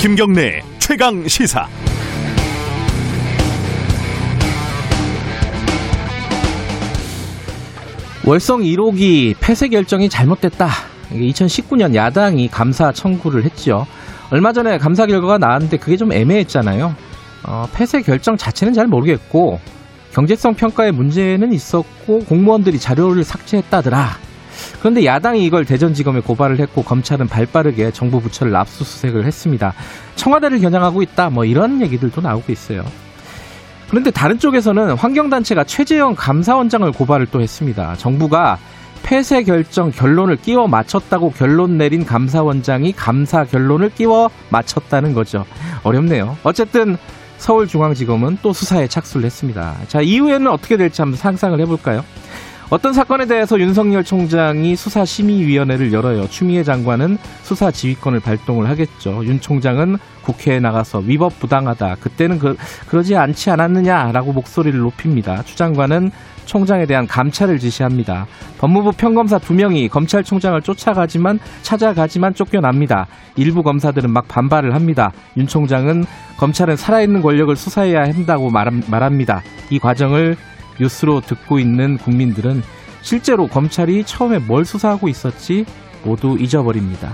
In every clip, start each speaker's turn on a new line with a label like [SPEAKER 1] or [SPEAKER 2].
[SPEAKER 1] 김경래 최강 시사.
[SPEAKER 2] 월성 1호기 폐쇄 결정이 잘못됐다. 2019년 야당이 감사 청구를 했죠. 얼마 전에 감사 결과가 나왔는데 그게 좀 애매했잖아요. 어, 폐쇄 결정 자체는 잘 모르겠고 경제성 평가에 문제는 있었고 공무원들이 자료를 삭제했다더라. 그런데 야당이 이걸 대전지검에 고발을 했고 검찰은 발빠르게 정부 부처를 압수수색을 했습니다. 청와대를 겨냥하고 있다. 뭐 이런 얘기들도 나오고 있어요. 그런데 다른 쪽에서는 환경단체가 최재형 감사원장을 고발을 또 했습니다. 정부가 폐쇄 결정 결론을 끼워 맞췄다고 결론 내린 감사원장이 감사 결론을 끼워 맞췄다는 거죠. 어렵네요. 어쨌든 서울중앙지검은 또 수사에 착수를 했습니다. 자, 이후에는 어떻게 될지 한번 상상을 해볼까요? 어떤 사건에 대해서 윤석열 총장이 수사심의위원회를 열어요. 추미애 장관은 수사 지휘권을 발동을 하겠죠. 윤 총장은 국회에 나가서 위법 부당하다. 그때는 그, 그러지 않지 않았느냐라고 목소리를 높입니다. 추 장관은 총장에 대한 감찰을 지시합니다. 법무부 평검사 두 명이 검찰총장을 쫓아가지만 찾아가지만 쫓겨납니다. 일부 검사들은 막 반발을 합니다. 윤 총장은 검찰은 살아있는 권력을 수사해야 한다고 말합니다. 이 과정을 뉴스로 듣고 있는 국민들은 실제로 검찰이 처음에 뭘 수사하고 있었지 모두 잊어버립니다.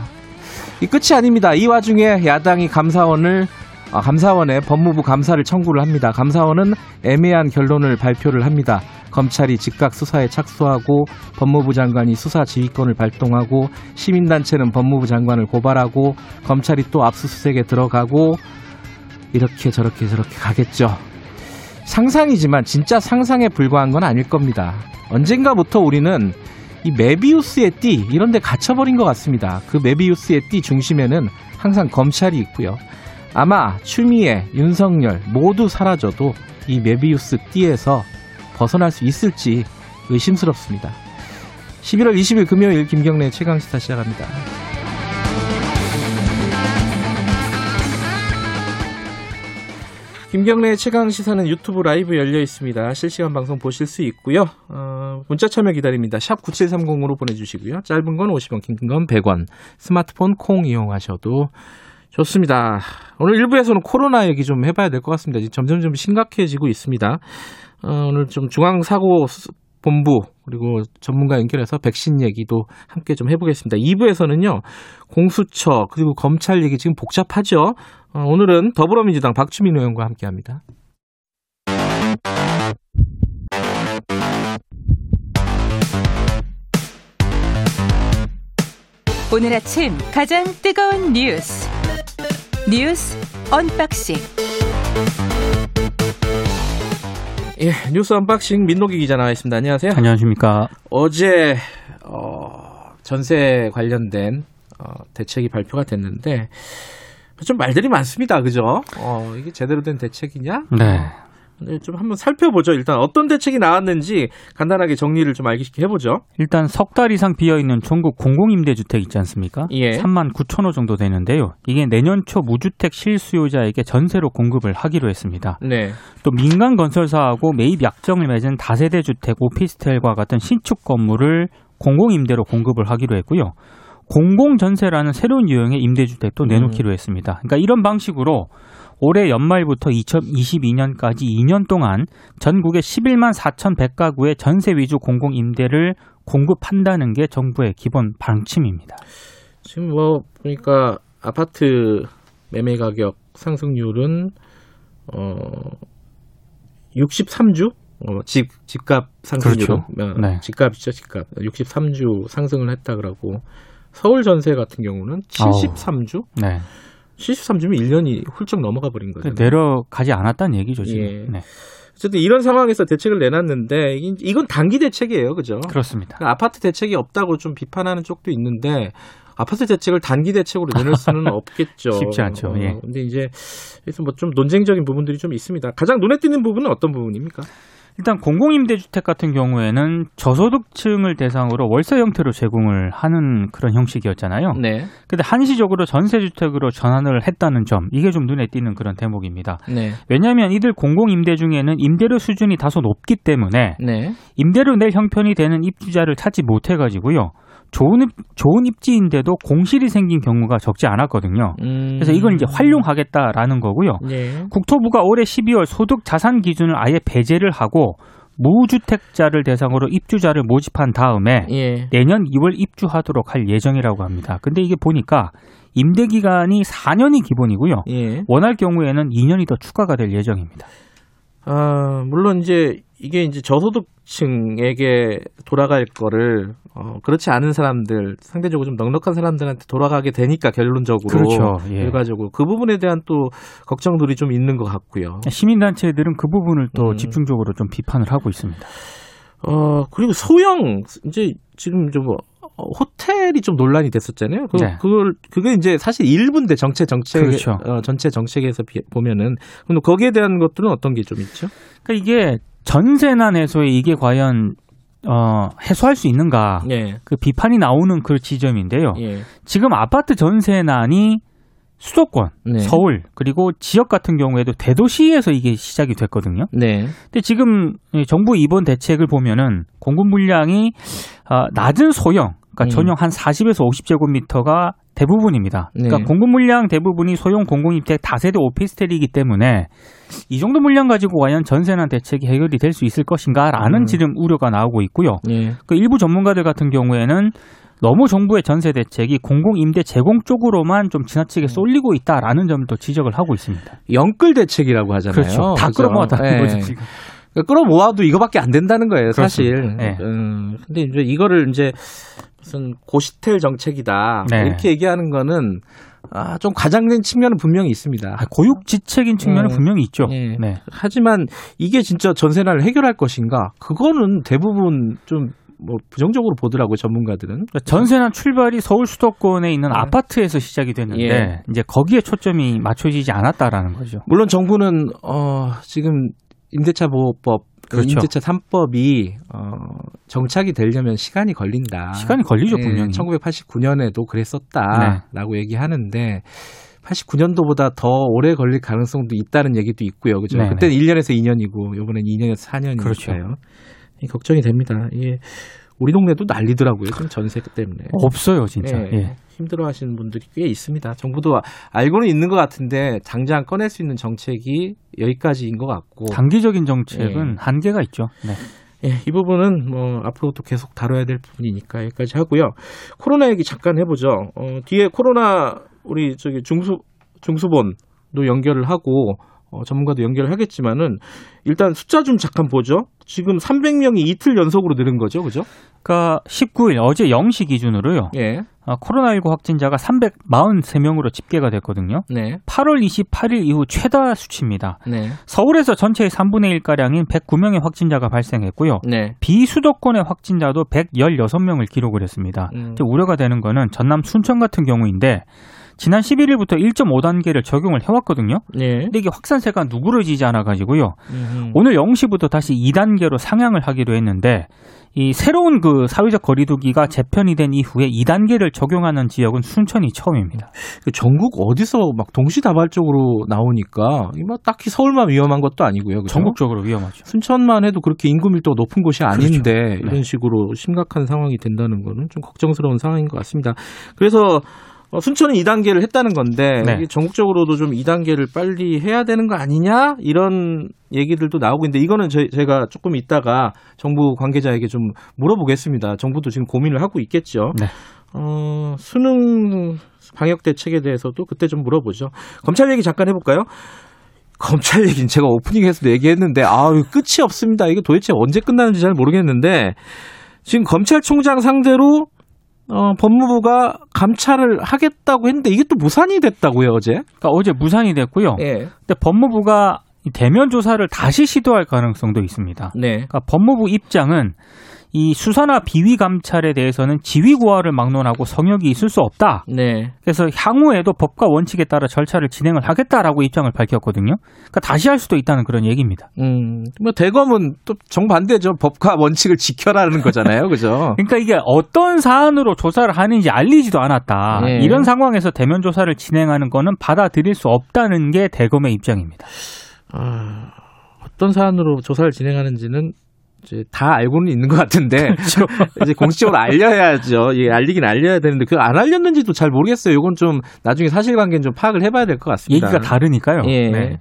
[SPEAKER 2] 이 끝이 아닙니다. 이 와중에 야당이 감사원을 아, 감사원에 법무부 감사를 청구를 합니다. 감사원은 애매한 결론을 발표를 합니다. 검찰이 즉각 수사에 착수하고 법무부 장관이 수사 지휘권을 발동하고 시민단체는 법무부 장관을 고발하고 검찰이 또 압수수색에 들어가고 이렇게 저렇게 저렇게 가겠죠. 상상이지만 진짜 상상에 불과한 건 아닐 겁니다. 언젠가부터 우리는 이 메비우스의 띠 이런 데 갇혀버린 것 같습니다. 그 메비우스의 띠 중심에는 항상 검찰이 있고요. 아마 추미애, 윤석열 모두 사라져도 이 메비우스 띠에서 벗어날 수 있을지 의심스럽습니다. 11월 20일 금요일 김경래 최강시사 시작합니다. 김경래 최강 시사는 유튜브 라이브 열려 있습니다. 실시간 방송 보실 수 있고요. 어, 문자 참여 기다립니다. 샵 9730으로 보내주시고요. 짧은 건 50원, 긴 건 100원. 스마트폰 콩 이용하셔도 좋습니다. 오늘 1부에서는 코로나 얘기 좀 해봐야 될 것 같습니다. 점점 점 심각해지고 있습니다. 어, 오늘 좀 중앙사고 본부 그리고 전문가 연결해서 백신 얘기도 함께 좀 해보겠습니다. 2부에서는요 공수처 그리고 검찰 얘기 지금 복잡하죠. 어, 오늘은 더불어민주당 박주민 의원과 함께합니다.
[SPEAKER 3] 오늘 아침 가장 뜨거운 뉴스 뉴스 언박싱.
[SPEAKER 2] 예, 뉴스 언박싱 민노기 기자 나와 있습니다. 안녕하세요.
[SPEAKER 4] 안녕하십니까.
[SPEAKER 2] 어제 어, 전세 관련된 어, 대책이 발표가 됐는데 좀 말들이 많습니다. 그죠? 어, 이게 제대로 된 대책이냐?
[SPEAKER 4] 네.
[SPEAKER 2] 네, 좀 한번 살펴보죠. 일단 어떤 대책이 나왔는지 간단하게 정리를 좀 알기 쉽게 해보죠.
[SPEAKER 4] 일단 석 달 이상 비어 있는 전국 공공임대주택 있지 않습니까?
[SPEAKER 2] 예.
[SPEAKER 4] 3만 9천 호 정도 되는데요. 이게 내년 초 무주택 실수요자에게 전세로 공급을 하기로 했습니다.
[SPEAKER 2] 네.
[SPEAKER 4] 또 민간 건설사하고 매입 약정을 맺은 다세대 주택, 오피스텔과 같은 신축 건물을 공공임대로 공급을 하기로 했고요. 공공전세라는 새로운 유형의 임대주택도 내놓기로 음. 했습니다. 그러니까 이런 방식으로 올해 연말부터 2022년까지 2년 동안 전국의 11만 4,100가구의 전세 위주 공공 임대를 공급한다는 게 정부의 기본 방침입니다.
[SPEAKER 2] 지금 뭐 보니까 아파트 매매 가격 상승률은 어 63주 어, 집 집값 상승률
[SPEAKER 4] 그렇죠.
[SPEAKER 2] 어, 네. 집값이죠 집값 63주 상승을 했다 그러고 서울 전세 같은 경우는 73주
[SPEAKER 4] 어. 네.
[SPEAKER 2] 73주면 1년이 훌쩍 넘어가 버린 거죠.
[SPEAKER 4] 내려가지 않았다는 얘기죠, 지금.
[SPEAKER 2] 예. 네. 어쨌든 이런 상황에서 대책을 내놨는데 이건 단기 대책이에요, 그죠?
[SPEAKER 4] 그렇습니다.
[SPEAKER 2] 그러니까 아파트 대책이 없다고 좀 비판하는 쪽도 있는데 아파트 대책을 단기 대책으로 내놓을 수는 없겠죠.
[SPEAKER 4] 쉽지 않죠. 예.
[SPEAKER 2] 어, 근데 이제 그래서 뭐 좀 논쟁적인 부분들이 좀 있습니다. 가장 눈에 띄는 부분은 어떤 부분입니까?
[SPEAKER 4] 일단 공공임대주택 같은 경우에는 저소득층을 대상으로 월세 형태로 제공을 하는 그런 형식이었잖아요.
[SPEAKER 2] 네.
[SPEAKER 4] 근데 한시적으로 전세주택으로 전환을 했다는 점 이게 좀 눈에 띄는 그런 대목입니다.
[SPEAKER 2] 네.
[SPEAKER 4] 왜냐하면 이들 공공임대 중에는 임대료 수준이 다소 높기 때문에
[SPEAKER 2] 네.
[SPEAKER 4] 임대료 낼 형편이 되는 입주자를 찾지 못해가지고요. 좋은 입, 좋은 입지인데도 공실이 생긴 경우가 적지 않았거든요.
[SPEAKER 2] 음.
[SPEAKER 4] 그래서 이걸 이제 활용하겠다라는 거고요.
[SPEAKER 2] 예.
[SPEAKER 4] 국토부가 올해 12월 소득 자산 기준을 아예 배제를 하고 무주택자를 대상으로 입주자를 모집한 다음에
[SPEAKER 2] 예.
[SPEAKER 4] 내년 2월 입주하도록 할 예정이라고 합니다. 근데 이게 보니까 임대 기간이 4년이 기본이고요.
[SPEAKER 2] 예.
[SPEAKER 4] 원할 경우에는 2년이 더 추가가 될 예정입니다.
[SPEAKER 2] 아, 물론 이제 이게 이제 저소득층에게 돌아갈 거를 어, 그렇지 않은 사람들 상대적으로 좀 넉넉한 사람들한테 돌아가게 되니까 결론적으로
[SPEAKER 4] 그렇죠. 예.
[SPEAKER 2] 결과적으로 그 부분에 대한 또 걱정들이 좀 있는 것 같고요.
[SPEAKER 4] 시민단체들은 그 부분을 또
[SPEAKER 2] 음.
[SPEAKER 4] 집중적으로 좀 비판을 하고 있습니다.
[SPEAKER 2] 어 그리고 소형 이제 지금 좀 어, 호텔이 좀 논란이 됐었잖아요. 그,
[SPEAKER 4] 네.
[SPEAKER 2] 그걸 그게 이제 사실 일부인데 정체 정책
[SPEAKER 4] 그렇죠.
[SPEAKER 2] 어, 전체 정책에서 비- 보면은 그럼 거기에 대한 것들은 어떤 게 좀 있죠?
[SPEAKER 4] 그러니까 이게 전세난 해소에 이게 과연 어, 해소할 수 있는가?
[SPEAKER 2] 예.
[SPEAKER 4] 그 비판이 나오는 그 지점인데요.
[SPEAKER 2] 예.
[SPEAKER 4] 지금 아파트 전세난이 수도권,
[SPEAKER 2] 네.
[SPEAKER 4] 서울 그리고 지역 같은 경우에도 대도시에서 이게 시작이 됐거든요.
[SPEAKER 2] 네.
[SPEAKER 4] 근데 지금 이 정부 이번 대책을 보면은 공급 물량이 아, 낮은 소형, 그러니까
[SPEAKER 2] 음.
[SPEAKER 4] 전용 한 40에서 50제곱미터가 대부분입니다. 그러니까
[SPEAKER 2] 네.
[SPEAKER 4] 공급 물량 대부분이 소형 공공임대 다세대 오피스텔이기 때문에 이 정도 물량 가지고 과연 전세난 대책이 해결이 될 수 있을 것인가라는
[SPEAKER 2] 음.
[SPEAKER 4] 지금 우려가 나오고 있고요.
[SPEAKER 2] 예.
[SPEAKER 4] 그 일부 전문가들 같은 경우에는 너무 정부의 전세 대책이 공공 임대 제공 쪽으로만 좀
[SPEAKER 2] 음.
[SPEAKER 4] 지나치게 쏠리고 있다라는 점을 또 지적을 하고 있습니다.
[SPEAKER 2] 영끌 대책이라고 하잖아요.
[SPEAKER 4] 그렇죠. 다
[SPEAKER 2] 그죠?
[SPEAKER 4] 끌어모았다는
[SPEAKER 2] 예.
[SPEAKER 4] 거죠, 지금.
[SPEAKER 2] 그러니까 끌어모아도 이거밖에 안 된다는 거예요, 사실.
[SPEAKER 4] 그렇습니다. 네.
[SPEAKER 2] 음, 근데 이제 이거를 이제 무슨 고시텔 정책이다
[SPEAKER 4] 네.
[SPEAKER 2] 이렇게 얘기하는 거는 아, 좀 과장된 측면은 분명히 있습니다.
[SPEAKER 4] 아, 고육지책인 측면은
[SPEAKER 2] 음.
[SPEAKER 4] 분명히 있죠.
[SPEAKER 2] 예.
[SPEAKER 4] 네.
[SPEAKER 2] 하지만 이게 진짜 전세난을 해결할 것인가? 그거는 대부분 좀 뭐 부정적으로 보더라고요, 전문가들은.
[SPEAKER 4] 그러니까 전세난 출발이 서울 수도권에 있는
[SPEAKER 2] 네.
[SPEAKER 4] 아파트에서 시작이 됐는데
[SPEAKER 2] 예.
[SPEAKER 4] 이제 거기에 초점이 맞춰지지 않았다라는 거죠.
[SPEAKER 2] 물론 정부는 어, 지금 임대차 보호법 그
[SPEAKER 4] 그렇죠.
[SPEAKER 2] 임대차 3법이 어, 정착이 되려면 시간이 걸린다.
[SPEAKER 4] 시간이 걸리죠,
[SPEAKER 2] 예,
[SPEAKER 4] 분명히.
[SPEAKER 2] 1989년에도 그랬었다라고 얘기하는데 89년도보다 더 오래 걸릴 가능성도 있다는 얘기도 있고요. 그죠?
[SPEAKER 4] 네네.
[SPEAKER 2] 그때는 1년에서 2년이고 이번엔 2년에서 4년이니까요.
[SPEAKER 4] 그렇죠.
[SPEAKER 2] 걱정이 됩니다. 예. 우리 동네도 난리더라고요. 지금 전세 때문에.
[SPEAKER 4] 없어요, 진짜.
[SPEAKER 2] 예,
[SPEAKER 4] 예.
[SPEAKER 2] 힘들어 하시는 분들이 꽤 있습니다. 정부도 알고는 있는 것 같은데 당장 꺼낼 수 있는 정책이 여기까지인 것 같고
[SPEAKER 4] 단기적인 정책은
[SPEAKER 2] 예.
[SPEAKER 4] 한계가 있죠. 네.
[SPEAKER 2] 예, 이 부분은 뭐 앞으로도 계속 다뤄야 될 부분이니까 여기까지 하고요. 코로나 얘기 잠깐 해보죠. 어, 뒤에 코로나 우리 저기 중수 중수본도 연결을 하고 어, 전문가도 연결을 하겠지만은 일단 숫자 좀 잠깐 보죠. 지금 300명이 이틀 연속으로 늘은 거죠, 그죠?
[SPEAKER 4] 그러니까 19일 어제 0시 기준으로요.
[SPEAKER 2] 예,
[SPEAKER 4] 아, 코로나19 확진자가 343명으로 집계가 됐거든요.
[SPEAKER 2] 네,
[SPEAKER 4] 8월 28일 이후 최다 수치입니다.
[SPEAKER 2] 네,
[SPEAKER 4] 서울에서 전체의 3분의 1가량인 109명의 확진자가 발생했고요.
[SPEAKER 2] 네.
[SPEAKER 4] 비수도권의 확진자도 116명을 기록을 했습니다.
[SPEAKER 2] 음.
[SPEAKER 4] 우려가 되는 거는 전남 순천 같은 경우인데 지난 11일부터 1.5단계를 적용을 해왔거든요.
[SPEAKER 2] 네.
[SPEAKER 4] 근데 이게 확산세가 누그러지지 않아가지고요.
[SPEAKER 2] 음흠.
[SPEAKER 4] 오늘 0시부터 다시 2단계로 상향을 하기로 했는데 이 새로운 그 사회적 거리두기가 재편이 된 이후에 2단계를 적용하는 지역은 순천이 처음입니다.
[SPEAKER 2] 그 전국 어디서 막 동시다발적으로 나오니까 이뭐 딱히 서울만 위험한 것도 아니고요. 그죠?
[SPEAKER 4] 전국적으로 위험하죠.
[SPEAKER 2] 순천만 해도 그렇게 인구 밀도가 높은 곳이 아닌데
[SPEAKER 4] 그렇죠.
[SPEAKER 2] 이런
[SPEAKER 4] 네.
[SPEAKER 2] 식으로 심각한 상황이 된다는 거는 좀 걱정스러운 상황인 것 같습니다. 그래서 어, 순천은 2단계를 했다는 건데
[SPEAKER 4] 네.
[SPEAKER 2] 이게 전국적으로도 좀 2단계를 빨리 해야 되는 거 아니냐 이런 얘기들도 나오고 있는데 이거는 저, 제가 조금 이따가 정부 관계자에게 좀 물어보겠습니다. 정부도 지금 고민을 하고 있겠죠.
[SPEAKER 4] 네.
[SPEAKER 2] 어, 수능 방역 대책에 대해서도 그때 좀 물어보죠. 검찰 얘기 잠깐 해볼까요? 검찰 얘기는 제가 오프닝에서도 얘기했는데 아유 끝이 없습니다. 이게 도대체 언제 끝나는지 잘 모르겠는데 지금 검찰총장 상대로 어, 법무부가 감찰을 하겠다고 했는데 이게 또 무산이 됐다고요 어제?
[SPEAKER 4] 그러니까 어제 무산이 됐고요.
[SPEAKER 2] 예.
[SPEAKER 4] 근데 법무부가 이 대면 조사를 다시 시도할 가능성도 있습니다.
[SPEAKER 2] 네.
[SPEAKER 4] 그러니까 법무부 입장은 이 수사나 비위 감찰에 대해서는 지위 고하를 막론하고 성역이 있을 수 없다.
[SPEAKER 2] 네.
[SPEAKER 4] 그래서 향후에도 법과 원칙에 따라 절차를 진행을 하겠다라고 입장을 밝혔거든요. 그러니까 다시 할 수도 있다는 그런 얘기입니다.
[SPEAKER 2] 음, 뭐 대검은 또 정반대죠. 법과 원칙을 지켜라는 거잖아요. 그죠?
[SPEAKER 4] 그러니까 이게 어떤 사안으로 조사를 하는지 알리지도 않았다.
[SPEAKER 2] 네.
[SPEAKER 4] 이런 상황에서 대면 조사를 진행하는 거는 받아들일 수 없다는 게 대검의 입장입니다.
[SPEAKER 2] 아, 어떤 사안으로 조사를 진행하는지는 이제 다 알고는 있는 것 같은데
[SPEAKER 4] 그렇죠.
[SPEAKER 2] 이제 공식적으로 알려야죠. 예, 알리긴 알려야 되는데 그 안 알렸는지도 잘 모르겠어요. 이건 좀 나중에 사실관계는 좀 파악을 해봐야 될 것 같습니다.
[SPEAKER 4] 얘기가 다르니까요.
[SPEAKER 2] 예.
[SPEAKER 4] 네.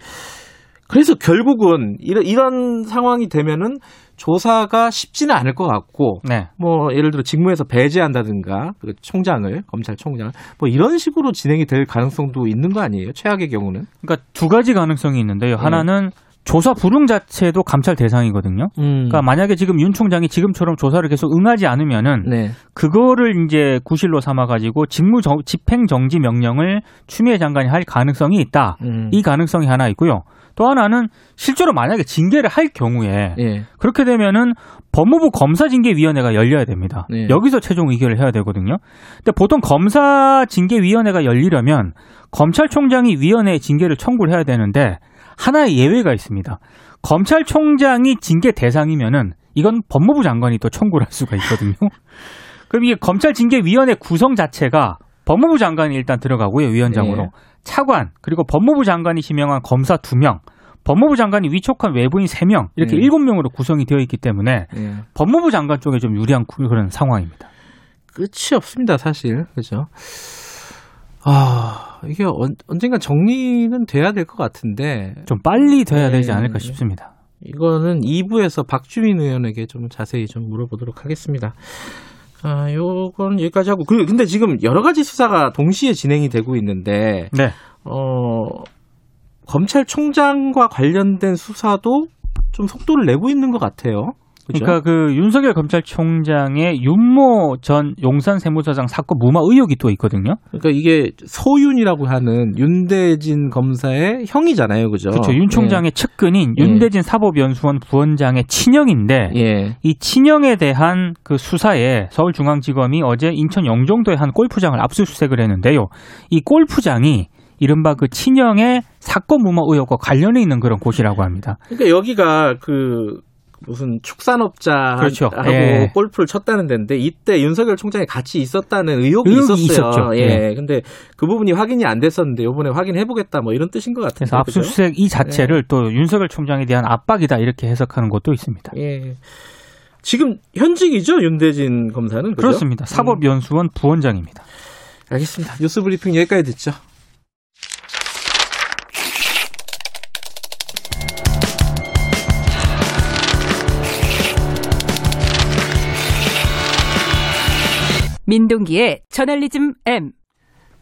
[SPEAKER 2] 그래서 결국은 이런, 이런 상황이 되면은 조사가 쉽지는 않을 것 같고
[SPEAKER 4] 네.
[SPEAKER 2] 뭐 예를 들어 직무에서 배제한다든가 그 총장을 검찰총장을 뭐 이런 식으로 진행이 될 가능성도 있는 거 아니에요? 최악의 경우는.
[SPEAKER 4] 그러니까 두 가지 가능성이 있는데요.
[SPEAKER 2] 네.
[SPEAKER 4] 하나는 조사 불응 자체도 감찰 대상이거든요.
[SPEAKER 2] 음.
[SPEAKER 4] 그러니까 만약에 지금 윤 총장이 지금처럼 조사를 계속 응하지 않으면은
[SPEAKER 2] 네.
[SPEAKER 4] 그거를 이제 구실로 삼아 가지고 직무 정- 집행 정지 명령을 추미애 장관이 할 가능성이 있다.
[SPEAKER 2] 음.
[SPEAKER 4] 이 가능성이 하나 있고요. 또 하나는 실제로 만약에 징계를 할 경우에
[SPEAKER 2] 예.
[SPEAKER 4] 그렇게 되면은 법무부 검사징계위원회가 열려야 됩니다.
[SPEAKER 2] 네.
[SPEAKER 4] 여기서 최종 의결을 해야 되거든요. 근데 보통 검사징계위원회가 열리려면 검찰총장이 위원회에 징계를 청구를 해야 되는데 하나의 예외가 있습니다. 검찰총장이 징계 대상이면은 이건 법무부 장관이 또 청구를 할 수가 있거든요. 그럼 이게 검찰징계위원회 구성 자체가 법무부 장관이 일단 들어가고요, 위원장으로.
[SPEAKER 2] 네.
[SPEAKER 4] 차관, 그리고 법무부 장관이 지명한 검사 2명, 법무부 장관이 위촉한 외부인 3명, 이렇게
[SPEAKER 2] 네.
[SPEAKER 4] 7명으로 구성이 되어 있기 때문에
[SPEAKER 2] 예.
[SPEAKER 4] 법무부 장관 쪽에 좀 유리한 구- 그런 상황입니다.
[SPEAKER 2] 끝이 없습니다, 사실. 그죠? 아, 이게 언, 언젠가 정리는 돼야 될 것 같은데,
[SPEAKER 4] 좀 빨리 돼야
[SPEAKER 2] 네.
[SPEAKER 4] 되지 않을까 싶습니다.
[SPEAKER 2] 이거는 2부에서 박주민 의원에게 좀 자세히 좀 물어보도록 하겠습니다. 아, 요건 여기까지 하고. 그, 근데 지금 여러 가지 수사가 동시에 진행이 되고 있는데,
[SPEAKER 4] 네.
[SPEAKER 2] 어, 검찰총장과 관련된 수사도 좀 속도를 내고 있는 것 같아요. 그죠?
[SPEAKER 4] 그러니까 그 윤석열 검찰총장의 윤모 전 용산 세무서장 사건 무마 의혹이 또 있거든요.
[SPEAKER 2] 그러니까 이게 소윤이라고 하는 윤대진 검사의 형이잖아요, 그죠?
[SPEAKER 4] 그렇죠. 윤 총장의 측근인
[SPEAKER 2] 예.
[SPEAKER 4] 윤대진 사법연수원 부원장의 친형인데
[SPEAKER 2] 예. 예.
[SPEAKER 4] 이 친형에 대한 그 수사에 서울중앙지검이 어제 인천 영종도의 한 골프장을 압수수색을 했는데요. 이 골프장이 이른바 그 친형의 사건 무마 의혹과 관련이 있는 그런 곳이라고 합니다.
[SPEAKER 2] 그러니까 여기가 그 무슨 축산업자하고
[SPEAKER 4] 그렇죠. 예.
[SPEAKER 2] 골프를 쳤다는 데인데 이때 윤석열 총장이 같이 있었다는 의혹이,
[SPEAKER 4] 의혹이
[SPEAKER 2] 있었어요.
[SPEAKER 4] 있었죠.
[SPEAKER 2] 예. 근데 그 부분이 확인이 안 됐었는데 이번에 확인해 보겠다 뭐 이런 뜻인 것 같은데.
[SPEAKER 4] 그래서
[SPEAKER 2] 그죠?
[SPEAKER 4] 압수수색 이 자체를 또 윤석열 총장에 대한 압박이다 이렇게 해석하는 것도 있습니다.
[SPEAKER 2] 예. 지금 현직이죠 윤대진 검사는 그죠?
[SPEAKER 4] 그렇습니다. 사법연수원 부원장입니다.
[SPEAKER 2] 알겠습니다. 뉴스 브리핑 여기까지 듣죠.
[SPEAKER 3] 민동기의 저널리즘 M.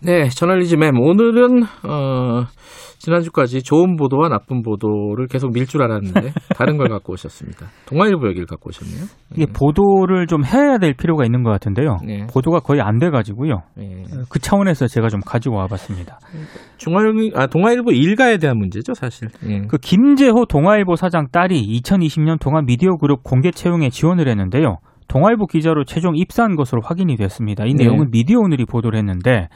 [SPEAKER 2] 네, 저널리즘 M. 오늘은 어, 지난주까지 좋은 보도와 나쁜 보도를 계속 밀 줄 알았는데 다른 걸 갖고 오셨습니다. 동아일보 얘기를 갖고 오셨네요.
[SPEAKER 4] 이게 보도를 좀 해야 될 필요가 있는 것 같은데요.
[SPEAKER 2] 네.
[SPEAKER 4] 보도가 거의 안 돼가지고요.
[SPEAKER 2] 네.
[SPEAKER 4] 그 차원에서 제가 좀 가지고 와봤습니다.
[SPEAKER 2] 중앙 아 동아일보 일가에 대한 문제죠, 사실. 예.
[SPEAKER 4] 그 김재호 동아일보 사장 딸이 2020년 동아 미디어 그룹 공개 채용에 지원을 했는데요. 동아일보 기자로 최종 입사한 것으로 확인이 됐습니다. 이
[SPEAKER 2] 네.
[SPEAKER 4] 내용은 미디어 오늘이 보도를 했는데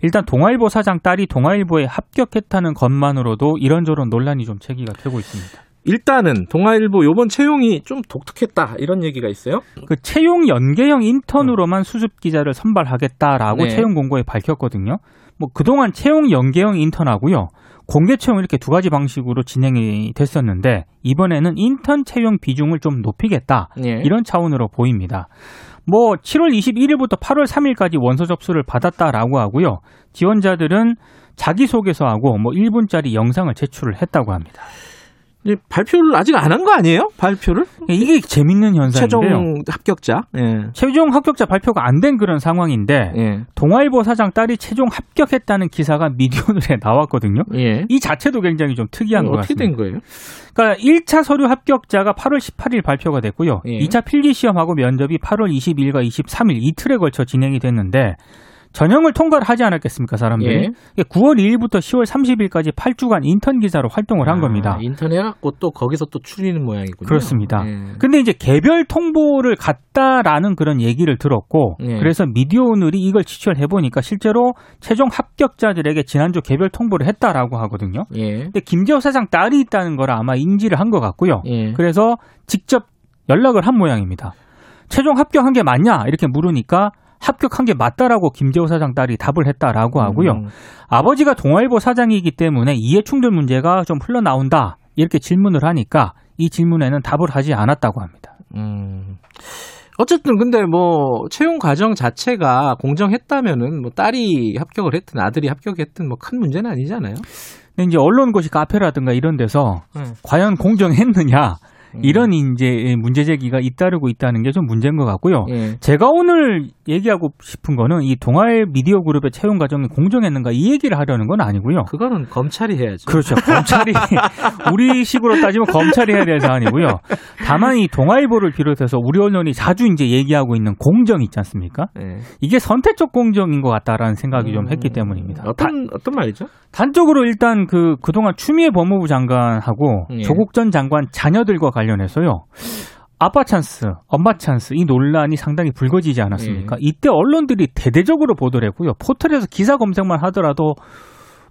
[SPEAKER 4] 일단 동아일보 사장 딸이 동아일보에 합격했다는 것만으로도 이런저런 논란이 좀 제기가 되고 있습니다.
[SPEAKER 2] 일단은 동아일보 요번 채용이 좀 독특했다 이런 얘기가 있어요.
[SPEAKER 4] 그 채용 연계형 인턴으로만 수습 기자를 선발하겠다라고
[SPEAKER 2] 네.
[SPEAKER 4] 채용 공고에 밝혔거든요. 뭐 그동안 채용 연계형 인턴하고요. 공개 채용 이렇게 두 가지 방식으로 진행이 됐었는데 이번에는 인턴 채용 비중을 좀 높이겠다.
[SPEAKER 2] 예.
[SPEAKER 4] 이런 차원으로 보입니다. 뭐 7월 21일부터 8월 3일까지 원서 접수를 받았다라고 하고요. 지원자들은 자기소개서하고 뭐 1분짜리 영상을 제출을 했다고 합니다.
[SPEAKER 2] 발표를 아직 안 한 거 아니에요? 발표를?
[SPEAKER 4] 이게 재밌는 현상인데요.
[SPEAKER 2] 최종 합격자. 예.
[SPEAKER 4] 최종 합격자 발표가 안 된 그런 상황인데
[SPEAKER 2] 예.
[SPEAKER 4] 동아일보 사장 딸이 최종 합격했다는 기사가 미디어널에 나왔거든요.
[SPEAKER 2] 예.
[SPEAKER 4] 이 자체도 굉장히 좀 특이한 것
[SPEAKER 2] 어떻게
[SPEAKER 4] 같습니다.
[SPEAKER 2] 된 거예요?
[SPEAKER 4] 그러니까 1차 서류 합격자가 8월 18일 발표가 됐고요.
[SPEAKER 2] 예.
[SPEAKER 4] 2차 필기 시험하고 면접이 8월 22일과 23일 이틀에 걸쳐 진행이 됐는데 전형을 통과를 하지 않았겠습니까, 사람들이?
[SPEAKER 2] 예.
[SPEAKER 4] 9월 2일부터 10월 30일까지 8주간 인턴 기사로 활동을 한
[SPEAKER 2] 아,
[SPEAKER 4] 겁니다.
[SPEAKER 2] 인턴 해갖고 또 거기서 또 추리는 모양이군요.
[SPEAKER 4] 그렇습니다.
[SPEAKER 2] 예.
[SPEAKER 4] 근데 이제 개별 통보를 갔다라는 그런 얘기를 들었고
[SPEAKER 2] 예.
[SPEAKER 4] 그래서 미디어 오늘이 이걸 지출을 해보니까 실제로 최종 합격자들에게 지난주 개별 통보를 했다라고 하거든요.
[SPEAKER 2] 예.
[SPEAKER 4] 근데 김재호 사장 딸이 있다는 걸 아마 인지를 한 것 같고요.
[SPEAKER 2] 예.
[SPEAKER 4] 그래서 직접 연락을 한 모양입니다. 최종 합격한 게 맞냐 이렇게 물으니까 합격한 게 맞다라고 김재호 사장 딸이 답을 했다라고 하고요.
[SPEAKER 2] 음.
[SPEAKER 4] 아버지가 동아일보 사장이기 때문에 이해 충돌 문제가 좀 흘러나온다 이렇게 질문을 하니까 이 질문에는 답을 하지 않았다고 합니다.
[SPEAKER 2] 음. 어쨌든 근데 뭐 채용 과정 자체가 공정했다면은 뭐 딸이 합격을 했든 아들이 합격했든 뭐 큰 문제는 아니잖아요.
[SPEAKER 4] 근데 이제 언론고시 카페라든가 이런 데서
[SPEAKER 2] 네.
[SPEAKER 4] 과연 공정했느냐
[SPEAKER 2] 음.
[SPEAKER 4] 이런 이제 문제 제기가 잇따르고 있다는 게 좀 문제인 것 같고요.
[SPEAKER 2] 예.
[SPEAKER 4] 제가 오늘 얘기하고 싶은 거는 이 동아일 미디어 그룹의 채용 과정이 공정했는가 이 얘기를 하려는 건 아니고요.
[SPEAKER 2] 그거는 검찰이 해야죠.
[SPEAKER 4] 그렇죠. 검찰이 우리 식으로 따지면 검찰이 해야 될 사안이고요. 다만 이 동아일보를 비롯해서 우리 언론이 자주 이제 얘기하고 있는 공정 있지 않습니까?
[SPEAKER 2] 예.
[SPEAKER 4] 이게 선택적 공정인 것 같다라는 생각이 좀 했기
[SPEAKER 2] 음,
[SPEAKER 4] 때문입니다. 다-
[SPEAKER 2] 어떤 어떤 말이죠?
[SPEAKER 4] 단적으로 일단 그 그동안 추미애 법무부 장관하고
[SPEAKER 2] 예.
[SPEAKER 4] 조국 전 장관 자녀들과 관련해서요. 아빠 찬스, 엄마 찬스 이 논란이 상당히 불거지지 않았습니까?
[SPEAKER 2] 예.
[SPEAKER 4] 이때 언론들이 대대적으로 보도를 했고요. 포털에서 기사 검색만 하더라도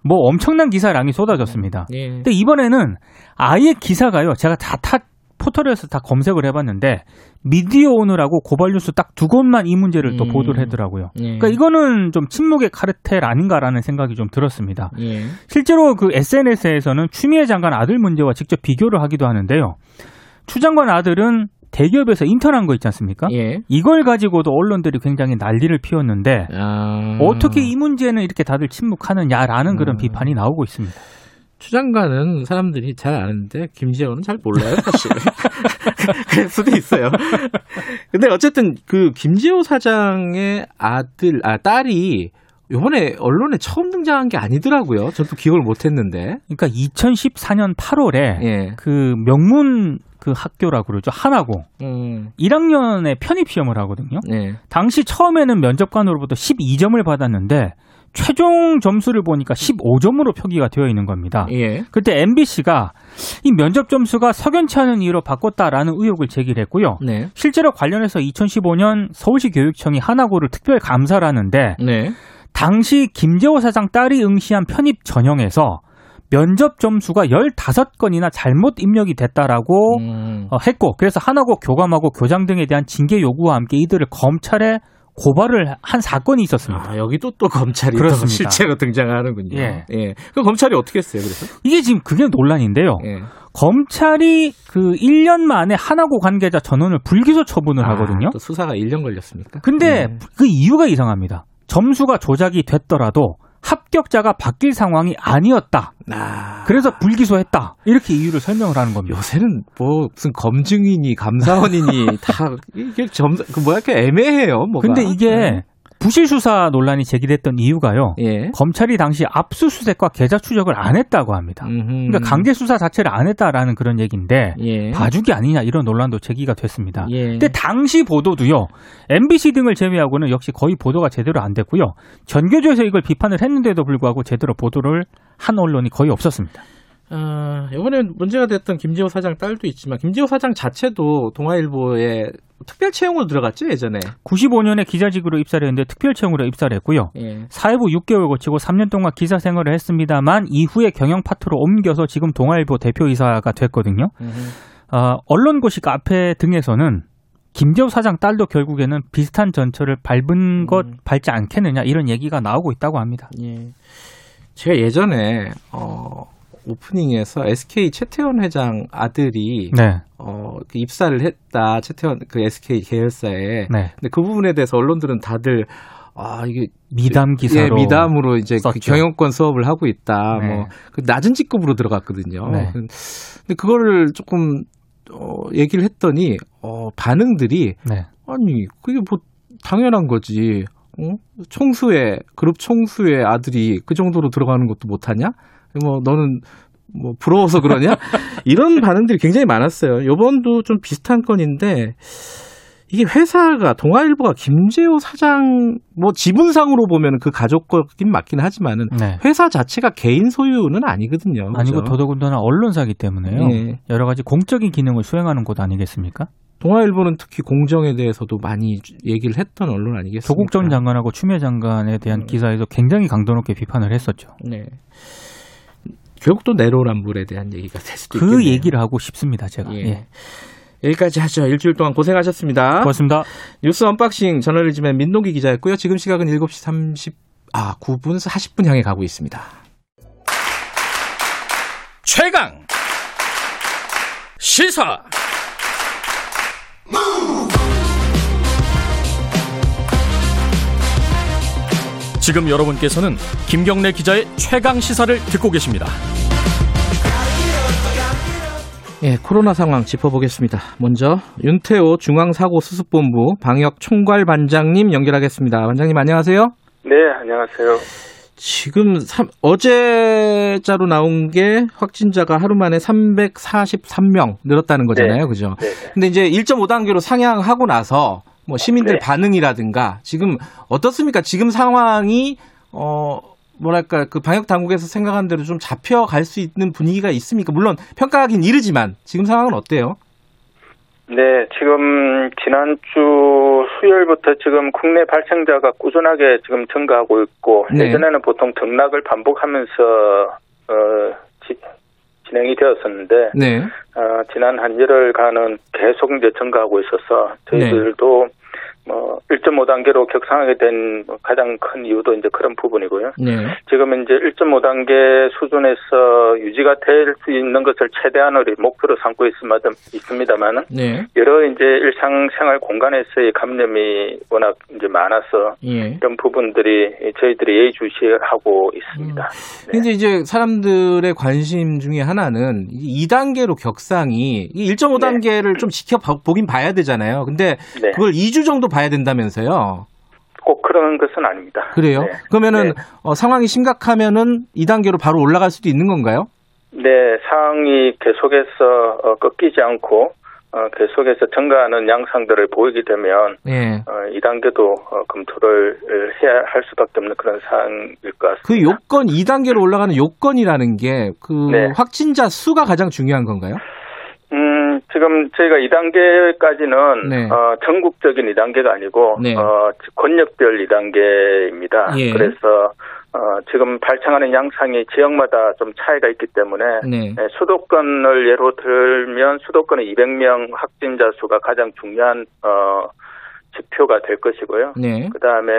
[SPEAKER 4] 뭐 엄청난 기사량이 쏟아졌습니다.
[SPEAKER 2] 예.
[SPEAKER 4] 근데 이번에는 아예 기사가요. 제가 다 타, 포털에서 다 검색을 해봤는데 미디어 오늘하고 고발뉴스 딱 두 곳만 이 문제를 또
[SPEAKER 2] 음.
[SPEAKER 4] 보도를 하더라고요.
[SPEAKER 2] 예.
[SPEAKER 4] 그러니까 이거는 좀 침묵의 카르텔 아닌가라는 생각이 좀 들었습니다.
[SPEAKER 2] 예.
[SPEAKER 4] 실제로 그 SNS에서는 추미애 장관 아들 문제와 직접 비교를 하기도 하는데요. 추 장관 아들은 대기업에서 인턴한 거 있지 않습니까?
[SPEAKER 2] 예.
[SPEAKER 4] 이걸 가지고도 언론들이 굉장히 난리를 피웠는데
[SPEAKER 2] 아...
[SPEAKER 4] 어떻게 이 문제는 이렇게 다들 침묵하느냐라는 그런
[SPEAKER 2] 음.
[SPEAKER 4] 비판이 나오고 있습니다.
[SPEAKER 2] 추 장관은 사람들이 잘 아는데 김지영은 잘 몰라요 사실. 그럴 수도 있어요. 근데 어쨌든 그 김지호 사장의 아들 아 딸이 이번에 언론에 처음 등장한 게 아니더라고요. 저도 기억을 못 했는데.
[SPEAKER 4] 그러니까 2014년 8월에
[SPEAKER 2] 예.
[SPEAKER 4] 그 명문 그 학교라고 그러죠. 하나고
[SPEAKER 2] 음.
[SPEAKER 4] 1학년에 편입 시험을 하거든요.
[SPEAKER 2] 네.
[SPEAKER 4] 당시 처음에는 면접관으로부터 12점을 받았는데 최종 점수를 보니까 15점으로 표기가 되어 있는 겁니다.
[SPEAKER 2] 예.
[SPEAKER 4] 그때 MBC가 이 면접 점수가 석연치 않은 이유로 바꿨다라는 의혹을 제기를 했고요.
[SPEAKER 2] 네.
[SPEAKER 4] 실제로 관련해서 2015년 서울시 교육청이 하나고를 특별 감사를 하는데
[SPEAKER 2] 네.
[SPEAKER 4] 당시 김재호 사장 딸이 응시한 편입 전형에서 면접 점수가 15건이나 잘못 입력이 됐다라고
[SPEAKER 2] 음.
[SPEAKER 4] 어, 했고 그래서 하나고 교감하고 교장 등에 대한 징계 요구와 함께 이들을 검찰에 고발을 한 사건이 있었습니다.
[SPEAKER 2] 아, 여기도 또 검찰이 또
[SPEAKER 4] 그렇습니다.
[SPEAKER 2] 실제로 등장하는군요.
[SPEAKER 4] 예.
[SPEAKER 2] 예. 그 검찰이 어떻게 했어요, 그래서?
[SPEAKER 4] 이게 지금 그게 논란인데요.
[SPEAKER 2] 예.
[SPEAKER 4] 검찰이 그 1년 만에 하나고 관계자 전원을 불기소 처분을 하거든요.
[SPEAKER 2] 아, 또 수사가 1년 걸렸습니까?
[SPEAKER 4] 근데
[SPEAKER 2] 예.
[SPEAKER 4] 그 이유가 이상합니다. 점수가 조작이 됐더라도 합격자가 바뀔 상황이 아니었다.
[SPEAKER 2] 아.
[SPEAKER 4] 그래서 불기소했다. 이렇게 이유를 설명을 하는 겁니다.
[SPEAKER 2] 요새는 뭐 무슨 검증이니 감사원이니 다 이게 점, 그 뭐야, 이렇게 애매해요. 뭐가.
[SPEAKER 4] 근데 이게 부실 수사 논란이 제기됐던 이유가요.
[SPEAKER 2] 예.
[SPEAKER 4] 검찰이 당시 압수수색과 계좌 추적을 안 했다고 합니다.
[SPEAKER 2] 음흠.
[SPEAKER 4] 그러니까 강제 수사 자체를 안 했다라는 그런 얘기인데
[SPEAKER 2] 예.
[SPEAKER 4] 봐주기 아니냐 이런 논란도 제기가 됐습니다.
[SPEAKER 2] 예.
[SPEAKER 4] 근데 당시 보도도요. MBC 등을 제외하고는 역시 거의 보도가 제대로 안 됐고요. 전교조에서 이걸 비판을 했는데도 불구하고 제대로 보도를 한 언론이 거의 없었습니다.
[SPEAKER 2] 아, 이번에 문제가 됐던 김지호 사장 딸도 있지만 김지호 사장 자체도 동아일보에 특별 채용으로 들어갔죠 예전에.
[SPEAKER 4] 95년에 기자직으로 입사를 했는데 특별 채용으로 입사를 했고요.
[SPEAKER 2] 예.
[SPEAKER 4] 사회부 6개월 거치고 3년 동안 기사 생활을 했습니다만 이후에 경영 파트로 옮겨서 지금 동아일보 대표이사가 됐거든요. 어, 언론고시 카페 등에서는 김재호 사장 딸도 결국에는 비슷한 전철을 밟은 것
[SPEAKER 2] 음.
[SPEAKER 4] 밟지 않겠느냐 이런 얘기가 나오고 있다고 합니다.
[SPEAKER 2] 예. 제가 예전에 어 오프닝에서 SK 최태원 회장 아들이
[SPEAKER 4] 네,
[SPEAKER 2] 어, 그 입사를 했다. 최태원 그 SK 계열사에.
[SPEAKER 4] 네.
[SPEAKER 2] 근데 그 부분에 대해서 언론들은 다들 아, 이게
[SPEAKER 4] 미담 기사로
[SPEAKER 2] 예, 미담으로 이제 그. 경영권 수업을 하고 있다.
[SPEAKER 4] 네.
[SPEAKER 2] 뭐, 그 낮은 직급으로 들어갔거든요.
[SPEAKER 4] 네.
[SPEAKER 2] 근데 그거를 조금, 어, 얘기를 했더니, 어, 반응들이,
[SPEAKER 4] 네.
[SPEAKER 2] 아니, 그게 뭐, 당연한 거지. 어? 총수의, 그룹 총수의 아들이 그 정도로 들어가는 것도 못하냐? 뭐, 너는, 뭐, 부러워서 그러냐? 이런 반응들이 굉장히 많았어요. 요번도 좀 비슷한 건인데, 이게 회사가 동아일보가 김재호 사장 뭐 지분상으로 보면 그 가족 거긴 맞긴 하지만은
[SPEAKER 4] 네.
[SPEAKER 2] 회사 자체가 개인 소유는 아니거든요.
[SPEAKER 4] 아니고
[SPEAKER 2] 그죠?
[SPEAKER 4] 더더군다나 언론사기 때문에요.
[SPEAKER 2] 예.
[SPEAKER 4] 여러 가지 공적인 기능을 수행하는 곳 아니겠습니까?
[SPEAKER 2] 동아일보는 특히 공정에 대해서도 많이 얘기를 했던 언론 아니겠습니까?
[SPEAKER 4] 조국 전 장관하고 추미애 장관에 대한
[SPEAKER 2] 음.
[SPEAKER 4] 기사에서 굉장히 강도 높게 비판을 했었죠.
[SPEAKER 2] 네. 결국 또 내로남불에 대한 얘기가 될 수도
[SPEAKER 4] 그
[SPEAKER 2] 있겠네요.
[SPEAKER 4] 얘기를 하고 싶습니다, 제가.
[SPEAKER 2] 예.
[SPEAKER 4] 예.
[SPEAKER 2] 여기까지 하죠. 일주일 동안 고생하셨습니다.
[SPEAKER 4] 고맙습니다.
[SPEAKER 2] 뉴스 언박싱 저널리즘의 민노기 기자였고요. 지금 시각은 7시 30, 아, 9분 40분 향해 가고 있습니다.
[SPEAKER 5] 최강 시사 지금 여러분께서는 김경래 기자의 최강 시사를 듣고 계십니다.
[SPEAKER 2] 예, 코로나 상황 짚어보겠습니다. 먼저 윤태호 중앙사고수습본부 방역총괄반장님 연결하겠습니다. 반장님 안녕하세요.
[SPEAKER 6] 네, 안녕하세요.
[SPEAKER 2] 지금 3, 어제자로 나온 게 확진자가 하루 만에 343명 늘었다는 거잖아요.
[SPEAKER 6] 네.
[SPEAKER 2] 그죠?
[SPEAKER 6] 네.
[SPEAKER 2] 근데 이제 1.5단계로 상향하고 나서 뭐 시민들
[SPEAKER 6] 네.
[SPEAKER 2] 반응이라든가 지금 어떻습니까? 지금 상황이 어 뭐랄까 그 방역 당국에서 생각한 대로 좀 잡혀갈 수 있는 분위기가 있습니까? 물론 평가하긴 이르지만 지금 상황은 어때요?
[SPEAKER 6] 네, 지금 지난주 수요일부터 지금 국내 발생자가 꾸준하게 지금 증가하고 있고
[SPEAKER 2] 네.
[SPEAKER 6] 예전에는 보통 등락을 반복하면서 어, 지, 진행이 되었었는데
[SPEAKER 2] 네.
[SPEAKER 6] 어, 지난 한 열흘간은 계속 이제 증가하고 있어서 저희들도 뭐 1.5단계로 격상하게 된 가장 큰 이유도 이제 그런 부분이고요.
[SPEAKER 2] 네.
[SPEAKER 6] 지금 이제 1.5단계 수준에서 유지가 될 수 있는 것을 최대한으로 목표로 삼고 있습니다만은
[SPEAKER 2] 네.
[SPEAKER 6] 여러 이제 일상생활 공간에서의 감염이 워낙 이제 많아서
[SPEAKER 2] 예.
[SPEAKER 6] 이런 부분들이 저희들이 예의주시하고 있습니다. 네.
[SPEAKER 2] 근데 이제 사람들의 관심 중에 하나는 2단계로 격상이 1.5단계를 좀 지켜보긴 봐야 되잖아요. 근데
[SPEAKER 6] 네.
[SPEAKER 2] 그걸 2주 정도 봐야 된다면서요.
[SPEAKER 6] 꼭 그런 것은 아닙니다.
[SPEAKER 2] 그래요?
[SPEAKER 6] 네.
[SPEAKER 2] 그러면은
[SPEAKER 6] 네.
[SPEAKER 2] 어, 상황이 심각하면은 2단계로 바로 올라갈 수도 있는 건가요?
[SPEAKER 6] 네, 상황이 계속해서 어, 꺾이지 않고 어, 계속해서 증가하는 양상들을 보이게 되면
[SPEAKER 2] 예.
[SPEAKER 6] 어, 2단계도 어, 검토를 해야 할 수밖에 없는 그런 상황일 것 같습니다.
[SPEAKER 2] 그 요건 2단계로 올라가는 요건이라는 게그
[SPEAKER 6] 네.
[SPEAKER 2] 확진자 수가 가장 중요한 건가요?
[SPEAKER 6] 음, 지금 저희가 2단계까지는
[SPEAKER 2] 네.
[SPEAKER 6] 어, 전국적인 2단계가 아니고
[SPEAKER 2] 네.
[SPEAKER 6] 어, 권역별 2단계입니다.
[SPEAKER 2] 예.
[SPEAKER 6] 그래서 어, 지금 발생하는 양상이 지역마다 좀 차이가 있기 때문에
[SPEAKER 2] 네.
[SPEAKER 6] 네, 수도권을 예로 들면 수도권의 200명 확진자 수가 가장 중요한 어, 지표가 될 것이고요.
[SPEAKER 2] 네.
[SPEAKER 6] 그 다음에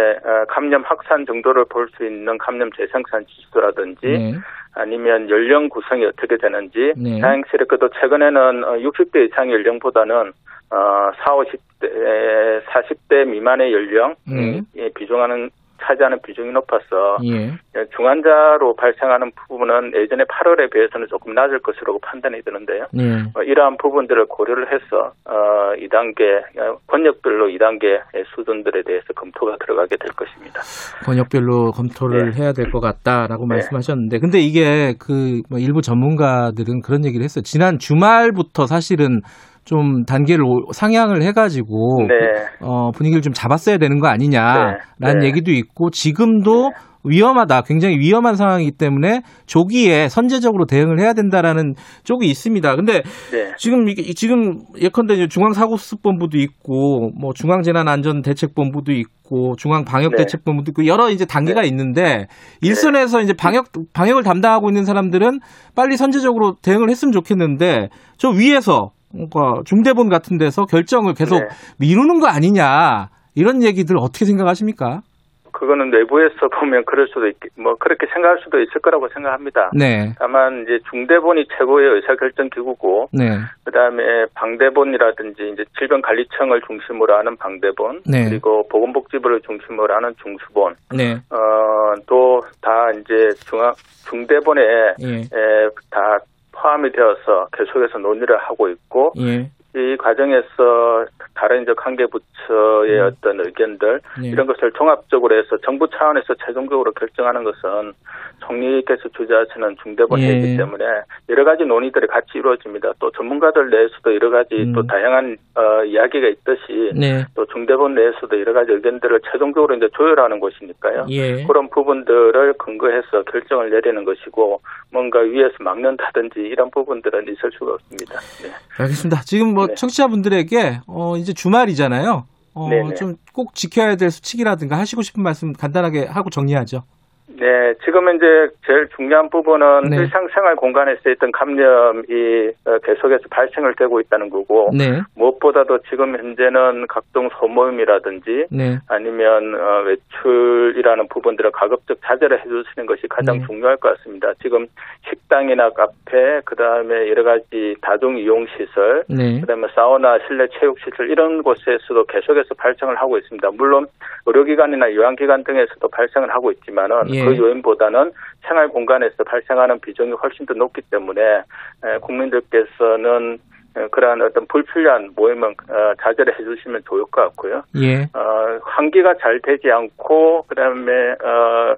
[SPEAKER 6] 감염 확산 정도를 볼 수 있는 감염 재생산 지수라든지
[SPEAKER 2] 네.
[SPEAKER 6] 아니면 연령 구성이 어떻게 되는지
[SPEAKER 2] 네.
[SPEAKER 6] 다행스럽게도 최근에는 어, 60대 이상 연령보다는 어, 4, 50대, 40대 미만의 연령
[SPEAKER 2] 네.
[SPEAKER 6] 예, 비중하는 차지하는 비중이 높아서
[SPEAKER 2] 예.
[SPEAKER 6] 중환자로 발생하는 부분은 예전에 8월에 비해서는 조금 낮을 것이라고 판단이 드는데요.
[SPEAKER 2] 네.
[SPEAKER 6] 어, 이러한 부분들을 고려를 해서 어, 2단계 어, 권역별로 2단계 수준들에 대해서 검토가 들어가게 될 것입니다.
[SPEAKER 2] 권역별로 검토를
[SPEAKER 6] 네.
[SPEAKER 2] 해야 될 것 같다라고
[SPEAKER 6] 네.
[SPEAKER 2] 말씀하셨는데, 근데 이게 그뭐 일부 전문가들은 그런 얘기를 했어요. 지난 주말부터 사실은 좀 단계를 오- 상향을 해가지고
[SPEAKER 6] 네.
[SPEAKER 2] 어, 분위기를 좀 잡았어야 되는 거 아니냐라는
[SPEAKER 6] 네. 네.
[SPEAKER 2] 얘기도 있고 지금도 위험하다, 굉장히 위험한 상황이기 때문에 조기에 선제적으로 대응을 해야 된다라는 쪽이 있습니다. 근데
[SPEAKER 6] 네.
[SPEAKER 2] 지금 지금 예컨대 중앙사고수습본부도 있고 뭐 중앙재난안전대책본부도 있고 중앙방역대책본부도 있고 여러 이제 단계가 있는데 일선에서 이제 방역 방역을 담당하고 있는 사람들은 빨리 선제적으로 대응을 했으면 좋겠는데 저 위에서 뭔가 중대본 같은 데서 결정을 계속
[SPEAKER 6] 네.
[SPEAKER 2] 미루는 거 아니냐 이런 얘기들 어떻게 생각하십니까?
[SPEAKER 6] 그거는 내부에서 보면 그럴 수도 있, 뭐 그렇게 생각할 수도 있을 거라고 생각합니다.
[SPEAKER 2] 네,
[SPEAKER 6] 다만 이제 중대본이 최고의 의사결정 기구고
[SPEAKER 2] 네,
[SPEAKER 6] 그다음에 방대본이라든지 이제 질병관리청을 중심으로 하는 방대본
[SPEAKER 2] 네.
[SPEAKER 6] 그리고 보건복지부를 중심으로 하는 중수본
[SPEAKER 2] 네,
[SPEAKER 6] 어또 다 이제 중앙 중대본에
[SPEAKER 2] 예,
[SPEAKER 6] 에, 다 포함이 되어서 계속해서 논의를 하고 있고
[SPEAKER 2] 예,
[SPEAKER 6] 이 과정에서 다른 이제 관계 부처의
[SPEAKER 2] 음.
[SPEAKER 6] 어떤 의견들
[SPEAKER 2] 네.
[SPEAKER 6] 이런 것을 종합적으로 해서 정부 차원에서 최종적으로 결정하는 것은 총리께서 주재하시는 중대본회의이기
[SPEAKER 2] 예.
[SPEAKER 6] 때문에 여러 가지 논의들이 같이 이루어집니다. 또 전문가들 내에서도 여러 가지
[SPEAKER 2] 음.
[SPEAKER 6] 또 다양한 어, 이야기가 있듯이
[SPEAKER 2] 네,
[SPEAKER 6] 또 중대본 내에서도 여러 가지 의견들을 최종적으로 이제 조율하는 곳이니까요.
[SPEAKER 2] 예.
[SPEAKER 6] 그런 부분들을 근거해서 결정을 내리는 것이고 뭔가 위에서 막는다든지 이런 부분들은 있을 수가 없습니다. 네.
[SPEAKER 2] 알겠습니다. 지금 뭐
[SPEAKER 6] 네.
[SPEAKER 2] 청취자분들에게 어 이제 주말이잖아요. 어. 좀 꼭 지켜야 될 수칙이라든가 하시고 싶은 말씀 간단하게 하고 정리하죠.
[SPEAKER 6] 네, 지금 이제 제일 중요한 부분은
[SPEAKER 2] 네.
[SPEAKER 6] 일상생활 공간에서 있던 감염이 어, 계속해서 발생을 되고 있다는 거고
[SPEAKER 2] 네.
[SPEAKER 6] 무엇보다도 지금 현재는 각종 소모임이라든지
[SPEAKER 2] 네.
[SPEAKER 6] 아니면 어, 외출이라는 부분들을 가급적 자제를 해주시는 것이 가장
[SPEAKER 2] 네.
[SPEAKER 6] 중요할 것 같습니다. 지금 식당이나 카페, 그 다음에 여러 가지 다중 이용 시설,
[SPEAKER 2] 네.
[SPEAKER 6] 그다음에 사우나, 실내 체육 시설 이런 곳에서도 계속해서 발생을 하고 있습니다. 물론 의료기관이나 요양기관 등에서도 발생을 하고 있지만은
[SPEAKER 2] 예.
[SPEAKER 6] 그 요인보다는 생활 공간에서 발생하는 비중이 훨씬 더 높기 때문에 에, 국민들께서는 에, 그러한 어떤 불필요한 모임은 어, 자제를 해주시면 좋을 것 같고요.
[SPEAKER 2] 예.
[SPEAKER 6] 어, 환기가 잘 되지 않고 그다음에 어,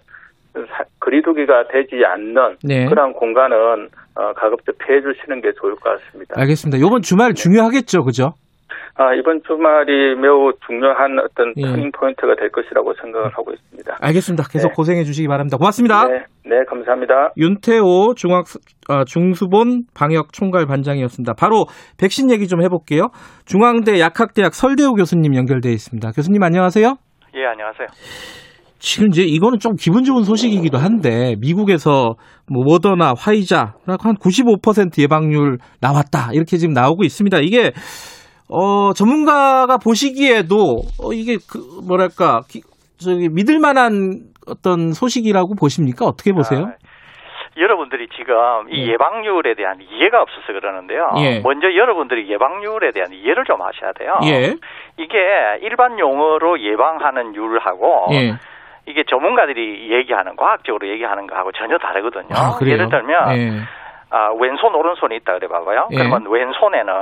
[SPEAKER 6] 사- 거리두기가 되지 않는
[SPEAKER 2] 네.
[SPEAKER 6] 그러한 공간은 어, 가급적 피해 주시는 게 좋을 것 같습니다.
[SPEAKER 2] 알겠습니다. 요번 주말 중요하겠죠, 그죠?
[SPEAKER 6] 아, 이번 주말이 매우 중요한 어떤
[SPEAKER 2] 예.
[SPEAKER 6] 터닝 포인트가 될 것이라고 생각을 하고 있습니다.
[SPEAKER 2] 알겠습니다. 계속
[SPEAKER 6] 네.
[SPEAKER 2] 고생해 주시기 바랍니다. 고맙습니다.
[SPEAKER 6] 네, 네, 감사합니다.
[SPEAKER 2] 윤태호 중학 어, 중수본 방역 총괄 반장이었습니다. 바로 백신 얘기 좀 해볼게요. 중앙대 약학대학 설대우 교수님 연결돼 있습니다. 교수님 안녕하세요.
[SPEAKER 7] 예, 안녕하세요.
[SPEAKER 2] 지금 이제 이거는 좀 기분 좋은 소식이기도 한데 미국에서 뭐 모더나 화이자라고 한95% 예방률 나왔다 이렇게 지금 나오고 있습니다. 이게 어 전문가가 보시기에도 어, 이게 그 뭐랄까 기- 저기 믿을 만한 어떤 소식이라고 보십니까? 어떻게 보세요?
[SPEAKER 7] 아, 여러분들이 지금 이
[SPEAKER 2] 예.
[SPEAKER 7] 예방률에 대한 이해가 없어서 그러는데요.
[SPEAKER 2] 예.
[SPEAKER 7] 먼저 여러분들이 예방률에 대한 이해를 좀 하셔야 돼요.
[SPEAKER 2] 예.
[SPEAKER 7] 이게 일반 용어로 예방하는 율하고
[SPEAKER 2] 예.
[SPEAKER 7] 이게 전문가들이 얘기하는 과학적으로 얘기하는 거하고 전혀 다르거든요.
[SPEAKER 2] 아?
[SPEAKER 7] 예를 들면
[SPEAKER 2] 예.
[SPEAKER 7] 아, 왼손 오른손이 있다 그래 봐봐요.
[SPEAKER 2] 예.
[SPEAKER 7] 그러면 왼손에는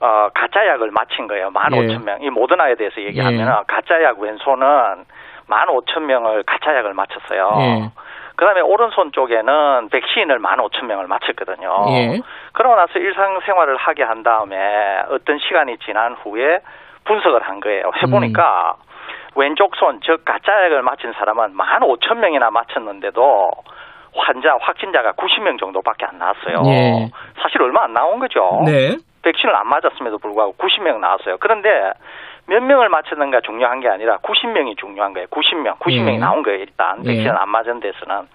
[SPEAKER 7] 어, 가짜 약을 맞힌 거예요. 만
[SPEAKER 2] 예.
[SPEAKER 7] 오천 명. 이 모더나에 대해서 얘기하면 은 가짜 약 왼손은 만 오천 명을 가짜 약을 맞췄어요.
[SPEAKER 2] 예.
[SPEAKER 7] 그다음에 오른손 쪽에는 백신을 만 오천 명을 맞췄거든요.
[SPEAKER 2] 예.
[SPEAKER 7] 그러고 나서 일상생활을 하게 한 다음에 어떤 시간이 지난 후에 분석을 한 거예요. 해보니까
[SPEAKER 2] 음.
[SPEAKER 7] 왼쪽 손, 즉 가짜 약을 맞힌 사람은 만 오천 명이나 맞췄는데도 환자, 확진자가 90명 정도밖에 안 나왔어요.
[SPEAKER 2] 예.
[SPEAKER 7] 사실 얼마 안 나온 거죠.
[SPEAKER 2] 네.
[SPEAKER 7] 백신을 안 맞았음에도 불구하고 90명 나왔어요. 그런데 몇 명을 맞췄는가 중요한 게 아니라 90명이 중요한 거예요. 90명, 90명이
[SPEAKER 2] 예.
[SPEAKER 7] 나온 거예요. 일단
[SPEAKER 2] 예.
[SPEAKER 7] 백신을 안 맞은 데서는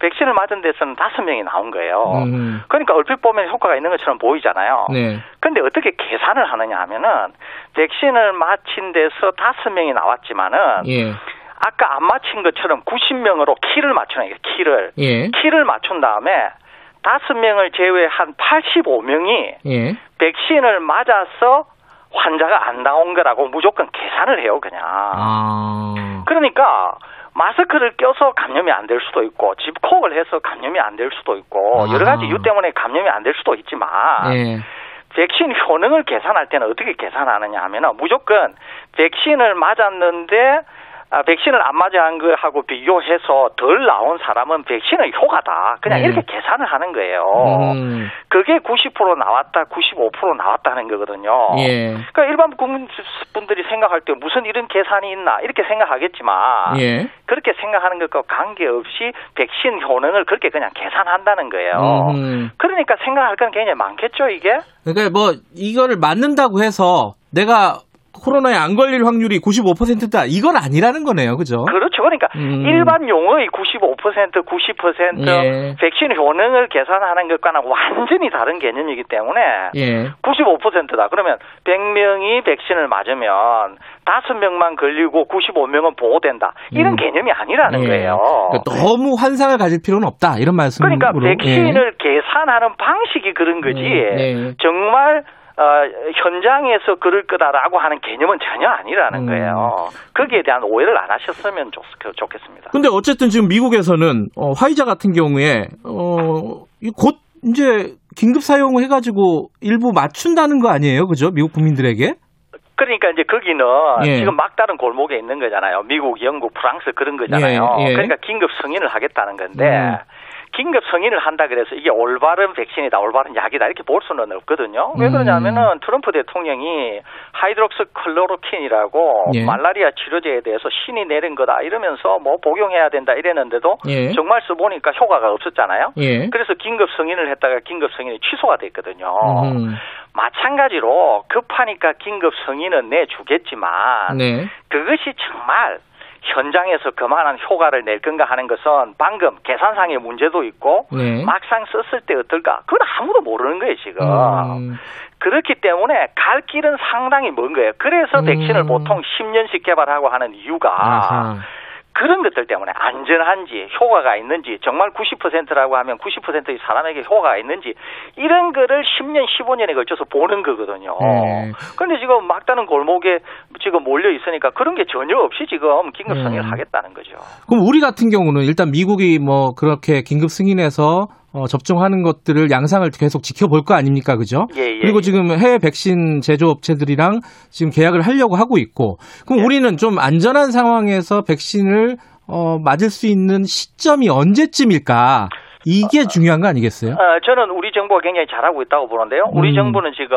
[SPEAKER 7] 백신을 맞은 데서는 5명이 나온 거예요.
[SPEAKER 2] 음.
[SPEAKER 7] 그러니까 얼핏 보면 효과가 있는 것처럼 보이잖아요.
[SPEAKER 2] 네.
[SPEAKER 7] 근데 어떻게 계산을 하느냐 하면은 백신을 맞힌 데서 5명이 나왔지만은
[SPEAKER 2] 예.
[SPEAKER 7] 아까 안 맞힌 것처럼 90명으로 키를 맞추는 거예요. 키를.
[SPEAKER 2] 예.
[SPEAKER 7] 키를 맞춘 다음에 5명을 제외한 85명이
[SPEAKER 2] 예.
[SPEAKER 7] 백신을 맞아서 환자가 안 나온 거라고 무조건 계산을 해요, 그냥.
[SPEAKER 2] 아.
[SPEAKER 7] 그러니까 마스크를 껴서 감염이 안 될 수도 있고 집콕을 해서 감염이 안 될 수도 있고
[SPEAKER 2] 아.
[SPEAKER 7] 여러 가지 이유 때문에 감염이 안 될 수도 있지만
[SPEAKER 2] 예.
[SPEAKER 7] 백신 효능을 계산할 때는 어떻게 계산하느냐 하면은 무조건 백신을 맞았는데 아, 백신을 안 맞은 거하고 비교해서 덜 나온 사람은 백신의 효과다. 그냥
[SPEAKER 2] 네.
[SPEAKER 7] 이렇게 계산을 하는 거예요.
[SPEAKER 2] 음.
[SPEAKER 7] 그게 90% 나왔다, 95% 나왔다는 거거든요.
[SPEAKER 2] 예.
[SPEAKER 7] 그러니까 일반 국민분들이 생각할 때 무슨 이런 계산이 있나 이렇게 생각하겠지만
[SPEAKER 2] 예.
[SPEAKER 7] 그렇게 생각하는 것과 관계없이 백신 효능을 그렇게 그냥 계산한다는 거예요.
[SPEAKER 2] 음.
[SPEAKER 7] 그러니까 생각할 건 굉장히 많겠죠 이게.
[SPEAKER 2] 그러니까 뭐 이거를 맞는다고 해서 내가 코로나에 안 걸릴 확률이 95%다 이건 아니라는 거네요, 그죠?
[SPEAKER 7] 그렇죠. 그러니까
[SPEAKER 2] 음.
[SPEAKER 7] 일반 용어의 95% 90%
[SPEAKER 2] 예.
[SPEAKER 7] 백신 효능을 계산하는 것과는 완전히 다른 개념이기 때문에
[SPEAKER 2] 예.
[SPEAKER 7] 95%다. 그러면 100명이 백신을 맞으면 5명만 걸리고 95명은 보호된다. 이런
[SPEAKER 2] 음.
[SPEAKER 7] 개념이 아니라는
[SPEAKER 2] 예.
[SPEAKER 7] 거예요.
[SPEAKER 2] 그러니까 너무 환상을 가질 필요는 없다 이런 말씀으로.
[SPEAKER 7] 그러니까 백신을 계산하는 방식이 그런 거지.
[SPEAKER 2] 예. 네.
[SPEAKER 7] 정말 어, 현장에서 그럴 거다라고 하는 개념은 전혀 아니라는
[SPEAKER 2] 음.
[SPEAKER 7] 거예요. 거기에 대한 오해를 안 하셨으면 좋, 좋겠습니다.
[SPEAKER 2] 근데 어쨌든 지금 미국에서는 어, 화이자 같은 경우에 어, 이곧 이제 긴급 사용을 해가지고 일부 맞춘다는 거 아니에요, 그죠? 미국 국민들에게?
[SPEAKER 7] 그러니까 이제 거기는
[SPEAKER 2] 예.
[SPEAKER 7] 지금 막다른 골목에 있는 거잖아요. 미국, 영국, 프랑스 그런 거잖아요.
[SPEAKER 2] 예, 예.
[SPEAKER 7] 그러니까 긴급 승인을 하겠다는 건데
[SPEAKER 2] 음.
[SPEAKER 7] 긴급 승인을 한다 그래서 이게 올바른 백신이다, 올바른 약이다 이렇게 볼 수는 없거든요. 왜
[SPEAKER 2] 음.
[SPEAKER 7] 그러냐면은 트럼프 대통령이 하이드록시클로로퀸이라고
[SPEAKER 2] 예.
[SPEAKER 7] 말라리아 치료제에 대해서 신이 내린 거다 이러면서 뭐 복용해야 된다 이랬는데도
[SPEAKER 2] 예.
[SPEAKER 7] 정말 써보니까 효과가 없었잖아요.
[SPEAKER 2] 예.
[SPEAKER 7] 그래서 긴급 승인을 했다가 긴급 승인이 취소가 됐거든요.
[SPEAKER 2] 음.
[SPEAKER 7] 마찬가지로 급하니까 긴급 승인은 내주겠지만
[SPEAKER 2] 네.
[SPEAKER 7] 그것이 정말 현장에서 그만한 효과를 낼 건가 하는 것은 방금 계산상의 문제도 있고
[SPEAKER 2] 네.
[SPEAKER 7] 막상 썼을 때 어떨까? 그건 아무도 모르는 거예요 지금.
[SPEAKER 2] 음,
[SPEAKER 7] 그렇기 때문에 갈 길은 상당히 먼 거예요. 그래서
[SPEAKER 2] 음.
[SPEAKER 7] 백신을 보통 10년씩 개발하고 하는 이유가
[SPEAKER 2] 아하.
[SPEAKER 7] 그런 것들 때문에 안전한지 효과가 있는지 정말 90%라고 하면 90%의 사람에게 효과가 있는지 이런 거를 10년 15년에 걸쳐서 보는 거거든요.
[SPEAKER 2] 네.
[SPEAKER 7] 그런데 지금 막다른 골목에 지금 몰려 있으니까 그런 게 전혀 없이 지금 긴급 승인을
[SPEAKER 2] 음.
[SPEAKER 7] 하겠다는 거죠.
[SPEAKER 2] 그럼 우리 같은 경우는 일단 미국이 뭐 그렇게 긴급 승인해서 어, 접종하는 것들을 양상을 계속 지켜볼 거 아닙니까, 그죠?
[SPEAKER 7] 예, 예,
[SPEAKER 2] 그리고
[SPEAKER 7] 예.
[SPEAKER 2] 지금 해외 백신 제조업체들이랑 지금 계약을 하려고 하고 있고, 그럼
[SPEAKER 7] 예.
[SPEAKER 2] 우리는 좀 안전한 상황에서 백신을 어, 맞을 수 있는 시점이 언제쯤일까? 이게 중요한 거 아니겠어요?
[SPEAKER 7] 어, 저는 우리 정부가 굉장히 잘하고 있다고 보는데요. 우리
[SPEAKER 2] 음.
[SPEAKER 7] 정부는 지금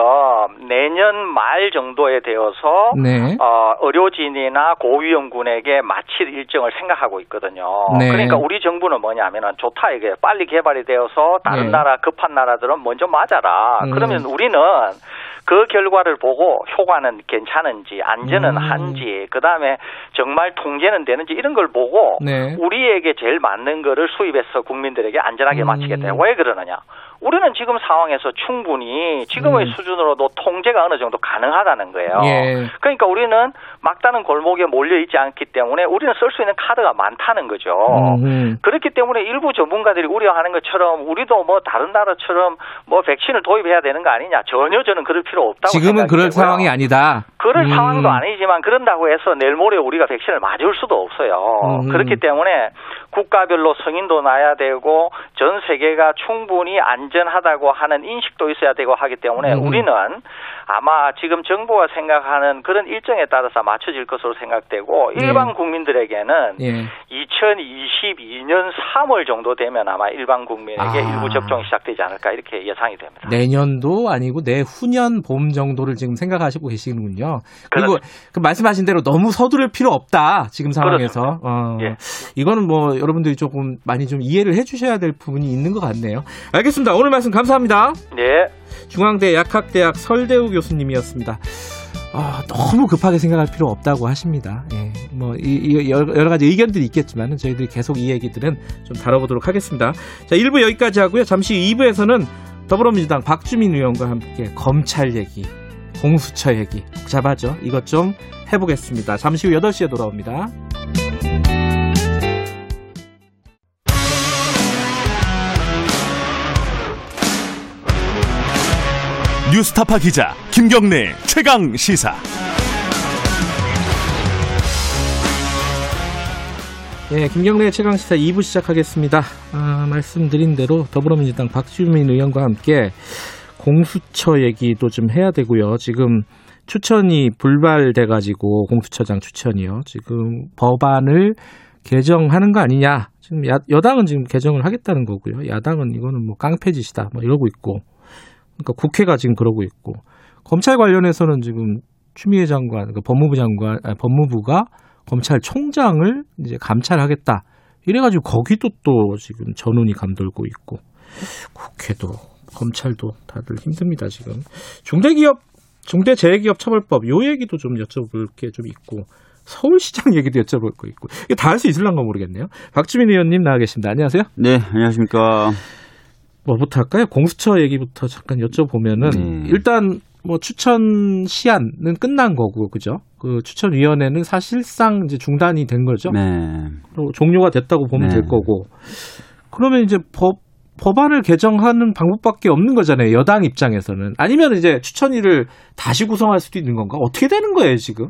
[SPEAKER 7] 내년 말 정도에 되어서
[SPEAKER 2] 네.
[SPEAKER 7] 어, 의료진이나 고위험군에게 마칠 일정을 생각하고 있거든요.
[SPEAKER 2] 네.
[SPEAKER 7] 그러니까 우리 정부는 뭐냐면은 좋다 이게 빨리 개발이 되어서 다른
[SPEAKER 2] 네.
[SPEAKER 7] 나라 급한 나라들은 먼저 맞아라.
[SPEAKER 2] 음.
[SPEAKER 7] 그러면 우리는 그 결과를 보고 효과는 괜찮은지 안전은
[SPEAKER 2] 음.
[SPEAKER 7] 한지 그다음에 정말 통제는 되는지 이런 걸 보고
[SPEAKER 2] 네.
[SPEAKER 7] 우리에게 제일 맞는 거를 수입해서 국민들에게 안전하게
[SPEAKER 2] 음.
[SPEAKER 7] 마치겠다. 왜 그러느냐? 우리는 지금 상황에서 충분히 지금의
[SPEAKER 2] 음.
[SPEAKER 7] 수준으로도 통제가 어느 정도 가능하다는 거예요.
[SPEAKER 2] 예.
[SPEAKER 7] 그러니까 우리는 막다른 골목에 몰려 있지 않기 때문에 우리는 쓸 수 있는 카드가 많다는 거죠.
[SPEAKER 2] 음.
[SPEAKER 7] 그렇기 때문에 일부 전문가들이 우려하는 것처럼 우리도 뭐 다른 나라처럼 뭐 백신을 도입해야 되는 거 아니냐 전혀 저는 그럴 필요 없다고
[SPEAKER 2] 지금은 그럴
[SPEAKER 7] 되고요.
[SPEAKER 2] 상황이 아니다.
[SPEAKER 7] 그럴
[SPEAKER 2] 음.
[SPEAKER 7] 상황도 아니지만 그런다고 해서 내일 모레 우리가 백신을 맞을 수도 없어요.
[SPEAKER 2] 음.
[SPEAKER 7] 그렇기 때문에 국가별로 승인도 나야 되고 전 세계가 충분히 안 전하다고 하는 인식도 있어야 되고 하기 때문에
[SPEAKER 2] 음.
[SPEAKER 7] 우리는 아마 지금 정부가 생각하는 그런 일정에 따라서 맞춰질 것으로 생각되고
[SPEAKER 2] 예.
[SPEAKER 7] 일반 국민들에게는
[SPEAKER 2] 예.
[SPEAKER 7] 2022년 3월 정도 되면 아마 일반 국민에게
[SPEAKER 2] 아.
[SPEAKER 7] 일부 접종이 시작되지 않을까 이렇게 예상이 됩니다.
[SPEAKER 2] 내년도 아니고 내후년 봄 정도를 지금 생각하시고 계시는군요. 그리고 그 말씀하신 대로 너무 서두를 필요 없다. 지금 상황에서. 어,
[SPEAKER 7] 예.
[SPEAKER 2] 이거는 뭐 여러분들이 조금 많이 좀 이해를 해 주셔야 될 부분이 있는 것 같네요. 알겠습니다. 오늘 말씀 감사합니다.
[SPEAKER 7] 네.
[SPEAKER 2] 중앙대 약학대학 설대우 교수님이었습니다. 아, 너무 급하게 생각할 필요 없다고 하십니다. 예, 뭐, 이, 이 여러, 가지 의견들이 있겠지만 저희들이 계속 이 얘기들은 좀 다뤄보도록 하겠습니다. 자, 1부 여기까지 하고요. 잠시 후 2부에서는 더불어민주당 박주민 의원과 함께 검찰 얘기, 공수처 얘기 복잡하죠. 이것 좀 해보겠습니다. 잠시 후 8시에 돌아옵니다.
[SPEAKER 1] 뉴스타파 기자 김경래 최강 시사.
[SPEAKER 2] 예, 김경래 최강 시사 2부 시작하겠습니다. 아, 말씀드린 대로 더불어민주당 박주민 의원과 함께 공수처 얘기도 좀 해야 되고요. 지금 추천이 불발돼 가지고 공수처장 추천이요. 지금 법안을 개정하는 거 아니냐. 지금 야, 여당은 지금 개정을 하겠다는 거고요. 야당은 이거는 뭐 깡패짓이다. 뭐 이러고 있고. 그러니까 국회가 지금 그러고 있고. 검찰 관련해서는 지금 추미애 장관, 그러니까 법무부 장관, 아니, 법무부가 검찰총장을 이제 감찰하겠다. 이래가지고 거기도 또 지금 전운이 감돌고 있고 국회도 검찰도 다들 힘듭니다 지금 중대기업 중대재해기업 처벌법 요 얘기도 좀 여쭤볼 게 좀 있고 서울시장 얘기도 여쭤볼 거 있고 이게 다 할 수 있을란가 모르겠네요. 박주민 의원님 나와 계십니다. 안녕하세요.
[SPEAKER 8] 네, 안녕하십니까.
[SPEAKER 2] 뭐부터 할까요? 공수처 얘기부터 잠깐 여쭤보면은
[SPEAKER 8] 네.
[SPEAKER 2] 일단 뭐 추천 시한은 끝난 거고 그죠? 그 추천 위원회는 사실상 이제 중단이 된 거죠.
[SPEAKER 8] 네.
[SPEAKER 2] 또 종료가 됐다고 보면
[SPEAKER 8] 네.
[SPEAKER 2] 될 거고. 그러면 이제 법 법안을 개정하는 방법밖에 없는 거잖아요. 여당 입장에서는. 아니면 이제 추천위를 다시 구성할 수도 있는 건가? 어떻게 되는 거예요, 지금?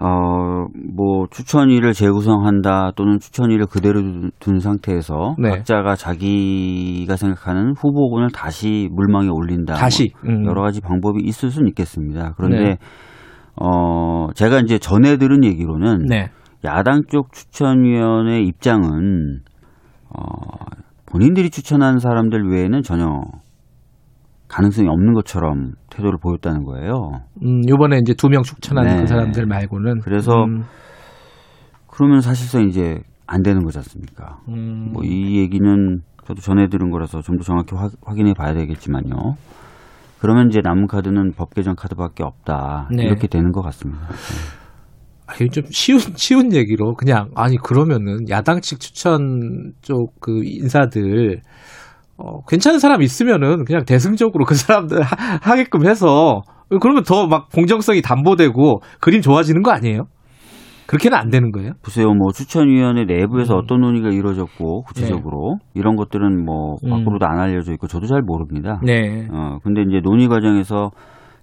[SPEAKER 8] 어, 뭐, 추천위를 재구성한다 또는 추천위를 그대로 둔- 둔 상태에서
[SPEAKER 2] 네.
[SPEAKER 8] 각자가 자기가 생각하는 후보군을 다시 물망에 올린다.
[SPEAKER 2] 다시.
[SPEAKER 8] 뭐
[SPEAKER 2] 음.
[SPEAKER 8] 여러 가지 방법이 있을 수는 있겠습니다. 그런데,
[SPEAKER 2] 네.
[SPEAKER 8] 어, 제가 이제 전해 들은 얘기로는
[SPEAKER 2] 네.
[SPEAKER 8] 야당 쪽 추천위원회 입장은, 어, 본인들이 추천한 사람들 외에는 전혀 가능성이 없는 것처럼 태도를 보였다는 거예요.
[SPEAKER 2] 음, 요번에 이제 두명 추천한
[SPEAKER 8] 네.
[SPEAKER 2] 그 사람들 말고는.
[SPEAKER 8] 그래서
[SPEAKER 2] 음,
[SPEAKER 8] 그러면 사실상 이제 안 되는 거지 않습니까?
[SPEAKER 2] 음,
[SPEAKER 8] 뭐이 얘기는 저도 전해 들은 거라서 좀 더 정확히 확, 확인해 봐야 되겠지만요. 그러면 이제 남은 카드는 법 개정 카드밖에 없다.
[SPEAKER 2] 네.
[SPEAKER 8] 이렇게 되는 것 같습니다.
[SPEAKER 2] 아니, 좀 쉬운, 쉬운 얘기로 그냥, 아니, 그러면은 야당 측 추천 쪽 그 인사들, 어, 괜찮은 사람 있으면은 그냥 대승적으로 그 사람들 하, 하게끔 해서, 그러면 더 막 공정성이 담보되고 그림 좋아지는 거 아니에요? 그렇게는 안 되는 거예요?
[SPEAKER 8] 보세요. 뭐 추천위원회 내부에서
[SPEAKER 2] 음.
[SPEAKER 8] 어떤 논의가 이루어졌고 구체적으로 이런 것들은 뭐
[SPEAKER 2] 음.
[SPEAKER 8] 밖으로도 안 알려져 있고 저도 잘 모릅니다.
[SPEAKER 2] 네.
[SPEAKER 8] 어 근데 이제 논의 과정에서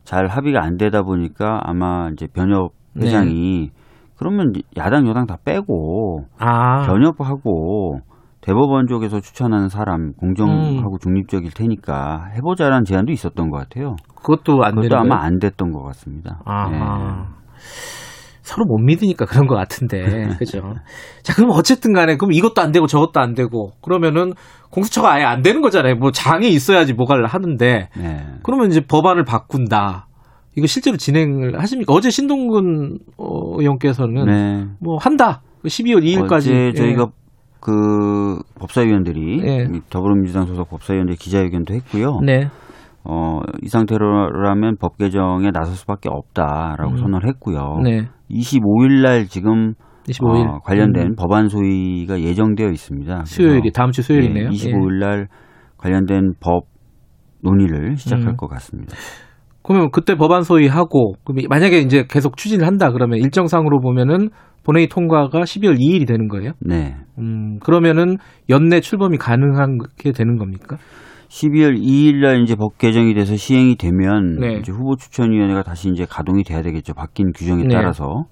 [SPEAKER 8] 잘 합의가 안 되다 보니까 아마 이제 변협
[SPEAKER 2] 네.
[SPEAKER 8] 회장이 그러면 야당 여당 다 빼고
[SPEAKER 2] 아.
[SPEAKER 8] 변협하고 대법원 쪽에서 추천하는 사람 공정하고
[SPEAKER 2] 음.
[SPEAKER 8] 중립적일 테니까 해보자라는 제안도 있었던 것 같아요.
[SPEAKER 2] 그것도 안
[SPEAKER 8] 그것도 아마? 안 됐던 것 같습니다.
[SPEAKER 2] 아하.
[SPEAKER 8] 네.
[SPEAKER 2] 서로 못 믿으니까 그런 것 같은데. 그죠. 자, 그럼 어쨌든 간에, 그럼 이것도 안 되고 저것도 안 되고, 그러면은 공수처가 아예 안 되는 거잖아요. 뭐 장이 있어야지 뭐가를 하는데,
[SPEAKER 8] 네.
[SPEAKER 2] 그러면 이제 법안을 바꾼다. 이거 실제로 진행을 하십니까? 어제 신동근 어, 의원께서는
[SPEAKER 8] 네.
[SPEAKER 2] 뭐 한다. 12월 2일까지.
[SPEAKER 8] 어제 저희가 그 법사위원들이
[SPEAKER 2] 예.
[SPEAKER 8] 이 더불어민주당 소속 법사위원들 기자회견도 했고요.
[SPEAKER 2] 네.
[SPEAKER 8] 어, 이 상태로라면 법 개정에 나설 수밖에 없다라고
[SPEAKER 2] 음.
[SPEAKER 8] 선언을 했고요.
[SPEAKER 2] 네.
[SPEAKER 8] 25일 날 지금
[SPEAKER 2] 25일.
[SPEAKER 8] 어, 관련된
[SPEAKER 2] 음.
[SPEAKER 8] 법안 소위가 예정되어 있습니다.
[SPEAKER 2] 수요일이 다음 주 수요일이네요.
[SPEAKER 8] 예, 25일 날 관련된 법 논의를 시작할
[SPEAKER 2] 음.
[SPEAKER 8] 것 같습니다.
[SPEAKER 2] 그러면 그때 법안 소위하고 만약에 이제 계속 추진을 한다 그러면 일정상으로 보면은 본회의 통과가 12월 2일이 되는 거예요.
[SPEAKER 8] 네.
[SPEAKER 2] 음, 그러면은 연내 출범이 가능하게 되는 겁니까?
[SPEAKER 8] 12월 2일 날 이제 법 개정이 돼서 시행이 되면
[SPEAKER 2] 네.
[SPEAKER 8] 이제 후보 추천 위원회가 다시 이제 가동이 돼야 되겠죠. 바뀐 규정에
[SPEAKER 2] 네.
[SPEAKER 8] 따라서.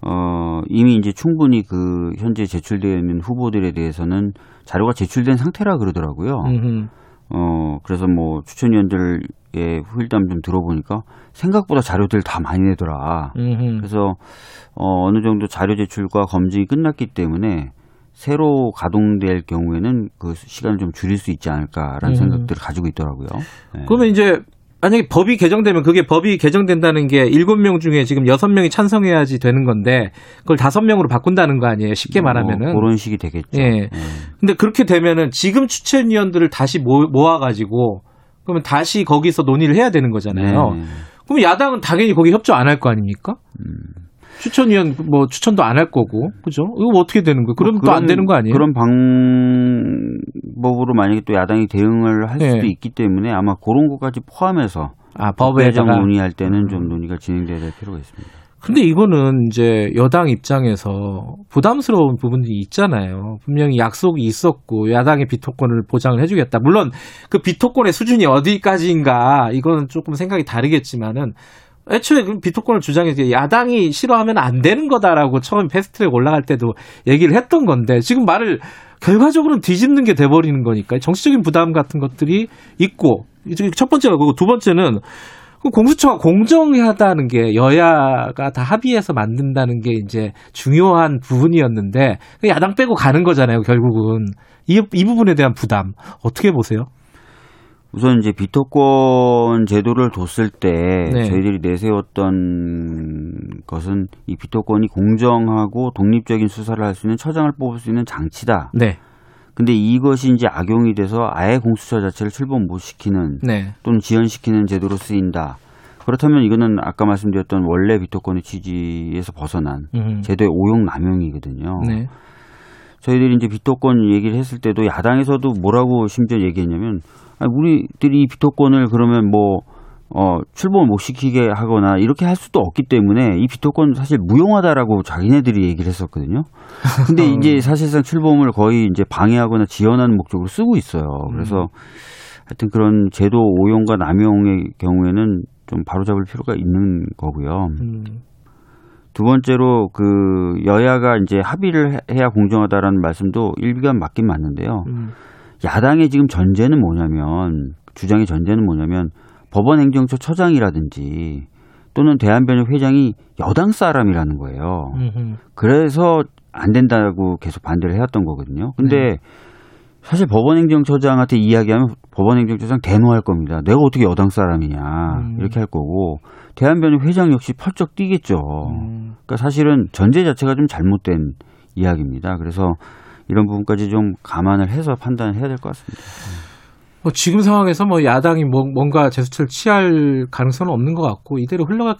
[SPEAKER 8] 어, 이미 이제 충분히 그 현재 제출되어 있는 후보들에 대해서는 자료가 제출된 상태라 그러더라고요.
[SPEAKER 2] 음흠.
[SPEAKER 8] 어, 그래서 뭐 추천위원들의 후일담 좀 들어보니까 생각보다 자료들 다 많이 내더라.
[SPEAKER 2] 음흠.
[SPEAKER 8] 그래서 어, 어느 정도 자료 제출과 검증이 끝났기 때문에 새로 가동될 경우에는 그 시간을 좀 줄일 수 있지 않을까라는
[SPEAKER 2] 음.
[SPEAKER 8] 생각들을 가지고 있더라고요. 네.
[SPEAKER 2] 그러면 이제 만약에 법이 개정되면 그게 법이 개정된다는 게 일곱 명 중에 지금 여섯 명이 찬성해야지 되는 건데 그걸 다섯 명으로 바꾼다는 거 아니에요? 쉽게 말하면은.
[SPEAKER 8] 뭐 그런 식이 되겠죠.
[SPEAKER 2] 예.
[SPEAKER 8] 네.
[SPEAKER 2] 근데 그렇게 되면은 지금 추천위원들을 다시 모, 모아 가지고 그러면 다시 거기서 논의를 해야 되는 거잖아요.
[SPEAKER 8] 네.
[SPEAKER 2] 그럼 야당은 당연히 거기 협조 안 할 거 아닙니까?
[SPEAKER 8] 음.
[SPEAKER 2] 추천위원 뭐 추천도 안 할 거고 그죠? 이거 뭐 어떻게 되는 거예요? 그럼
[SPEAKER 8] 뭐
[SPEAKER 2] 또안
[SPEAKER 8] 그런-
[SPEAKER 2] 되는 거 아니에요?
[SPEAKER 8] 그런 방법으로 만약에 또 야당이 대응을 할 수도
[SPEAKER 2] 네.
[SPEAKER 8] 있기 때문에 아마 그런 것까지 포함해서 아법 개정
[SPEAKER 2] 법에다가.
[SPEAKER 8] 논의할 때는 좀 논의가 진행돼야 될 필요가 있습니다.
[SPEAKER 2] 근데 이거는 이제 여당 입장에서 부담스러운 부분이 있잖아요. 분명히 약속이 있었고 야당의 비토권을 보장을 해주겠다. 물론 그 비토권의 수준이 어디까지인가 이거는 조금 생각이 다르겠지만은 애초에 그 비토권을 주장해서 야당이 싫어하면 안 되는 거다라고 처음 패스트트랙 올라갈 때도 얘기를 했던 건데 지금 말을 결과적으로는 뒤집는 게 돼버리는 거니까 정치적인 부담 같은 것들이 있고 첫 번째가 그고 두 번째는 그 공수처가 공정하다는 게 여야가 다 합의해서 만든다는 게 이제 중요한 부분이었는데 그 야당 빼고 가는 거잖아요 결국은 이, 이 부분에 대한 부담 어떻게 보세요?
[SPEAKER 8] 우선 이제 비토권 제도를 뒀을 때
[SPEAKER 2] 네.
[SPEAKER 8] 저희들이 내세웠던 것은 이 비토권이 공정하고 독립적인 수사를 할 수 있는 처장을 뽑을 수 있는 장치다.
[SPEAKER 2] 네,
[SPEAKER 8] 근데 이것이 이제 악용이 돼서 아예 공수처 자체를 출범 못 시키는
[SPEAKER 2] 네,
[SPEAKER 8] 또는 지연시키는 제도로 쓰인다. 그렇다면 이거는 아까 말씀드렸던 원래 비토권의 취지에서 벗어난
[SPEAKER 2] 음,
[SPEAKER 8] 제도의 오용 남용이거든요.
[SPEAKER 2] 네,
[SPEAKER 8] 저희들이 이제 비토권 얘기를 했을 때도 야당에서도 뭐라고 심지어 얘기했냐면 아니, 우리들이 이 비토권을 그러면 뭐 어, 출범을 못 시키게 하거나 이렇게 할 수도 없기 때문에 이 비토권 사실 무용하다라고 자기네들이 얘기를 했었거든요. 근데 이제 사실상 출범을 거의 이제 방해하거나 지연하는 목적으로 쓰고 있어요. 그래서 하여튼 그런 제도 오용과 남용의 경우에는 좀 바로잡을 필요가 있는 거고요.
[SPEAKER 2] 음,
[SPEAKER 8] 두 번째로 그 여야가 이제 합의를 해- 해야 공정하다라는 말씀도 일비가 맞긴 맞는데요.
[SPEAKER 2] 음,
[SPEAKER 8] 야당의 지금 전제는 뭐냐면 주장의 전제는 뭐냐면 법원 행정처 처장이라든지 또는 대한변협 회장이 여당 사람이라는 거예요.
[SPEAKER 2] 음,
[SPEAKER 8] 그래서 안 된다고 계속 반대를 해왔던 거거든요. 근데
[SPEAKER 2] 네.
[SPEAKER 8] 사실 법원행정처장한테 이야기하면 법원행정처장 대노할 겁니다. 내가 어떻게 여당 사람이냐
[SPEAKER 2] 음.
[SPEAKER 8] 이렇게 할 거고 대한변협 회장 역시 펄쩍 뛰겠죠.
[SPEAKER 2] 음.
[SPEAKER 8] 그러니까 사실은 전제 자체가 좀 잘못된 이야기입니다. 그래서 이런 부분까지 좀 감안을 해서 판단을 해야 될 것 같습니다.
[SPEAKER 2] 뭐 지금 상황에서 뭐 야당이 뭐 뭔가 제스처를 취할 가능성은 없는 것 같고 이대로 흘러갈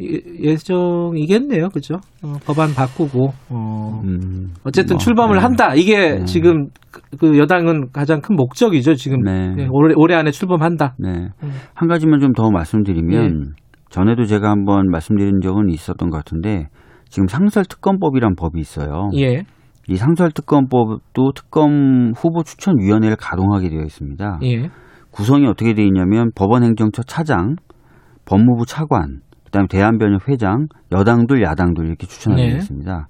[SPEAKER 2] 예- 예정이겠네요, 그죠? 어, 법안 바꾸고 어,
[SPEAKER 8] 음,
[SPEAKER 2] 어쨌든
[SPEAKER 8] 뭐,
[SPEAKER 2] 출범을
[SPEAKER 8] 네.
[SPEAKER 2] 한다. 이게
[SPEAKER 8] 네.
[SPEAKER 2] 지금 그- 그 여당은 가장 큰 목적이죠. 지금
[SPEAKER 8] 네.
[SPEAKER 2] 예, 올해, 올해 안에 출범한다.
[SPEAKER 8] 네.
[SPEAKER 2] 음.
[SPEAKER 8] 한 가지만 좀 더 말씀드리면 전에도 제가 한번 말씀드린 적은 있었던 것 같은데 지금 상설특검법이란 법이 있어요.
[SPEAKER 2] 예,
[SPEAKER 8] 이 상설특검법도 특검 후보 추천위원회를 가동하게 되어 있습니다.
[SPEAKER 2] 예,
[SPEAKER 8] 구성이 어떻게 되어 있냐면 법원행정처 차장, 법무부 차관, 그다음에 대한변협 회장, 여당들, 야당들 이렇게 추천하게
[SPEAKER 2] 네.
[SPEAKER 8] 되어 있습니다.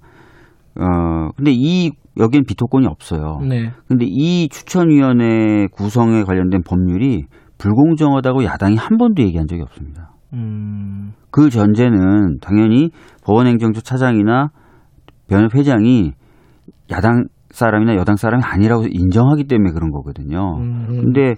[SPEAKER 8] 어, 근데 이 여기엔 비토권이 없어요.
[SPEAKER 2] 네,
[SPEAKER 8] 근데 이 추천위원회 구성에 관련된 법률이 불공정하다고 야당이 한 번도 얘기한 적이 없습니다.
[SPEAKER 2] 음,
[SPEAKER 8] 그 전제는 당연히 법원행정처 차장이나 변협 회장이 야당 사람이나 여당 사람이 아니라고 인정하기 때문에 그런 거거든요.
[SPEAKER 2] 음,
[SPEAKER 8] 근데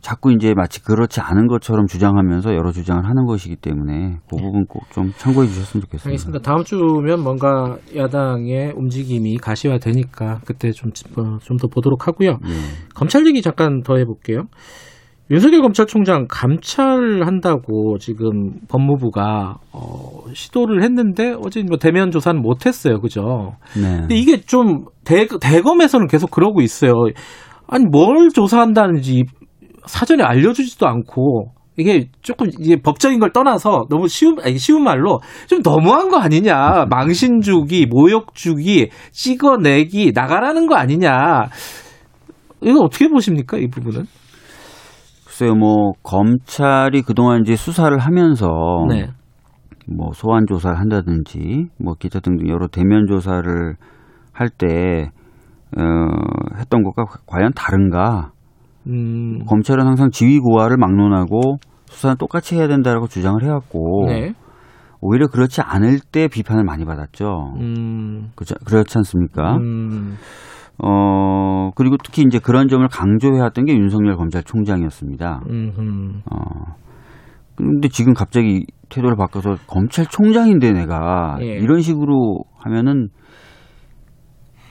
[SPEAKER 8] 자꾸 이제 마치 그렇지 않은 것처럼 주장하면서 여러 주장을 하는 것이기 때문에 그 부분 꼭 좀 참고해 주셨으면 좋겠습니다.
[SPEAKER 2] 알겠습니다. 다음 주면 뭔가 야당의 움직임이 가시화되니까 그때 좀 좀 더 보도록 하고요.
[SPEAKER 8] 예.
[SPEAKER 2] 검찰 얘기 잠깐 더 해볼게요. 윤석열 검찰총장 감찰한다고 지금 법무부가 어, 시도를 했는데 어제 뭐 대면 조사는 못했어요, 그죠?
[SPEAKER 8] 네.
[SPEAKER 2] 근데 이게 좀 대, 대검에서는 계속 그러고 있어요. 아니 뭘 조사한다는지 사전에 알려주지도 않고 이게 조금 이제 법적인 걸 떠나서 너무 쉬운 아니 쉬운 말로 좀 너무한 거 아니냐 망신 주기 모욕 주기 찍어내기 나가라는 거 아니냐 이거 어떻게 보십니까 이 부분은?
[SPEAKER 8] 글쎄요, 뭐 검찰이 그동안 이제 수사를 하면서
[SPEAKER 2] 네.
[SPEAKER 8] 뭐 소환 조사를 한다든지 뭐 기타 등등 여러 대면 조사를 할때 어, 했던 것과 과연 다른가?
[SPEAKER 2] 음,
[SPEAKER 8] 검찰은 항상 지휘 고하를 막론하고 수사는 똑같이 해야 된다라고 주장을 해왔고
[SPEAKER 2] 네.
[SPEAKER 8] 오히려 그렇지 않을 때 비판을 많이 받았죠.
[SPEAKER 2] 음,
[SPEAKER 8] 그렇지, 그렇지 않습니까?
[SPEAKER 2] 음,
[SPEAKER 8] 어 그리고 특히 이제 그런 점을 강조해왔던 게 윤석열 검찰총장이었습니다.
[SPEAKER 2] 음, 음.
[SPEAKER 8] 어 근데 지금 갑자기 태도를 바꿔서 검찰총장인데 내가
[SPEAKER 2] 예.
[SPEAKER 8] 이런 식으로 하면은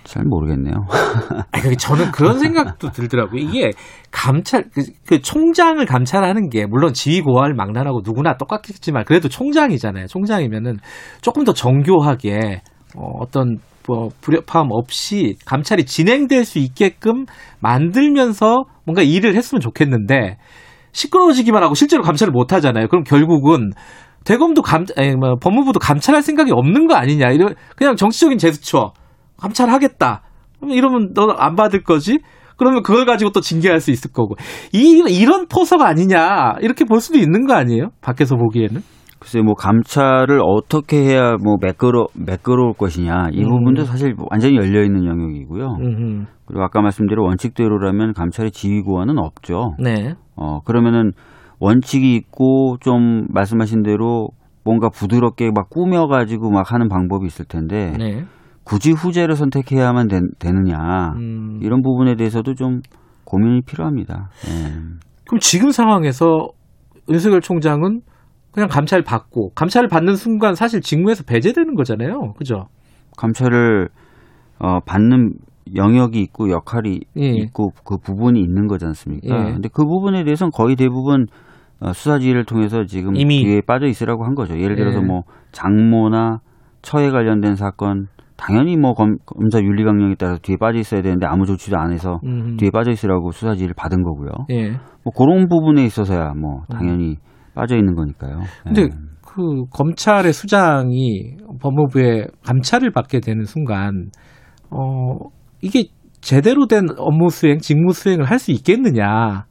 [SPEAKER 8] 잘 모르겠네요.
[SPEAKER 2] 아니, 저는 그런 생각도 들더라고요. 이게 감찰, 그, 그 총장을 감찰하는 게, 물론 지휘고하를 막론하고 누구나 똑같겠지만, 그래도 총장이잖아요. 총장이면은 조금 더 정교하게, 어, 어떤, 뭐, 불협화음 없이 감찰이 진행될 수 있게끔 만들면서 뭔가 일을 했으면 좋겠는데, 시끄러워지기만 하고 실제로 감찰을 못 하잖아요. 그럼 결국은 대검도 감, 아니, 뭐, 법무부도 감찰할 생각이 없는 거 아니냐. 이런, 그냥 정치적인 제스처. 감찰하겠다. 이러면 너 안 받을 거지? 그러면 그걸 가지고 또 징계할 수 있을 거고. 이, 이런 포석 아니냐. 이렇게 볼 수도 있는 거 아니에요? 밖에서 보기에는.
[SPEAKER 8] 글쎄 뭐 감찰을 어떻게 해야 뭐 매끄러 매끄러울 것이냐 이
[SPEAKER 2] 음.
[SPEAKER 8] 부분도 사실 완전히 열려 있는 영역이고요.
[SPEAKER 2] 음,
[SPEAKER 8] 그리고 아까 말씀대로 원칙대로라면 감찰의 지휘고하는 없죠.
[SPEAKER 2] 네.
[SPEAKER 8] 어 그러면은 원칙이 있고 좀 말씀하신 대로 뭔가 부드럽게 막 꾸며가지고 막 하는 방법이 있을 텐데
[SPEAKER 2] 네.
[SPEAKER 8] 굳이 후제를 선택해야만 되, 되느냐
[SPEAKER 2] 음,
[SPEAKER 8] 이런 부분에 대해서도 좀 고민이 필요합니다. 예.
[SPEAKER 2] 그럼 지금 상황에서 윤석열 총장은 그냥 감찰 받고, 감찰을 받는 순간 사실 직무에서 배제되는 거잖아요. 그죠?
[SPEAKER 8] 감찰을 어, 받는 영역이 있고 역할이
[SPEAKER 2] 예.
[SPEAKER 8] 있고 그 부분이 있는 거지 않습니까?
[SPEAKER 2] 예.
[SPEAKER 8] 근데 그 부분에 대해서는 거의 대부분 어, 수사지휘를 통해서 지금
[SPEAKER 2] 이미-
[SPEAKER 8] 뒤에 빠져 있으라고 한 거죠. 예를 들어서
[SPEAKER 2] 예.
[SPEAKER 8] 뭐 장모나 처에 관련된 사건 당연히 뭐 검, 검사 윤리 강령에 따라서 뒤에 빠져 있어야 되는데 아무 조치도 안 해서
[SPEAKER 2] 음,
[SPEAKER 8] 뒤에 빠져 있으라고 수사지휘를 받은 거고요.
[SPEAKER 2] 예.
[SPEAKER 8] 뭐 그런 부분에 있어서야 뭐 당연히 빠져 있는 거니까요.
[SPEAKER 2] 근데
[SPEAKER 8] 예.
[SPEAKER 2] 그 검찰의 수장이 법무부에 감찰을 받게 되는 순간 어 이게 제대로 된 업무 수행, 직무 수행을 할 수 있겠느냐.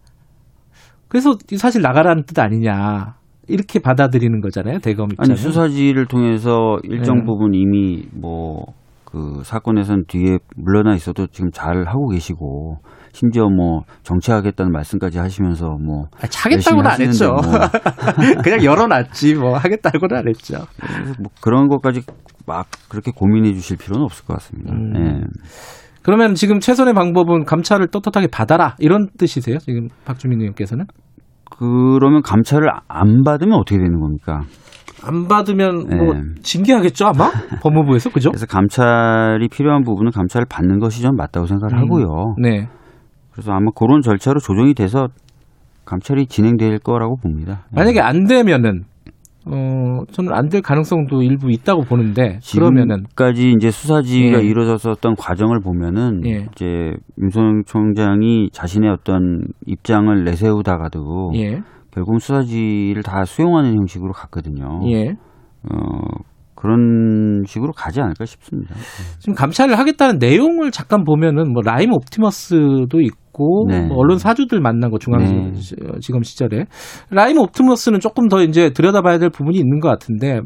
[SPEAKER 2] 그래서 사실 나가라는 뜻 아니냐. 이렇게 받아들이는 거잖아요, 대검 입장은.
[SPEAKER 8] 아니 수사지를 통해서 일정
[SPEAKER 2] 네.
[SPEAKER 8] 부분 이미 뭐 그 사건에선 뒤에 물러나 있어도 지금 잘 하고 계시고 심지어 뭐 정치하겠다는 말씀까지 하시면서 뭐
[SPEAKER 2] 아, 하겠다고는 안 했죠.
[SPEAKER 8] 뭐.
[SPEAKER 2] 그냥 열어놨지, 뭐. 하겠다고는 안 했죠.
[SPEAKER 8] 뭐 그런 것까지 막 그렇게 고민해 주실 필요는 없을 것 같습니다.
[SPEAKER 2] 음.
[SPEAKER 8] 예.
[SPEAKER 2] 그러면 지금 최선의 방법은 감찰을 떳떳하게 받아라. 이런 뜻이세요? 지금 박주민 의원께서는?
[SPEAKER 8] 그러면 감찰을 안 받으면 어떻게 되는 겁니까?
[SPEAKER 2] 안 받으면 뭐
[SPEAKER 8] 네.
[SPEAKER 2] 징계하겠죠, 아마? 법무부에서, 그죠?
[SPEAKER 8] 그래서 감찰이 필요한 부분은 감찰을 받는 것이 좀 맞다고 생각을
[SPEAKER 2] 음.
[SPEAKER 8] 하고요.
[SPEAKER 2] 네.
[SPEAKER 8] 그래서 아마 그런 절차로 조정이 돼서 감찰이 진행될 거라고 봅니다.
[SPEAKER 2] 만약에 안 되면은 어 저는 안 될 가능성도 일부 있다고 보는데 그러면은
[SPEAKER 8] 지금까지 이제 수사 지휘가
[SPEAKER 2] 예.
[SPEAKER 8] 이루어졌었던 과정을 보면은
[SPEAKER 2] 예.
[SPEAKER 8] 이제 윤석열 총장이 자신의 어떤 입장을 내세우다가도
[SPEAKER 2] 예.
[SPEAKER 8] 결국 수사 지휘를 다 수용하는 형식으로 갔거든요.
[SPEAKER 2] 예.
[SPEAKER 8] 어, 그런 식으로 가지 않을까 싶습니다.
[SPEAKER 2] 지금 감찰을 하겠다는 내용을 잠깐 보면은 뭐 라임 옵티머스도 있고
[SPEAKER 8] 네.
[SPEAKER 2] 뭐 언론 사주들 만난 거 중앙지검
[SPEAKER 8] 네.
[SPEAKER 2] 시절에 라임 옵티머스는 조금 더 이제 들여다봐야 될 부분이 있는 것 같은데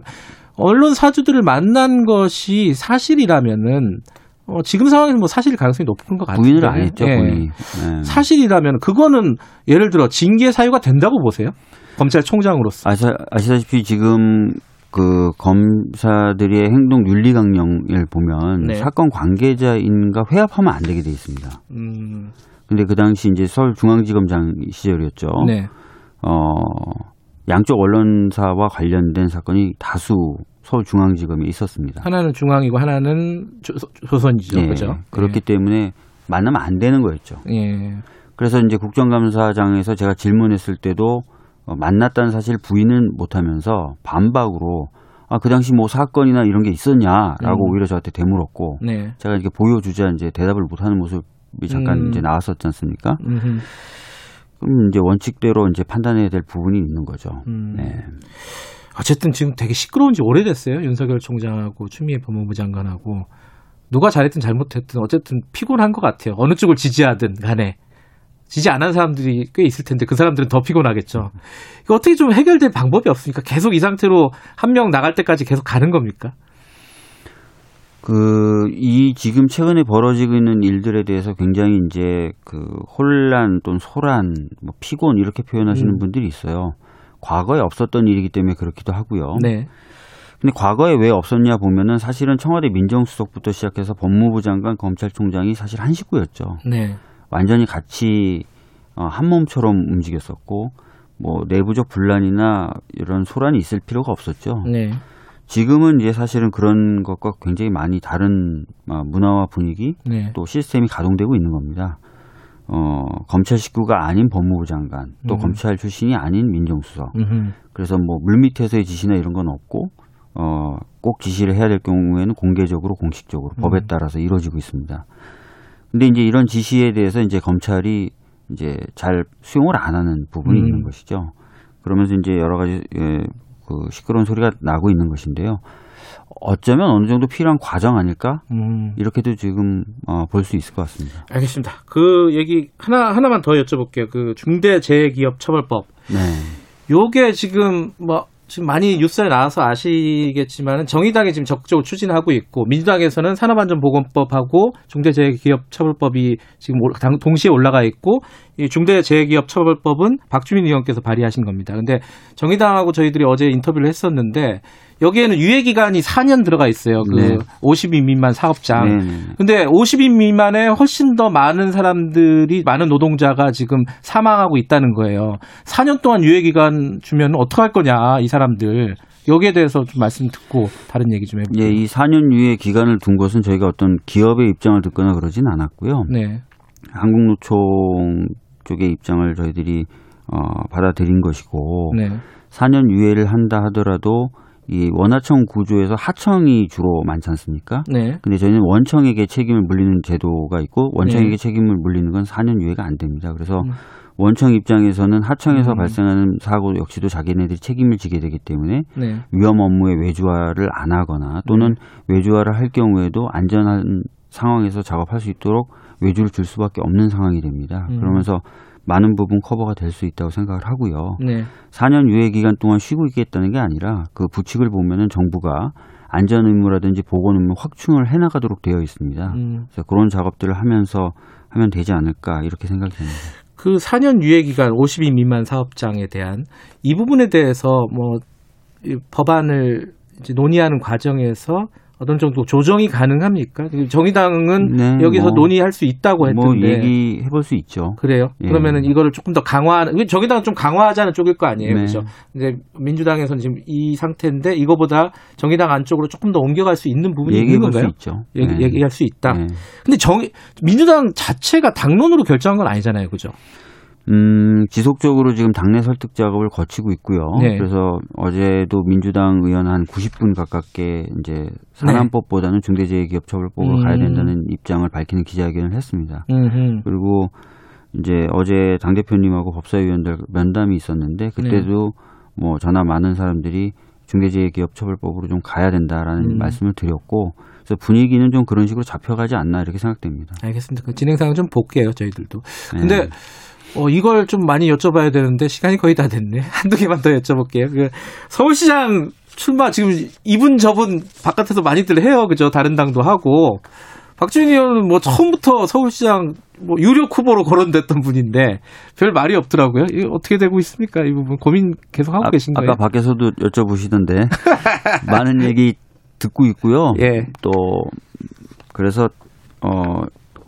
[SPEAKER 2] 언론 사주들을 만난 것이 사실이라면은 어, 지금 상황에서 뭐 사실 가능성이 높은 것 같은데
[SPEAKER 8] 부인을 안 했죠,
[SPEAKER 2] 예.
[SPEAKER 8] 본인이. 네.
[SPEAKER 2] 사실이라면 그거는 예를 들어 징계 사유가 된다고 보세요? 검찰총장으로서.
[SPEAKER 8] 아시, 아시다시피 지금 그 검사들의 행동 윤리 강령을 보면
[SPEAKER 2] 네.
[SPEAKER 8] 사건 관계자인가 회합하면 안 되게 돼 있습니다.
[SPEAKER 2] 음,
[SPEAKER 8] 근데 그 당시 이제 서울중앙지검장 시절이었죠.
[SPEAKER 2] 네.
[SPEAKER 8] 어, 양쪽 언론사와 관련된 사건이 다수 서울중앙지검에 있었습니다.
[SPEAKER 2] 하나는 중앙이고 하나는 조, 조선이죠,
[SPEAKER 8] 예,
[SPEAKER 2] 그죠?
[SPEAKER 8] 그렇기 때문에 만나면 안 되는 거였죠.
[SPEAKER 2] 예.
[SPEAKER 8] 그래서 이제 국정감사장에서 제가 질문했을 때도 어, 만났다는 사실 부인은 못하면서 반박으로 아, 그 당시 뭐 사건이나 이런 게 있었냐라고
[SPEAKER 2] 음.
[SPEAKER 8] 오히려 저한테 되물었고
[SPEAKER 2] 네.
[SPEAKER 8] 제가 이렇게 보여주자 이제 대답을 못하는 모습이 잠깐
[SPEAKER 2] 음.
[SPEAKER 8] 이제 나왔었지 않습니까?
[SPEAKER 2] 음흠.
[SPEAKER 8] 그럼 이제 원칙대로 이제 판단해야 될 부분이 있는 거죠.
[SPEAKER 2] 음.
[SPEAKER 8] 네.
[SPEAKER 2] 어쨌든 지금 되게 시끄러운 지 오래됐어요. 윤석열 총장하고 추미애 법무부 장관하고 누가 잘했든 잘못했든 어쨌든 피곤한 것 같아요. 어느 쪽을 지지하든 간에 지지 안 한 사람들이 꽤 있을 텐데 그 사람들은 더 피곤하겠죠. 이거 어떻게 좀 해결될 방법이 없으니까 계속 이 상태로 한 명 나갈 때까지 계속 가는 겁니까?
[SPEAKER 8] 그, 이 지금 최근에 벌어지고 있는 일들에 대해서 굉장히 이제 그 혼란 또는 소란, 뭐 피곤 이렇게 표현하시는
[SPEAKER 2] 음.
[SPEAKER 8] 분들이 있어요. 과거에 없었던 일이기 때문에 그렇기도 하고요.
[SPEAKER 2] 네.
[SPEAKER 8] 근데 과거에 왜 없었냐 보면은 사실은 청와대 민정수석부터 시작해서 법무부 장관, 검찰총장이 사실 한 식구였죠.
[SPEAKER 2] 네.
[SPEAKER 8] 완전히 같이 어, 한 몸처럼 움직였었고 뭐 내부적 분란이나 이런 소란이 있을 필요가 없었죠.
[SPEAKER 2] 네.
[SPEAKER 8] 지금은 이제 사실은 그런 것과 굉장히 많이 다른 어, 문화와 분위기
[SPEAKER 2] 네.
[SPEAKER 8] 또 시스템이 가동되고 있는 겁니다. 어, 검찰 식구가 아닌 법무부 장관, 또
[SPEAKER 2] 음.
[SPEAKER 8] 검찰 출신이 아닌 민정수석.
[SPEAKER 2] 음흠.
[SPEAKER 8] 그래서 뭐 물밑에서의 지시나 이런 건 없고, 어, 꼭 지시를 해야 될 경우에는 공개적으로 공식적으로 법에
[SPEAKER 2] 음.
[SPEAKER 8] 따라서 이루어지고 있습니다. 근데 이제 이런 지시에 대해서 이제 검찰이 이제 잘 수용을 안 하는 부분이
[SPEAKER 2] 음.
[SPEAKER 8] 있는 것이죠. 그러면서 이제 여러 가지 예, 그 시끄러운 소리가 나고 있는 것인데요. 어쩌면 어느 정도 필요한 과정 아닐까?
[SPEAKER 2] 음.
[SPEAKER 8] 이렇게도 지금 어, 볼 수 있을 것 같습니다.
[SPEAKER 2] 알겠습니다. 그 얘기 하나 하나만 더 여쭤볼게요. 그 중대재해기업처벌법.
[SPEAKER 8] 네.
[SPEAKER 2] 요게 지금 뭐 지금 많이 뉴스에 나와서 아시겠지만은 정의당이 지금 적극적으로 추진하고 있고 민주당에서는 산업안전보건법하고 중대재해기업처벌법이 지금 동시에 올라가 있고 이 중대재해기업처벌법은 박주민 의원께서 발의하신 겁니다. 근데 정의당하고 저희들이 어제 인터뷰를 했었는데 여기에는 유예 기간이 4년 들어가 있어요. 그
[SPEAKER 8] 네.
[SPEAKER 2] 50인 미만 사업장.
[SPEAKER 8] 네, 네.
[SPEAKER 2] 근데 50인 미만에 훨씬 더 많은 사람들이 많은 노동자가 지금 사망하고 있다는 거예요. 4년 동안 유예 기간 주면 어떡할 거냐 이 사람들. 여기에 대해서 좀 말씀 듣고 다른 얘기 좀 해볼게요.
[SPEAKER 8] 예, 이 4년 유예 기간을 둔 것은 저희가 어떤 기업의 입장을 듣거나 그러진 않았고요.
[SPEAKER 2] 네.
[SPEAKER 8] 한국노총 쪽의 입장을 저희들이 어, 받아들인 것이고
[SPEAKER 2] 네.
[SPEAKER 8] 4년 유예를 한다 하더라도 이 원하청 구조에서 하청이 주로 많지 않습니까?
[SPEAKER 2] 네.
[SPEAKER 8] 근데 저희는 원청에게 책임을 물리는 제도가 있고 원청에게
[SPEAKER 2] 네.
[SPEAKER 8] 책임을 물리는 건 4년 유예가 안 됩니다. 그래서
[SPEAKER 2] 음.
[SPEAKER 8] 원청 입장에서는 하청에서
[SPEAKER 2] 음.
[SPEAKER 8] 발생하는 사고 역시도 자기네들이 책임을 지게 되기 때문에
[SPEAKER 2] 네.
[SPEAKER 8] 위험 업무의 외주화를 안 하거나 또는 외주화를 할 경우에도 안전한 상황에서 작업할 수 있도록 외주를 줄 수밖에 없는 상황이 됩니다.
[SPEAKER 2] 음.
[SPEAKER 8] 그러면서 많은 부분 커버가 될 수 있다고 생각을 하고요.
[SPEAKER 2] 네.
[SPEAKER 8] 4년 유예 기간 동안 쉬고 있겠다는 게 아니라 그 부칙을 보면은 정부가 안전 의무라든지 보건 의무 확충을 해 나가도록 되어 있습니다.
[SPEAKER 2] 음.
[SPEAKER 8] 그래서 그런 작업들을 하면서 하면 되지 않을까 이렇게 생각이 됩니다.
[SPEAKER 2] 그 4년 유예 기간 50인 미만 사업장에 대한 이 부분에 대해서 뭐이 법안을 논의하는 과정에서 어떤 정도 조정이 가능합니까? 정의당은
[SPEAKER 8] 네,
[SPEAKER 2] 여기서
[SPEAKER 8] 뭐,
[SPEAKER 2] 논의할 수 있다고 했는데
[SPEAKER 8] 뭐 얘기해 볼 수 있죠.
[SPEAKER 2] 그래요?
[SPEAKER 8] 예.
[SPEAKER 2] 그러면은 이거를 조금 더 강화하는 정의당은 좀 강화하자는 쪽일 거 아니에요,
[SPEAKER 8] 네.
[SPEAKER 2] 그렇죠? 근데 민주당에서는 지금 이 상태인데 이거보다 정의당 안쪽으로 조금 더 옮겨갈 수 있는 부분이 있는
[SPEAKER 8] 볼수
[SPEAKER 2] 건가요?
[SPEAKER 8] 있죠.
[SPEAKER 2] 얘기,
[SPEAKER 8] 네.
[SPEAKER 2] 얘기할 수 있다.
[SPEAKER 8] 네.
[SPEAKER 2] 근데 정 민주당 자체가 당론으로 결정한 건 아니잖아요, 그죠?
[SPEAKER 8] 음, 지속적으로 지금 당내 설득 작업을 거치고 있고요.
[SPEAKER 2] 네.
[SPEAKER 8] 그래서 어제도 민주당 의원 한 90분 가깝게 이제 산안법보다는 중대재해기업처벌법으로
[SPEAKER 2] 음.
[SPEAKER 8] 가야 된다는 입장을 밝히는 기자회견을 했습니다.
[SPEAKER 2] 음,
[SPEAKER 8] 그리고 이제 어제 당 대표님하고 법사위원들 면담이 있었는데 그때도 뭐 전화 많은 사람들이 중대재해기업처벌법으로 좀 가야 된다라는
[SPEAKER 2] 음.
[SPEAKER 8] 말씀을 드렸고 그래서 분위기는 좀 그런 식으로 잡혀가지 않나 이렇게 생각됩니다.
[SPEAKER 2] 알겠습니다. 그 진행상은 좀 볼게요, 저희들도.
[SPEAKER 8] 네.
[SPEAKER 2] 근데 어, 이걸 좀 많이 여쭤봐야 되는데 시간이 거의 다 됐네. 한두 개만 더 여쭤볼게요. 그 서울시장 출마 지금 이분 저분 바깥에서 많이들 해요. 그죠? 다른 당도 하고. 박주민 의원은 뭐 처음부터 서울시장 뭐 유력 후보로 거론됐던 분인데 별 말이 없더라고요. 이게 어떻게 되고 있습니까? 이 부분 고민 계속 하고
[SPEAKER 8] 아,
[SPEAKER 2] 계신 거예요?
[SPEAKER 8] 아까 밖에서도 여쭤보시던데 많은 얘기 듣고 있고요.
[SPEAKER 2] 예.
[SPEAKER 8] 또 그래서 어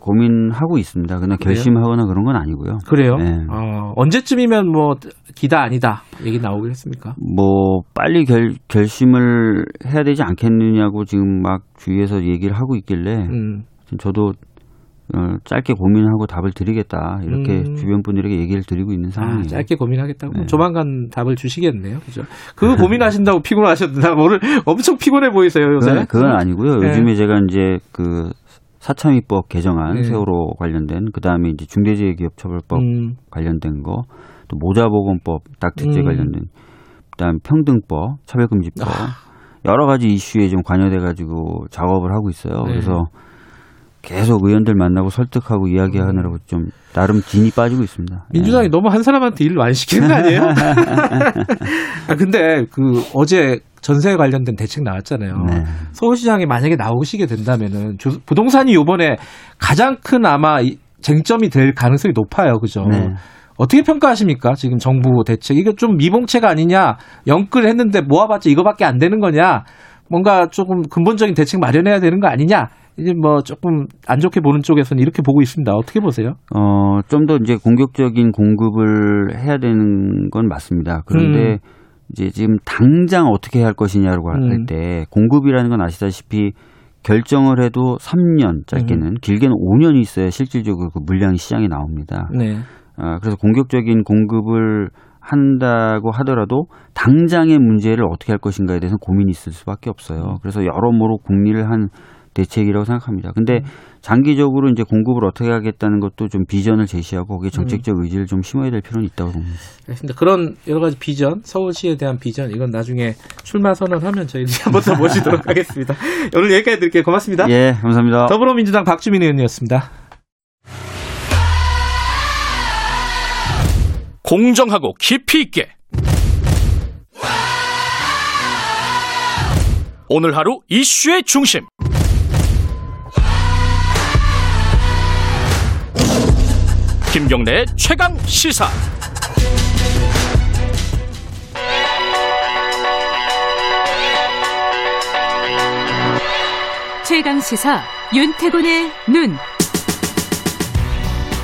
[SPEAKER 8] 고민하고 있습니다. 그냥? 결심하거나 그런 건 아니고요.
[SPEAKER 2] 그래요?
[SPEAKER 8] 네.
[SPEAKER 2] 어, 언제쯤이면 뭐 기다 아니다 얘기 나오겠습니까?
[SPEAKER 8] 뭐 빨리 결, 결심을 해야 되지 않겠느냐고 지금 막 주위에서 얘기를 하고 있길래
[SPEAKER 2] 음.
[SPEAKER 8] 저도 어, 짧게 고민하고 답을 드리겠다 이렇게
[SPEAKER 2] 음.
[SPEAKER 8] 주변 분들에게 얘기를 드리고 있는
[SPEAKER 2] 아,
[SPEAKER 8] 상황이에요.
[SPEAKER 2] 짧게 고민하겠다고
[SPEAKER 8] 네.
[SPEAKER 2] 조만간 답을 주시겠네요. 그죠? 그거 고민하신다고 피곤하셨나? 오늘 엄청 피곤해 보이세요, 요새.
[SPEAKER 8] 그건, 그건 아니고요.
[SPEAKER 2] 네.
[SPEAKER 8] 요즘에 제가 이제 그 사참위법 개정안
[SPEAKER 2] 네.
[SPEAKER 8] 세월호 관련된 그 다음에 이제 중대재해기업처벌법
[SPEAKER 2] 음,
[SPEAKER 8] 관련된 거, 또 모자보건법 낙태죄
[SPEAKER 2] 음.
[SPEAKER 8] 관련된, 그다음 평등법, 차별금지법
[SPEAKER 2] 아.
[SPEAKER 8] 여러 가지 이슈에 좀 관여돼 가지고 작업을 하고 있어요.
[SPEAKER 2] 네.
[SPEAKER 8] 그래서 계속 의원들 만나고 설득하고 이야기하느라고 좀 나름 진이 빠지고 있습니다.
[SPEAKER 2] 민주당이
[SPEAKER 8] 예.
[SPEAKER 2] 너무 한 사람한테 일을 많이 시키는 거 아니에요? 아, 근데 그 어제 전세 관련된 대책 나왔잖아요.
[SPEAKER 8] 네.
[SPEAKER 2] 서울시장이 만약에 나오시게 된다면은 주- 부동산이 요번에 가장 큰 아마 이- 쟁점이 될 가능성이 높아요. 그죠?
[SPEAKER 8] 네.
[SPEAKER 2] 어떻게 평가하십니까? 지금 정부 대책. 이거 좀 미봉책 아니냐? 영끌 했는데 모아봤자 이거밖에 안 되는 거냐? 뭔가 조금 근본적인 대책 마련해야 되는 거 아니냐? 이제 뭐 조금 안 좋게 보는 쪽에서는 이렇게 보고 있습니다. 어떻게 보세요?
[SPEAKER 8] 어, 좀 더 이제 공격적인 공급을 해야 되는 건 맞습니다. 그런데
[SPEAKER 2] 음.
[SPEAKER 8] 이제 지금 당장 어떻게 할 것이냐고
[SPEAKER 2] 음.
[SPEAKER 8] 할때 공급이라는 건 아시다시피 결정을 해도 3년 짧게는
[SPEAKER 2] 음.
[SPEAKER 8] 길게는 5년이 있어야 실질적으로 그 물량이 시장에 나옵니다.
[SPEAKER 2] 네.
[SPEAKER 8] 아, 그래서 공격적인 공급을 한다고 하더라도 당장의 문제를 어떻게 할 것인가에 대해서 고민이 있을 수밖에 없어요. 그래서 여러모로 궁리를 한 대책이라고 생각합니다. 근데 장기적으로 이제 공급을 어떻게 하겠다는 것도 좀 비전을 제시하고 거기에 정책적 의지를 좀 심어야 될 필요는 있다고 봅니다.
[SPEAKER 2] 알겠습니다. 그런 여러 가지 비전, 서울시에 대한 비전, 이건 나중에 출마 선언하면 저희들이 한번 더 모시도록 하겠습니다. 오늘 여기까지 드릴게요. 고맙습니다.
[SPEAKER 8] 예, 감사합니다.
[SPEAKER 2] 더불어민주당 박주민 의원이었습니다.
[SPEAKER 5] 공정하고 깊이 있게 오늘 하루 이슈의 중심 김경래의 최강 시사
[SPEAKER 3] 최강 시사 윤태곤의 눈.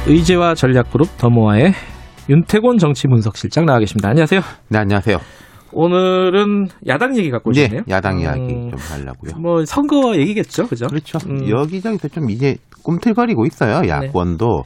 [SPEAKER 2] 의제와 전략그룹 더모아의 윤태곤 정치분석실장 나와 계십니다. 안녕하세요.
[SPEAKER 9] 네, 안녕하세요.
[SPEAKER 2] 오늘은 야당 얘기 갖고
[SPEAKER 9] 네,
[SPEAKER 2] 오셨네요.
[SPEAKER 9] 야당 이야기
[SPEAKER 2] 음,
[SPEAKER 9] 좀 하려고요.
[SPEAKER 2] 뭐 선거 얘기겠죠, 그죠?
[SPEAKER 9] 그렇죠.
[SPEAKER 2] 음.
[SPEAKER 9] 여기저기서 좀 이제 꿈틀거리고 있어요. 야권도.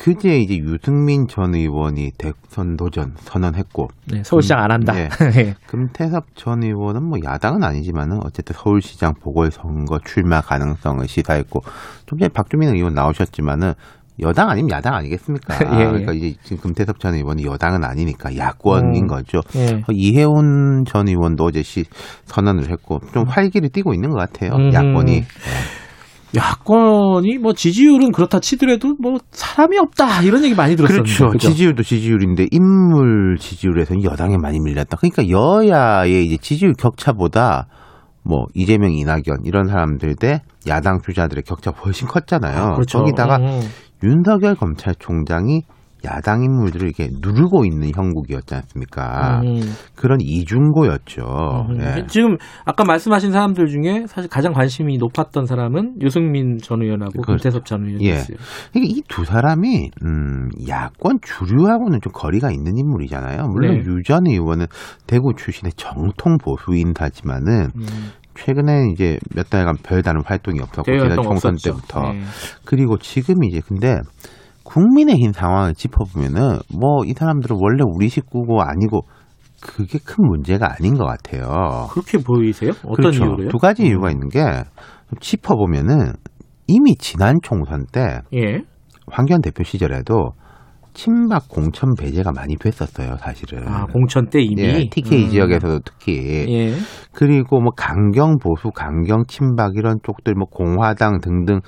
[SPEAKER 9] 그제 이제 유승민 전 의원이 대선 도전 선언했고
[SPEAKER 2] 네, 서울시장 안 한다.
[SPEAKER 9] 네. 금태섭 전 의원은 뭐 야당은 아니지만은 어쨌든 서울시장 보궐선거 출마 가능성을 시사했고 좀 전에 박주민 의원 나오셨지만은 여당 아니면 야당 아니겠습니까?
[SPEAKER 2] 예, 예.
[SPEAKER 9] 그러니까 이제 지금 금태섭 전 의원이 여당은 아니니까 야권인
[SPEAKER 2] 음.
[SPEAKER 9] 거죠.
[SPEAKER 2] 예.
[SPEAKER 9] 이해훈 전 의원도 어제 시 선언을 했고 좀 활기를 띠고 있는 것 같아요.
[SPEAKER 2] 음.
[SPEAKER 9] 야권이.
[SPEAKER 2] 야권이 뭐 지지율은 그렇다 치더라도 뭐 사람이 없다 이런 얘기 많이 들었었는데
[SPEAKER 9] 그렇죠.
[SPEAKER 2] 그죠?
[SPEAKER 9] 지지율도 지지율인데 인물 지지율에서는 여당에 많이 밀렸다. 그러니까 여야의 이제 지지율 격차보다 뭐 이재명, 이낙연 이런 사람들 대 야당 주자들의 격차가 훨씬 컸잖아요.
[SPEAKER 2] 그렇죠.
[SPEAKER 9] 거기다가
[SPEAKER 2] 음.
[SPEAKER 9] 윤석열 검찰총장이 야당 인물들을 이렇게 누르고 있는 형국이었지 않습니까?
[SPEAKER 2] 음.
[SPEAKER 9] 그런 이중고였죠.
[SPEAKER 2] 음.
[SPEAKER 9] 예.
[SPEAKER 2] 지금 아까 말씀하신 사람들 중에 사실 가장 관심이 높았던 사람은 유승민 전 의원하고
[SPEAKER 9] 그-
[SPEAKER 2] 김태섭 전
[SPEAKER 9] 예.
[SPEAKER 2] 의원이었어요.
[SPEAKER 9] 이두 사람이 음, 야권 주류하고는 좀 거리가 있는 인물이잖아요. 물론
[SPEAKER 2] 네.
[SPEAKER 9] 유전 의원은 대구 출신의 정통 보수인사지만은
[SPEAKER 2] 음.
[SPEAKER 9] 최근에 이제 몇 달간 별다른 활동이 없었고 지난 총선
[SPEAKER 2] 없었죠.
[SPEAKER 9] 때부터
[SPEAKER 2] 네.
[SPEAKER 9] 그리고 지금 이제 근데 국민의힘 상황을 짚어보면은 뭐 이 사람들은 원래 우리 식구고 아니고 그게 큰 문제가 아닌 것 같아요.
[SPEAKER 2] 그렇게 보이세요? 어떤
[SPEAKER 9] 그렇죠.
[SPEAKER 2] 이유로요?
[SPEAKER 9] 두 가지 이유가 있는 게 짚어보면은 이미 지난 총선 때
[SPEAKER 2] 예.
[SPEAKER 9] 황교안 대표 시절에도 친박 공천 배제가 많이 됐었어요, 사실은.
[SPEAKER 2] 아, 공천 때 이미
[SPEAKER 9] 예, TK
[SPEAKER 2] 음.
[SPEAKER 9] 지역에서도 특히
[SPEAKER 2] 예.
[SPEAKER 9] 그리고 뭐 강경 보수, 강경 친박 이런 쪽들 뭐 공화당 등등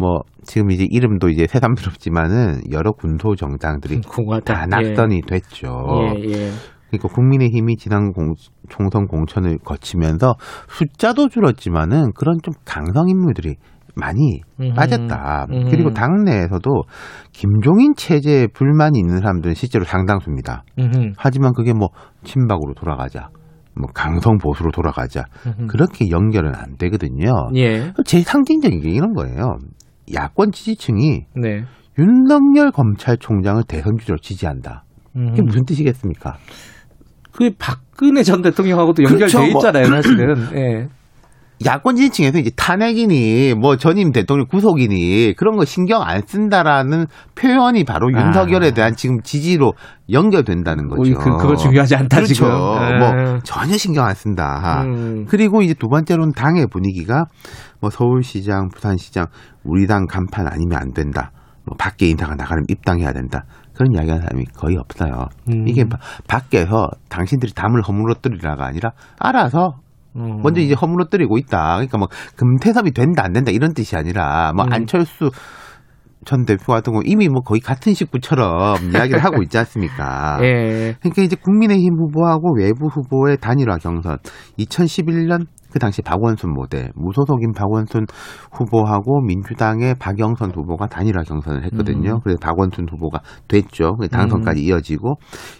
[SPEAKER 9] 뭐 지금 이제 이름도 이제 새삼스럽지만은 여러 군소 정당들이
[SPEAKER 2] 공화당
[SPEAKER 9] 다 낙선이 됐죠.
[SPEAKER 2] 예, 예.
[SPEAKER 9] 그러니까 국민의힘이 지난 공, 총선 공천을 거치면서 숫자도 줄었지만은 그런 좀 강성 인물들이 많이
[SPEAKER 2] 음흠.
[SPEAKER 9] 빠졌다.
[SPEAKER 2] 음흠.
[SPEAKER 9] 그리고 당내에서도 김종인 체제에 불만이 있는 사람들은 실제로 상당수입니다.
[SPEAKER 2] 음흠.
[SPEAKER 9] 하지만 그게 뭐 친박으로 돌아가자, 뭐 강성 보수로 돌아가자. 그렇게 연결은 안 되거든요.
[SPEAKER 2] 예.
[SPEAKER 9] 제일 상징적인 게 이런 거예요. 야권 지지층이
[SPEAKER 2] 네.
[SPEAKER 9] 윤석열 검찰총장을 대선 주자로 지지한다. 이게
[SPEAKER 2] 음.
[SPEAKER 9] 무슨 뜻이겠습니까?
[SPEAKER 2] 그게 박근혜 전 대통령하고도 연결돼
[SPEAKER 9] 그렇죠, 뭐.
[SPEAKER 2] 있잖아요, 사실은. 예.
[SPEAKER 9] 야권 지지층에서 이제 탄핵이니 뭐 전임 대통령 구속이니 그런 거 신경 안 쓴다라는 표현이 바로
[SPEAKER 2] 아.
[SPEAKER 9] 윤석열에 대한 지금 지지로 연결된다는 거죠.
[SPEAKER 2] 그- 그거 중요하지 않다,
[SPEAKER 9] 그렇죠.
[SPEAKER 2] 지금.
[SPEAKER 9] 뭐
[SPEAKER 2] 예.
[SPEAKER 9] 전혀 신경 안 쓴다.
[SPEAKER 2] 음.
[SPEAKER 9] 그리고 이제 두 번째로는 당의 분위기가 뭐 서울시장, 부산시장 우리 당 간판 아니면 안 된다. 뭐 밖에 인사가 나가면 입당해야 된다. 그런 이야기하는 사람이 거의 없어요.
[SPEAKER 2] 음.
[SPEAKER 9] 이게 바- 밖에서 당신들이 담을 허물어뜨리라가 아니라 알아서
[SPEAKER 2] 음.
[SPEAKER 9] 먼저 이제 허물어뜨리고 있다. 그러니까 뭐 금태섭이 된다 안 된다 이런 뜻이 아니라 뭐
[SPEAKER 2] 음.
[SPEAKER 9] 안철수 전 대표 같은 거 이미 뭐 거의 같은 식구처럼 이야기를 하고 있지 않습니까?
[SPEAKER 2] 예.
[SPEAKER 9] 그러니까 이제 국민의힘 후보하고 외부 후보의 단일화 경선 2011년 그 당시 박원순 모델 무소속인 박원순 후보하고 민주당의 박영선 후보가 단일화 경선을 했거든요.
[SPEAKER 2] 음.
[SPEAKER 9] 그래서 박원순 후보가 됐죠. 그래서 당선까지 이어지고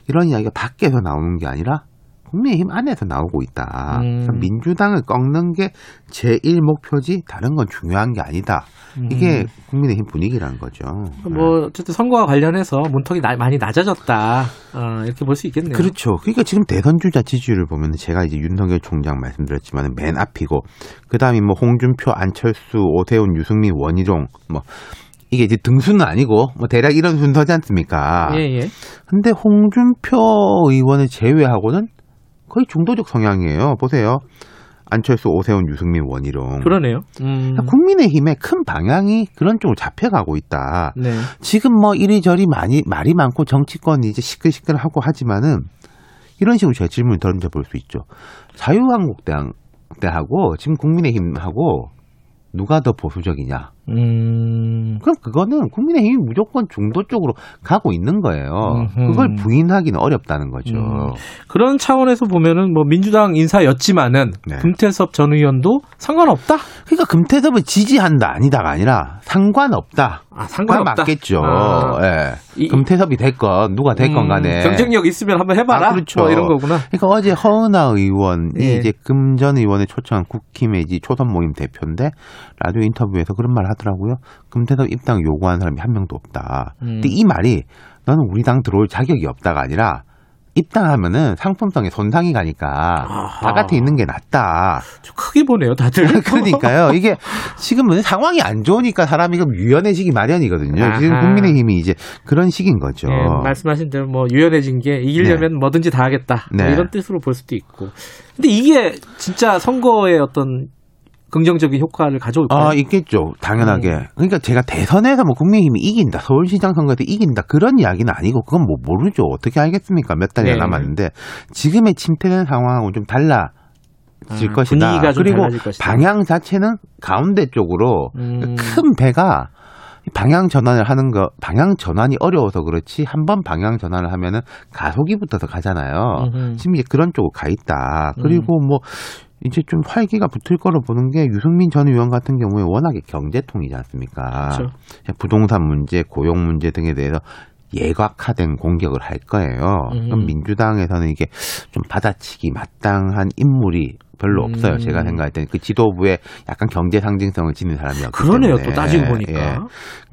[SPEAKER 9] 이런 이야기가 밖에서 나오는 게 아니라 국민의힘 안에서 나오고 있다.
[SPEAKER 2] 음.
[SPEAKER 9] 민주당을 꺾는 게 제1 목표지 다른 건 중요한 게 아니다. 이게 국민의힘 분위기라는 거죠.
[SPEAKER 2] 음. 뭐 어쨌든 선거와 관련해서 문턱이 나- 많이 낮아졌다. 어, 이렇게 볼 수 있겠네요.
[SPEAKER 9] 그렇죠. 그러니까 지금 대선 주자 지지율을 보면 제가 이제 윤석열 총장 말씀드렸지만 맨 앞이고 그다음이 뭐 홍준표, 안철수, 오세훈, 유승민, 원희룡 뭐 이게 이제 등수는 아니고 뭐 대략 이런 순서지 않습니까?
[SPEAKER 2] 예, 예.
[SPEAKER 9] 근데 홍준표 의원을 제외하고는 거의 중도적 성향이에요. 보세요. 안철수, 오세훈, 유승민, 원희룡.
[SPEAKER 2] 그러네요. 음.
[SPEAKER 9] 국민의힘의 큰 방향이 그런 쪽으로 잡혀가고 있다.
[SPEAKER 2] 네.
[SPEAKER 9] 지금 뭐 이리저리 많이 말이 많고 정치권이 이제 시끌시끌하고 하지만은 이런 식으로 제가 질문을 던져볼 수 있죠. 자유한국당 때하고 지금 국민의힘하고 누가 더 보수적이냐?
[SPEAKER 2] 음.
[SPEAKER 9] 그럼 그거는 국민의힘이 무조건 중도 쪽으로 가고 있는 거예요.
[SPEAKER 2] 음흠.
[SPEAKER 9] 그걸 부인하기는 어렵다는 거죠.
[SPEAKER 2] 음. 그런 차원에서 보면은 뭐 민주당 인사였지만은
[SPEAKER 9] 네.
[SPEAKER 2] 금태섭 전 의원도 상관없다.
[SPEAKER 9] 그러니까 금태섭을 지지한다 아니다가 아니라 상관없다.
[SPEAKER 2] 아, 상관없다.
[SPEAKER 9] 맞겠죠.
[SPEAKER 2] 아.
[SPEAKER 9] 예.
[SPEAKER 2] 이-
[SPEAKER 9] 금태섭이 됐건 누가 됐건
[SPEAKER 2] 음,
[SPEAKER 9] 간에
[SPEAKER 2] 경쟁력 있으면 한번 해봐라.
[SPEAKER 9] 아, 그렇죠.
[SPEAKER 2] 뭐 이런 거구나.
[SPEAKER 9] 그러니까 어제 허은하 의원이
[SPEAKER 2] 예.
[SPEAKER 9] 이제 금전 의원의 초청한 국힘의 초선 모임 대표인데 라디오 인터뷰에서 그런 말 하더 라고요. 금태섭 입당 요구하는 사람이 한 명도 없다.
[SPEAKER 2] 음.
[SPEAKER 9] 근데 이 말이 너는 우리 당 들어올 자격이 없다가 아니라 입당하면은 상품성에 손상이 가니까
[SPEAKER 2] 아하.
[SPEAKER 9] 바깥에 있는 게 낫다.
[SPEAKER 2] 좀 크게 보네요, 다들.
[SPEAKER 9] 그러니까요. 이게 지금은 상황이 안 좋으니까 사람이 그 유연해지기 마련이거든요. 지금
[SPEAKER 2] 아하.
[SPEAKER 9] 국민의힘이 이제 그런 식인 거죠.
[SPEAKER 2] 예, 말씀하신 대로 뭐 유연해진 게 이기려면 뭐든지 다 하겠다. 뭐
[SPEAKER 9] 네.
[SPEAKER 2] 이런 뜻으로 볼 수도 있고. 근데 이게 진짜 선거에 어떤 긍정적인 효과를 가져올까요?
[SPEAKER 9] 아, 있겠죠. 당연하게.
[SPEAKER 2] 음.
[SPEAKER 9] 그러니까 제가 대선에서 뭐 국민의힘이 이긴다, 서울시장 선거에서 이긴다, 그런 이야기는 아니고, 그건 뭐 모르죠. 어떻게 알겠습니까? 몇 달이
[SPEAKER 2] 네.
[SPEAKER 9] 남았는데, 지금의 침체된 상황하고 좀 달라 질
[SPEAKER 2] 아,
[SPEAKER 9] 것이다.
[SPEAKER 2] 분위기가 좀
[SPEAKER 9] 그리고
[SPEAKER 2] 달라질 것이다.
[SPEAKER 9] 방향 자체는 가운데 쪽으로
[SPEAKER 2] 음.
[SPEAKER 9] 큰 배가 방향 전환을 하는 거, 방향 전환이 어려워서 그렇지, 한 번 방향 전환을 하면은 가속이 붙어서 가잖아요.
[SPEAKER 2] 음흠.
[SPEAKER 9] 지금 이제 그런 쪽으로 가 있다. 그리고 뭐, 이제 좀 활기가 붙을 거로 보는 게 유승민 전 의원 같은 경우에 워낙에 경제통이지 않습니까?
[SPEAKER 2] 그렇죠.
[SPEAKER 9] 부동산 문제, 고용 문제 등에 대해서 예각화된 공격을 할 거예요.
[SPEAKER 2] 음.
[SPEAKER 9] 그럼 민주당에서는 이게 좀 받아치기 마땅한 인물이 별로
[SPEAKER 2] 음.
[SPEAKER 9] 없어요. 제가 생각할 때는 그 지도부에 약간 경제 상징성을 지닌 사람이었기
[SPEAKER 2] 그러네요.
[SPEAKER 9] 때문에.
[SPEAKER 2] 또 따지고 보니까.
[SPEAKER 9] 예.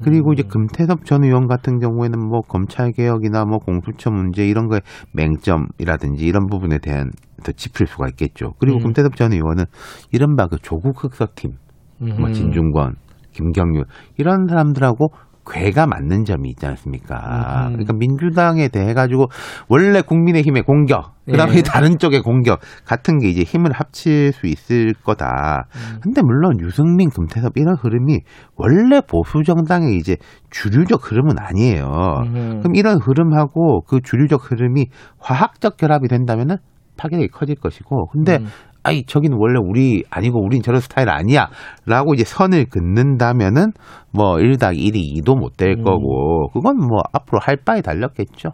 [SPEAKER 9] 그리고
[SPEAKER 2] 음.
[SPEAKER 9] 이제 금태섭 전 의원 같은 경우에는 뭐 검찰 개혁이나 뭐 공수처 문제 이런 거에 맹점이라든지 이런 부분에 대한 더 짚을 수가 있겠죠. 그리고
[SPEAKER 2] 음.
[SPEAKER 9] 금태섭 전 의원은 이른바 그 조국 흑석팀, 뭐
[SPEAKER 2] 음.
[SPEAKER 9] 진중권, 김경률 이런 사람들하고 괴가 맞는 점이 있지 않습니까?
[SPEAKER 2] 음.
[SPEAKER 9] 그러니까 민주당에 대해 가지고 원래 국민의힘의 공격, 그다음에
[SPEAKER 2] 예.
[SPEAKER 9] 다른 쪽의 공격 같은 게 이제 힘을 합칠 수 있을 거다.
[SPEAKER 2] 음.
[SPEAKER 9] 근데 물론 유승민, 금태섭 이런 흐름이 원래 보수 정당의 이제 주류적 흐름은 아니에요.
[SPEAKER 2] 음.
[SPEAKER 9] 그럼 이런 흐름하고 그 주류적 흐름이 화학적 결합이 된다면은 파괴력이 커질 것이고, 근데
[SPEAKER 2] 음.
[SPEAKER 9] 아이 저기는 원래 우리 아니고 우린 저런 스타일 아니야라고 이제 선을 긋는다면은 뭐 1닭 1이 2도 못될
[SPEAKER 2] 음.
[SPEAKER 9] 거고 그건 뭐 앞으로 할 바에 달렸겠죠.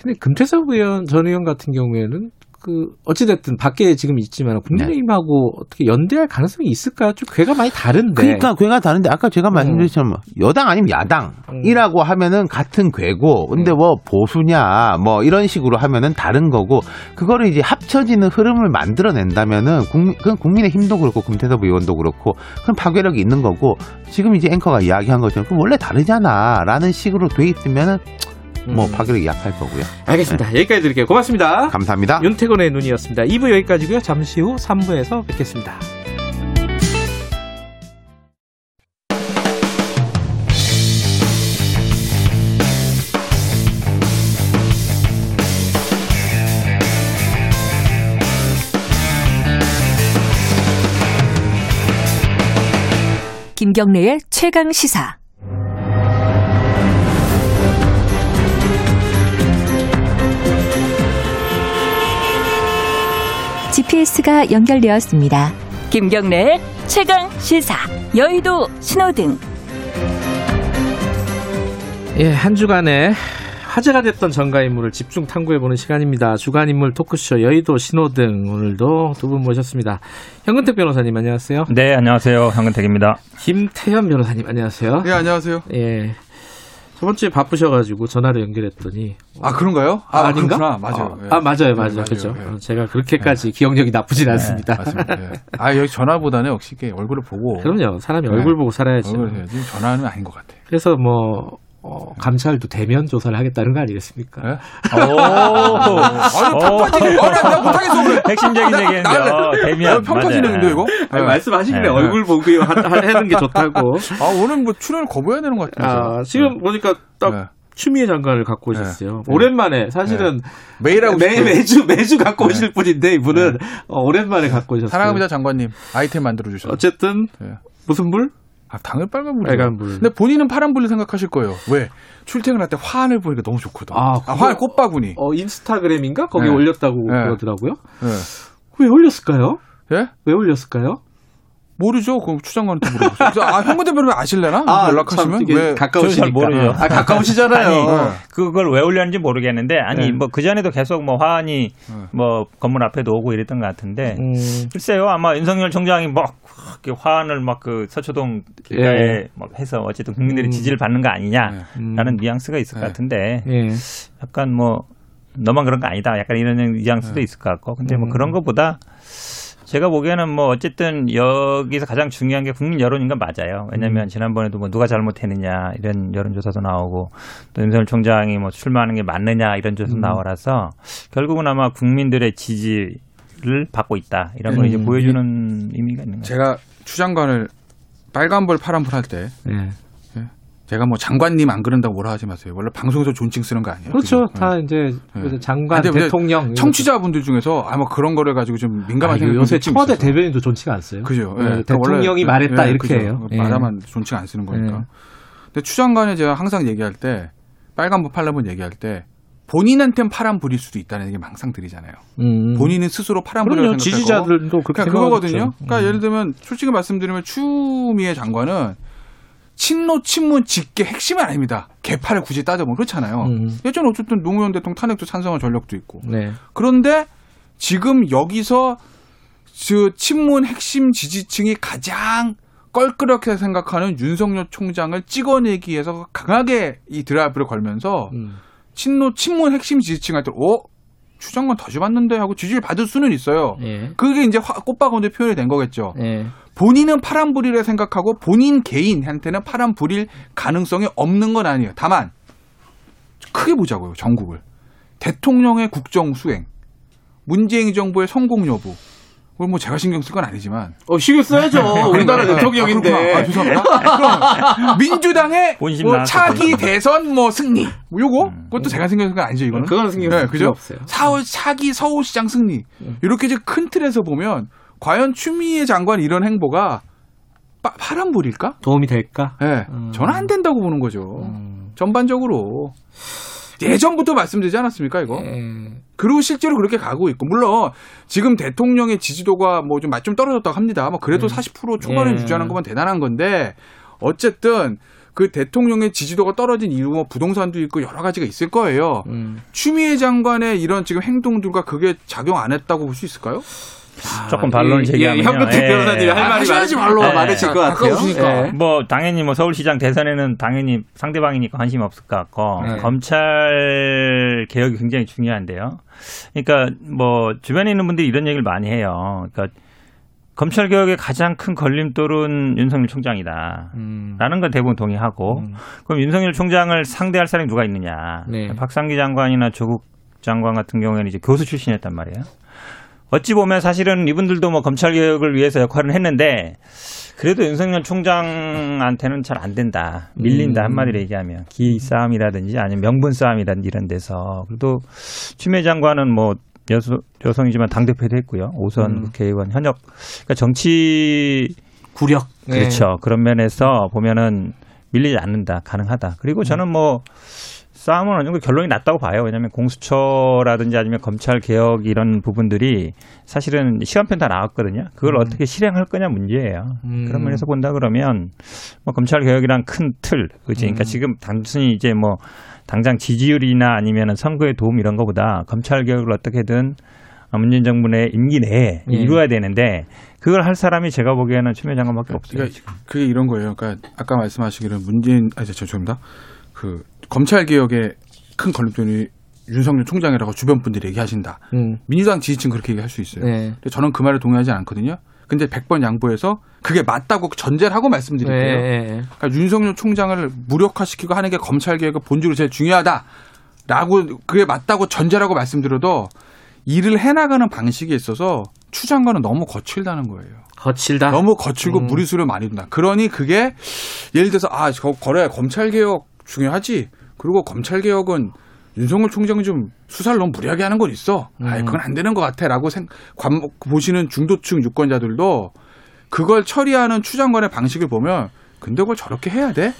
[SPEAKER 2] 근데 금태섭 의원 전 의원 같은 경우에는 그 어찌됐든 밖에 지금 있지만 국민의힘하고 어떻게 연대할 가능성이 있을까요? 좀 괴가 많이 다른데.
[SPEAKER 9] 그러니까 괴가 다른데. 아까 제가 말씀드린 것처럼 여당 아니면 야당이라고 하면은 같은 괴고 근데 뭐 보수냐 뭐 이런 식으로 하면은 다른 거고 그거를 이제 합쳐지는 흐름을 만들어낸다면은 국민 그건 국민의 힘도 그렇고 금태섭 의원도 그렇고 그럼 파괴력이 있는 거고 지금 이제 앵커가 이야기한 것처럼 그럼 원래 다르잖아라는 식으로 돼 있으면은 뭐
[SPEAKER 2] 음.
[SPEAKER 9] 파괴력이 약할 거고요.
[SPEAKER 2] 알겠습니다. 여기까지 드릴게요. 고맙습니다.
[SPEAKER 9] 감사합니다.
[SPEAKER 2] 윤태곤의 눈이었습니다. 2부 여기까지고요. 잠시 후 3부에서 뵙겠습니다.
[SPEAKER 3] 김경래의 최강 시사.
[SPEAKER 10] GPS가 연결되었습니다.
[SPEAKER 11] 김경래의 최강 시사 여의도 신호등
[SPEAKER 2] 예, 한 주간에 화제가 됐던 전가 인물을 집중 탐구해보는 시간입니다. 주간 인물 토크쇼 여의도 신호등 오늘도 두 분 모셨습니다. 현근택 변호사님 안녕하세요.
[SPEAKER 12] 네, 안녕하세요. 현근택입니다.
[SPEAKER 2] 김태현 변호사님 안녕하세요.
[SPEAKER 13] 네, 안녕하세요.
[SPEAKER 2] 예. 저번 주에 바쁘셔가지고 전화를 연결했더니
[SPEAKER 13] 아 그런가요?
[SPEAKER 2] 아, 닌가
[SPEAKER 13] 그렇구나. 맞아요.
[SPEAKER 2] 아,
[SPEAKER 13] 예.
[SPEAKER 2] 아, 맞아요,
[SPEAKER 13] 네,
[SPEAKER 2] 맞아요,
[SPEAKER 13] 맞아요.
[SPEAKER 2] 그렇죠.
[SPEAKER 13] 예.
[SPEAKER 2] 어, 제가 그렇게까지 기억력이 나쁘진 않습니다.
[SPEAKER 13] 네, 맞습니다. 예. 아 여기 전화보다는 역시 이렇게 얼굴을 보고
[SPEAKER 2] 그럼요, 사람이
[SPEAKER 13] 네.
[SPEAKER 2] 얼굴 보고 살아야죠.
[SPEAKER 13] 해야지 전화는 아닌 것 같아.
[SPEAKER 2] 그래서 뭐 어, 감찰도 대면 조사를 하겠다는 거 아니겠습니까?
[SPEAKER 13] 예?
[SPEAKER 12] 오,
[SPEAKER 13] 아니 평가지는 아니 나 못하겠어 그래.
[SPEAKER 12] 핵심적인
[SPEAKER 13] 나-
[SPEAKER 12] 얘기인데. 어, 대면.
[SPEAKER 13] 어, 평가지는데 이거?
[SPEAKER 2] 아니,
[SPEAKER 13] 예.
[SPEAKER 2] 말씀하시길래
[SPEAKER 12] 네.
[SPEAKER 2] 얼굴 보고 하, 하는 게 좋다고.
[SPEAKER 13] 아 오늘 뭐 출연을 거부해야 되는 것 같아요.
[SPEAKER 2] 아, 지금 보니까 딱
[SPEAKER 13] 네.
[SPEAKER 2] 추미애 장관을 갖고 오셨어요.
[SPEAKER 13] 네.
[SPEAKER 2] 오랜만에 사실은
[SPEAKER 13] 매일 하고
[SPEAKER 2] 매. 매주 매주 갖고 오실 분인데 이분은 어, 오랜만에 갖고 오셨어요.
[SPEAKER 13] 사랑합니다 장관님 아이템 만들어 주셔서.
[SPEAKER 2] 어쨌든
[SPEAKER 13] 네.
[SPEAKER 2] 무슨 불?
[SPEAKER 13] 아 당연히 빨간 불이죠.
[SPEAKER 2] 빨간 불.
[SPEAKER 13] 근데 본인은 파란 불을 생각하실 거예요. 왜? 출퇴근할 때 화환을 보니까 너무 좋거든.
[SPEAKER 2] 아,
[SPEAKER 13] 아, 화환 꽃바구니.
[SPEAKER 2] 어 인스타그램인가 거기
[SPEAKER 13] 네.
[SPEAKER 2] 올렸다고
[SPEAKER 13] 네.
[SPEAKER 2] 그러더라고요.
[SPEAKER 13] 예.
[SPEAKER 2] 왜 올렸을까요?
[SPEAKER 13] 예?
[SPEAKER 2] 왜 올렸을까요?
[SPEAKER 13] 모르죠. 그럼 추장관한테 물어보세요. 그래서 아, 현근대 변호사 아실래나? 연락하시면
[SPEAKER 2] 참 이게
[SPEAKER 13] 왜
[SPEAKER 2] 가까우시니까.
[SPEAKER 12] 잘 모르죠.
[SPEAKER 2] 아, 가까우시잖아요.
[SPEAKER 12] 아니,
[SPEAKER 13] 네.
[SPEAKER 12] 그걸 왜 올렸는지 모르겠는데, 아니,
[SPEAKER 2] 네.
[SPEAKER 12] 뭐, 그 전에도 계속 뭐, 화환이
[SPEAKER 13] 네.
[SPEAKER 12] 뭐, 건물 앞에도 오고 이랬던 것 같은데,
[SPEAKER 2] 음,
[SPEAKER 12] 글쎄요, 아마 윤석열 총장이 뭐, 이렇게 화환을 막 그 서초동 길가에
[SPEAKER 2] 예.
[SPEAKER 12] 막 해서 어쨌든 국민들이
[SPEAKER 2] 음.
[SPEAKER 12] 지지를 받는 거 아니냐라는
[SPEAKER 2] 음.
[SPEAKER 12] 뉘앙스가 있을 것
[SPEAKER 13] 네.
[SPEAKER 12] 같은데,
[SPEAKER 2] 예.
[SPEAKER 12] 약간 뭐, 너만 그런 거 아니다. 약간 이런 뉘앙스도 있을 것 같고, 근데 뭐
[SPEAKER 2] 음.
[SPEAKER 12] 그런 것보다, 제가 보기에는 뭐 어쨌든 여기서 가장 중요한 게 국민 여론인 건 맞아요. 왜냐하면
[SPEAKER 2] 음.
[SPEAKER 12] 지난번에도 뭐 누가 잘못했느냐 이런 여론조사도 나오고 또 윤석열 총장이 뭐 출마하는 게 맞느냐 이런 조사도
[SPEAKER 2] 음.
[SPEAKER 12] 나와라서 결국은 아마 국민들의 지지를 받고 있다 이런 걸 이제
[SPEAKER 2] 음.
[SPEAKER 12] 보여주는 의미가 있는 거죠.
[SPEAKER 13] 제가 추장관을 빨간불 파란불 할때
[SPEAKER 2] 예.
[SPEAKER 13] 제가 뭐 장관님 안 그런다고 뭐라 하지 마세요. 원래 방송에서 존칭 쓰는 거 아니에요?
[SPEAKER 2] 그렇죠.
[SPEAKER 13] 그죠?
[SPEAKER 2] 다 이제
[SPEAKER 13] 네.
[SPEAKER 2] 장관, 대통령
[SPEAKER 13] 청취자분들 중에서 아마 그런 거를 가지고 좀 민감한
[SPEAKER 2] 아,
[SPEAKER 13] 생각이
[SPEAKER 2] 요새
[SPEAKER 13] 좀
[SPEAKER 2] 청와대
[SPEAKER 13] 있어서.
[SPEAKER 2] 대변인도 존치가 안 써요.
[SPEAKER 13] 그죠.
[SPEAKER 2] 네,
[SPEAKER 13] 예. 그러니까
[SPEAKER 2] 대통령이
[SPEAKER 13] 원래-
[SPEAKER 2] 말했다
[SPEAKER 13] 예,
[SPEAKER 2] 이렇게. 해요. 예.
[SPEAKER 13] 말하면 존칭 안 쓰는 거니까.
[SPEAKER 2] 예.
[SPEAKER 13] 근데 추장관이 제가 항상 얘기할 때 빨간불 파란불 얘기할 때 본인한테는 파란불일 수도 있다는 얘기 항상 드리잖아요.
[SPEAKER 2] 음.
[SPEAKER 13] 본인은 스스로 파란불이라고
[SPEAKER 2] 그럼요.
[SPEAKER 13] 생각하고
[SPEAKER 2] 지지자들도 그렇게
[SPEAKER 13] 그러니까 그거거든요. 그러니까
[SPEAKER 2] 음.
[SPEAKER 13] 예를 들면 솔직히 말씀드리면 추미애 장관은 친노 친문 직계 핵심은 아닙니다. 개파를 굳이 따져보면 그렇잖아요.
[SPEAKER 2] 음.
[SPEAKER 13] 예전에 어쨌든 노무현 대통령 탄핵도 찬성한 전력도 있고.
[SPEAKER 2] 네.
[SPEAKER 13] 그런데 지금 여기서 그 친문 핵심 지지층이 가장 껄끄럽게 생각하는 윤석열 총장을 찍어내기 위해서 강하게 이 드라이브를 걸면서
[SPEAKER 2] 음.
[SPEAKER 13] 친노 친문 핵심 지지층한테 어? 추 장관 다시 봤는데 하고 지지를 받을 수는 있어요.
[SPEAKER 2] 예.
[SPEAKER 13] 그게 이제 화- 꽃바구니 표현이 된 거겠죠.
[SPEAKER 2] 예.
[SPEAKER 13] 본인은 파란불이라 생각하고 본인 개인한테는 파란불일 가능성이 없는 건 아니에요. 다만 크게 보자고요. 전국을. 대통령의 국정 수행, 문재인 정부의 성공 여부. 그걸 뭐 제가 신경 쓸 건 아니지만.
[SPEAKER 2] 어, 신경 써야죠. 우리나라
[SPEAKER 13] 아,
[SPEAKER 2] 대통령인데.
[SPEAKER 13] 아, 죄송합니다. 그럼 민주당의 뭐 차기. 대선 뭐 승리. 뭐 요거? 그것도 제가 신경 쓸 건 아니죠, 이거는.
[SPEAKER 2] 그건 신경 쓸 필요 없어요.
[SPEAKER 13] 사월 차기 서울시장 승리. 이렇게 이제 큰 틀에서 보면 과연 추미애 장관 이런 행보가 파, 파란불일까?
[SPEAKER 2] 도움이 될까?
[SPEAKER 13] 예. 저는 안 된다고 보는 거죠. 전반적으로. 예전부터 말씀드리지 않았습니까, 이거? 그리고 실제로 그렇게 가고 있고, 물론 지금 대통령의 지지도가 뭐좀좀 떨어졌다고 합니다. 뭐 그래도 40% 초반에
[SPEAKER 2] 예.
[SPEAKER 13] 유지하는 것만 대단한 건데, 어쨌든 그 대통령의 지지도가 떨어진 이유 뭐 부동산도 있고 여러 가지가 있을 거예요.
[SPEAKER 2] 음.
[SPEAKER 13] 추미애 장관의 이런 지금 행동들과 그게 작용 안 했다고 볼 수 있을까요?
[SPEAKER 12] 조금 반론을
[SPEAKER 2] 예,
[SPEAKER 12] 제기하면
[SPEAKER 2] 예, 현근택 변호사님이 할 말이
[SPEAKER 13] 하셔야지
[SPEAKER 2] 많-
[SPEAKER 13] 말로.
[SPEAKER 2] 많으실 것 같아요.
[SPEAKER 13] 가까우시니까.
[SPEAKER 2] 예.
[SPEAKER 12] 뭐 당연히 뭐 서울시장 대선에는 당연히 상대방이니까 관심이 없을 것 같고
[SPEAKER 2] 네.
[SPEAKER 12] 검찰 개혁이 굉장히 중요한데요. 그러니까 뭐 주변에 있는 분들이 이런 얘기를 많이 해요. 그러니까 검찰 개혁의 가장 큰 걸림돌은 윤석열 총장이다.
[SPEAKER 2] 음.
[SPEAKER 12] 라는 건 대부분 동의하고 그럼 윤석열 총장을 상대할 사람이 누가 있느냐?
[SPEAKER 2] 네.
[SPEAKER 12] 박상기 장관이나 조국 장관 같은 경우에는 이제 교수 출신이었단 말이에요. 어찌 보면 사실은 이분들도 뭐 검찰 개혁을 위해서 역할을 했는데 그래도 윤석열 총장한테는 잘 안 된다. 밀린다
[SPEAKER 2] 음.
[SPEAKER 12] 한마디로 얘기하면 기 싸움이라든지 아니면 명분 싸움이라든지 이런 데서 그래도 추미애 장관은 뭐 여소, 여성이지만 당 대표도 했고요. 오선
[SPEAKER 2] 음.
[SPEAKER 12] 국회의원 현역 그러니까 정치
[SPEAKER 2] 구력.
[SPEAKER 12] 그렇죠. 그런 면에서 보면은 밀리지 않는다. 가능하다. 그리고 저는 뭐 싸움은 어느 정도 결론이 났다고 봐요. 왜냐하면 공수처라든지 아니면 검찰 개혁 이런 부분들이 사실은 시간편 다 나왔거든요. 그걸
[SPEAKER 2] 음.
[SPEAKER 12] 어떻게 실행할 거냐 문제예요.
[SPEAKER 2] 음.
[SPEAKER 12] 그런 면에서 본다 그러면 뭐 검찰 개혁이란 큰 틀, 그지? 그러니까
[SPEAKER 2] 음.
[SPEAKER 12] 지금 단순히 이제 뭐 당장 지지율이나 아니면 선거에 도움 이런 거보다 검찰 개혁을 어떻게든 문재인 정부 내 임기 내에
[SPEAKER 2] 예.
[SPEAKER 12] 이루어야 되는데 그걸 할 사람이 제가 보기에는 추미애 장관밖에 없어요.
[SPEAKER 13] 그러니까 그게 이런 거예요. 그러니까 아까 말씀하시기를 문재인 아저 죄송합니다. 그 검찰 개혁의 큰 걸림돌이 윤석열 총장이라고 주변 분들이 얘기하신다.
[SPEAKER 2] 음.
[SPEAKER 13] 민주당 지지층 그렇게 얘기할 수 있어요.
[SPEAKER 2] 네.
[SPEAKER 13] 근데 저는 그 말에 동의하지 않거든요. 근데 100번 양보해서 그게 맞다고 전제를 하고 말씀드릴게요.
[SPEAKER 2] 예, 예, 예.
[SPEAKER 13] 그러니까 윤석열 총장을 무력화시키고 하는 게 검찰 개혁의 본질로 제일 중요하다라고 그게 맞다고 전제라고 말씀드려도 일을 해나가는 방식에 있어서 추 장관은 너무 거칠다는 거예요.
[SPEAKER 2] 거칠다.
[SPEAKER 13] 너무 거칠고
[SPEAKER 2] 음.
[SPEAKER 13] 무리수를 많이 둔다. 그러니 그게 예를 들어서 아, 저 거래 검찰 개혁 중요하지. 그리고 검찰 개혁은 윤석열 총장이 좀 수사를 너무 무리하게 하는 건 있어. 아, 그건 안 되는 것 같아라고 생, 관, 보시는 중도층 유권자들도 그걸 처리하는 추 장관의 방식을 보면 근데 그걸 저렇게 해야 돼?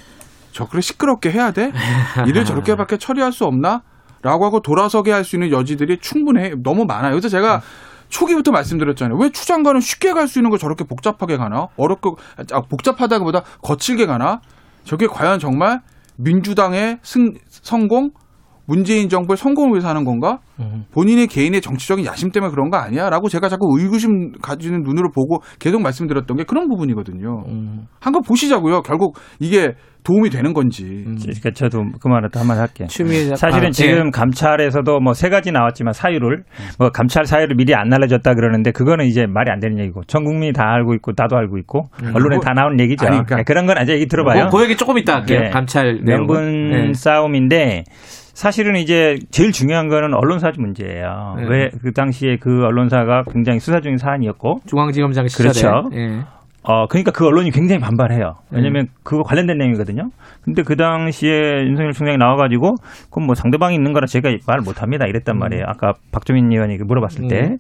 [SPEAKER 13] 저렇게 시끄럽게 해야 돼? 일을 저렇게밖에 처리할 수 없나? 라고 하고 돌아서게 할 수 있는 여지들이 충분해 너무 많아요. 그래서 제가 초기부터 말씀드렸잖아요. 왜 추 장관은 쉽게 갈 수 있는 걸 저렇게 복잡하게 가나? 어렵고 아, 복잡하다기보다 거칠게 가나? 저게 과연 정말 민주당의 승, 성공, 문재인 정부의 성공을 위해서 하는 건가? 본인의 개인의 정치적인 야심 때문에 그런 거 아니야? 라고 제가 자꾸 의구심 가지는 눈으로 보고 계속 말씀드렸던 게 그런 부분이거든요. 한번 보시자고요. 결국 이게 도움이 되는 건지.
[SPEAKER 12] 그러니까 저도 그 말을 또 한마디 할게요. 사실은
[SPEAKER 2] 아,
[SPEAKER 12] 지금
[SPEAKER 2] 예.
[SPEAKER 12] 감찰에서도 뭐 세 가지 나왔지만 사유를 뭐 감찰 사유를 미리 안 알려줬다 그러는데 그거는 이제 말이 안 되는 얘기고 전 국민이 다 알고 있고 나도 알고 있고 언론에
[SPEAKER 2] 그거-
[SPEAKER 12] 다 나오는 얘기죠.
[SPEAKER 2] 아니, 그러니까-
[SPEAKER 12] 네, 그런 건 아직 얘기 들어봐요.
[SPEAKER 2] 뭐, 그 얘기 조금 이따 할게요.
[SPEAKER 12] 네.
[SPEAKER 2] 감찰
[SPEAKER 12] 명분.
[SPEAKER 2] 네.
[SPEAKER 12] 싸움인데 사실은 이제 제일 중요한 거는 언론사 문제예요.
[SPEAKER 2] 네.
[SPEAKER 12] 왜그 당시에 그 언론사가 굉장히 수사 중인 사안이었고
[SPEAKER 2] 중앙지검장 시절에.
[SPEAKER 12] 그렇죠.
[SPEAKER 2] 예.
[SPEAKER 12] 어, 그러니까 그 언론이 굉장히 반발해요.
[SPEAKER 2] 음.
[SPEAKER 12] 왜냐면 그거 관련된 내용이거든요. 근데 그 당시에 윤석열 총장이 나와가지고, 그럼 뭐 상대방이 있는 거라 제가 말 못합니다. 이랬단 말이에요. 아까 박종민 의원이 그 물어봤을 때.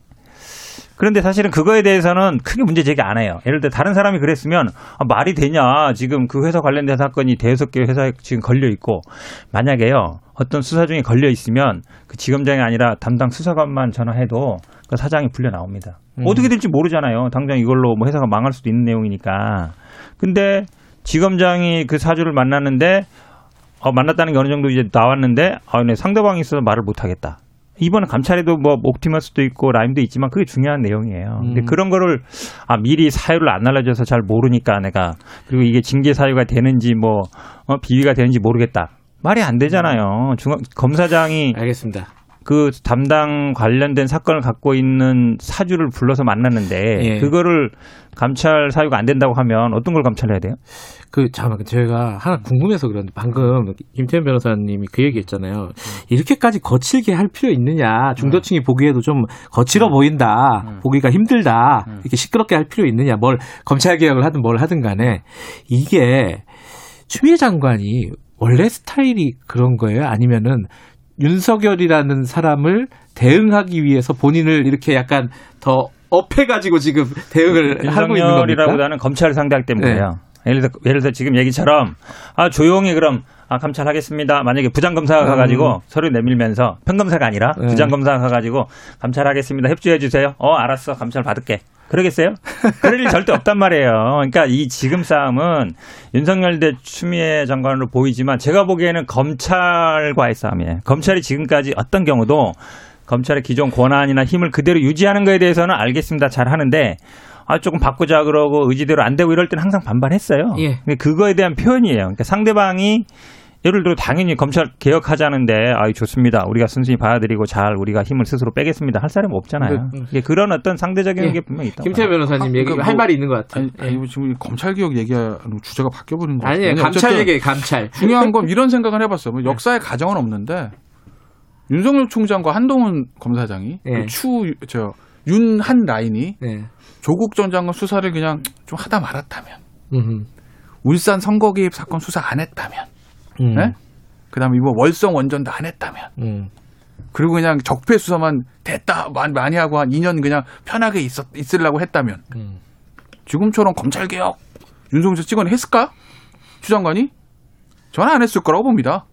[SPEAKER 2] 음.
[SPEAKER 12] 그런데 사실은 그거에 대해서는 크게 문제 제기 안 해요. 예를 들어 다른 사람이 그랬으면 아, 말이 되냐. 지금 그 회사 관련된 사건이 대여섯 개 회사에 지금 걸려 있고 만약에요. 어떤 수사 중에 걸려 있으면 그 지검장이 아니라 담당 수사관만 전화해도 그 사장이 불려 나옵니다.
[SPEAKER 2] 음.
[SPEAKER 12] 어떻게 될지 모르잖아요. 당장 이걸로 뭐 회사가 망할 수도 있는 내용이니까. 근데 지검장이 그 사주를 만났는데 어, 만났다는 게 어느 정도 이제 나왔는데 아, 네, 상대방이 있어서 말을 못 하겠다. 이번에 감찰에도 뭐 옵티머스도 있고 라임도 있지만 그게 중요한 내용이에요. 근데
[SPEAKER 2] 음.
[SPEAKER 12] 그런 거를 아 미리 사유를 안 알려줘서 잘 모르니까 내가 그리고 이게 징계 사유가 되는지 뭐 어, 비위가 되는지 모르겠다. 말이 안 되잖아요. 중앙 검사장이
[SPEAKER 2] 알겠습니다.
[SPEAKER 12] 그 담당 관련된 사건을 갖고 있는 사주를 불러서 만났는데
[SPEAKER 2] 예.
[SPEAKER 12] 그거를 감찰 사유가 안 된다고 하면 어떤 걸 감찰해야 돼요?
[SPEAKER 2] 그 잠깐 제가 하나 궁금해서 그런데 방금 김태현 변호사님이 그 얘기했잖아요. 이렇게까지 거칠게 할 필요 있느냐? 중도층이 보기에도 좀 거칠어 보인다. 보기가 힘들다. 이렇게 시끄럽게 할 필요 있느냐? 뭘 검찰 개혁을 하든 뭘 하든 간에 이게 추미애 장관이 원래 스타일이 그런 거예요? 아니면은 윤석열이라는 사람을 대응하기 위해서 본인을 이렇게 약간 더 업해가지고 지금 대응을 하고 있는 겁니까?
[SPEAKER 12] 윤석열이라보다는 검찰을 상대할 때 문제예요. 예를 들어 예를 들어 지금 얘기처럼 아 조용히 그럼 아 감찰하겠습니다. 만약에 부장 검사가
[SPEAKER 2] 음.
[SPEAKER 12] 가가지고 서류 내밀면서 평검사가 아니라
[SPEAKER 2] 네.
[SPEAKER 12] 부장 검사가 가가지고 감찰하겠습니다. 협조해 주세요. 어 알았어 감찰 받을게. 그러겠어요? 그럴 일 절대 없단 말이에요. 그러니까 이 지금 싸움은 윤석열 대 추미애 장관으로 보이지만 제가 보기에는 검찰과의 싸움이에요. 검찰이 지금까지 어떤 경우도 검찰의 기존 권한이나 힘을 그대로 유지하는 거에 대해서는 알겠습니다. 잘 하는데 아 조금 바꾸자 그러고 의지대로 안 되고 이럴 때는 항상 반발했어요.
[SPEAKER 2] 예.
[SPEAKER 12] 근데 그거에 대한 표현이에요. 그러니까 상대방이 예를 들어 당연히 검찰 개혁하자는데 아 좋습니다. 우리가 순순히 봐드리고 잘 우리가 힘을 스스로 빼겠습니다. 할 사람이 없잖아요.
[SPEAKER 2] 네.
[SPEAKER 12] 이게 그런 어떤 상대적인
[SPEAKER 2] 예.
[SPEAKER 12] 게 분명히 있다.
[SPEAKER 2] 김태현 변호사님 얘기
[SPEAKER 13] 그러니까
[SPEAKER 2] 할
[SPEAKER 13] 뭐-
[SPEAKER 2] 말이 있는 것 같아요.
[SPEAKER 13] 아니, 아니, 지금 검찰 개혁 얘기하는 주제가 바뀌어 버린 거
[SPEAKER 2] 아니에요. 감찰 얘기예요. 감찰.
[SPEAKER 13] 중요한 건 이런 생각을 해 봤어요. 뭐 역사의 가정은 없는데 윤석열 총장과 한동훈 검사장이 그
[SPEAKER 2] 예.
[SPEAKER 13] 추저 윤한 라인이
[SPEAKER 2] 네.
[SPEAKER 13] 조국 전 장관 수사를 그냥 좀 하다 말았다면
[SPEAKER 2] 음흠.
[SPEAKER 13] 울산 선거 개입 사건 수사 안 했다면
[SPEAKER 2] 음.
[SPEAKER 13] 네? 그다음에 이번 월성 원전도 안 했다면
[SPEAKER 2] 음.
[SPEAKER 13] 그리고 그냥 적폐 수사만 됐다 많이, 하고 한 2년 그냥 편하게 있었 있으려고 했다면
[SPEAKER 2] 음.
[SPEAKER 13] 지금처럼 검찰 개혁 윤석열 찍어내 했을까? 추 장관이 저는 안 했을 거라고 봅니다.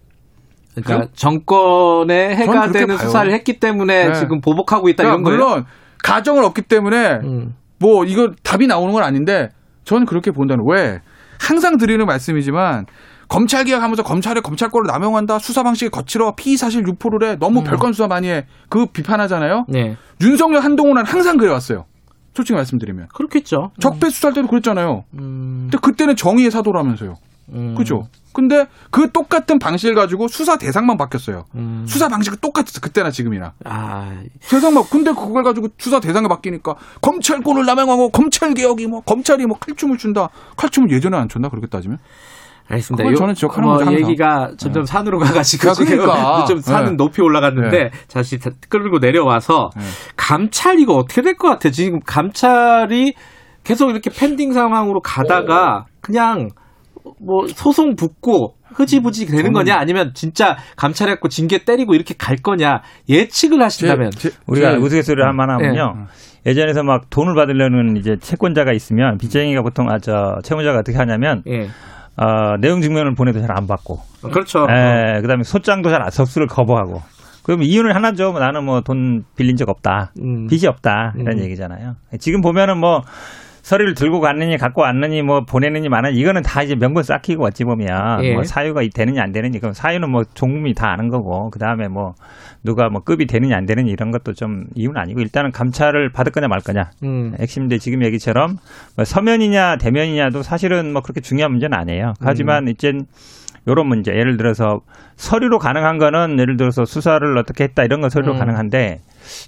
[SPEAKER 2] 그러니까 정권에
[SPEAKER 13] 저는
[SPEAKER 2] 해가 되는
[SPEAKER 13] 봐요.
[SPEAKER 2] 수사를 했기 때문에
[SPEAKER 13] 네.
[SPEAKER 2] 지금 보복하고 있다
[SPEAKER 13] 그러니까
[SPEAKER 2] 이런 거예요.
[SPEAKER 13] 물론 가정은 없기 때문에
[SPEAKER 2] 음.
[SPEAKER 13] 뭐 이거 답이 나오는 건 아닌데 저는 그렇게 본다는 왜 항상 드리는 말씀이지만 검찰 개혁하면서 검찰의 검찰권을 남용한다 수사 방식이 거칠어 피의 사실 유포를 해 너무 별건 수사 많이 해 그 비판하잖아요.
[SPEAKER 2] 네.
[SPEAKER 13] 윤석열 한동훈은 항상 그래왔어요. 솔직히 말씀드리면
[SPEAKER 2] 그렇겠죠.
[SPEAKER 13] 적폐 수사할 때도 그랬잖아요.
[SPEAKER 2] 음.
[SPEAKER 13] 근데 그때는 정의의 사도라면서요.
[SPEAKER 2] 음.
[SPEAKER 13] 그죠? 근데 그 똑같은 방식을 가지고 수사 대상만 바뀌었어요.
[SPEAKER 2] 음.
[SPEAKER 13] 수사 방식은 똑같았어. 그때나 지금이나.
[SPEAKER 2] 아,
[SPEAKER 13] 세상만 근데 그걸 가지고 수사 대상이 바뀌니까 검찰권을 남용하고 검찰 개혁이 뭐 검찰이 뭐 칼춤을 춘다. 칼춤을 예전에 안 췄나 그렇게 따지면?
[SPEAKER 2] 알겠습니다. 요-
[SPEAKER 13] 저는 지적하는
[SPEAKER 2] 뭐
[SPEAKER 13] 항상.
[SPEAKER 2] 얘기가 점점 산으로 가가지고
[SPEAKER 13] 그러니까.
[SPEAKER 2] 좀 산은
[SPEAKER 13] 네.
[SPEAKER 2] 높이 올라갔는데
[SPEAKER 13] 네.
[SPEAKER 2] 다시 다- 끌고 내려와서 감찰 이거 어떻게 될 것 같아? 지금 감찰이 계속 이렇게 펜딩 상황으로 가다가 그냥 뭐 소송 붙고 흐지부지 되는
[SPEAKER 12] 저는-
[SPEAKER 2] 거냐 아니면 진짜 감찰했고 징계 때리고 이렇게 갈 거냐 예측을 하신다면
[SPEAKER 12] 우리가
[SPEAKER 2] 제-
[SPEAKER 12] 우스갯소리를 한 만하면요. 예전에서 막 돈을 받으려는 이제 채권자가 있으면 빚쟁이가 보통 아저 채무자가 어떻게 하냐면
[SPEAKER 2] 예.
[SPEAKER 12] 어, 내용 증명을 보내도 잘 안 받고.
[SPEAKER 2] 그렇죠.
[SPEAKER 12] 예, 그다음에 소장도 잘 안- 접수를 거부하고. 그럼 이유는 하나죠. 뭐 나는 뭐 돈 빌린 적 없다.
[SPEAKER 2] 음.
[SPEAKER 12] 빚이 없다. 이런
[SPEAKER 2] 음.
[SPEAKER 12] 얘기잖아요. 지금 보면은 뭐 서류를 들고 갔느니 갖고 왔느니 뭐 보내느니 마는 이거는 다 이제 명분 쌓기고 어찌 보면
[SPEAKER 2] 예.
[SPEAKER 12] 뭐 사유가 되느냐 안 되느니 그럼 사유는 뭐 종국이 다 아는 거고 그 다음에 뭐 누가 뭐 급이 되느냐 안 되느니 이런 것도 좀 이유는 아니고 일단은 감찰을 받을 거냐 말 거냐
[SPEAKER 2] 음.
[SPEAKER 12] 핵심인데 지금 얘기처럼 뭐 서면이냐 대면이냐도 사실은 뭐 그렇게 중요한 문제는 아니에요. 하지만 이제 요런 문제 예를 들어서 서류로 가능한 거는 예를 들어서 수사를 어떻게 했다 이런 건 서류로
[SPEAKER 2] 음.
[SPEAKER 12] 가능한데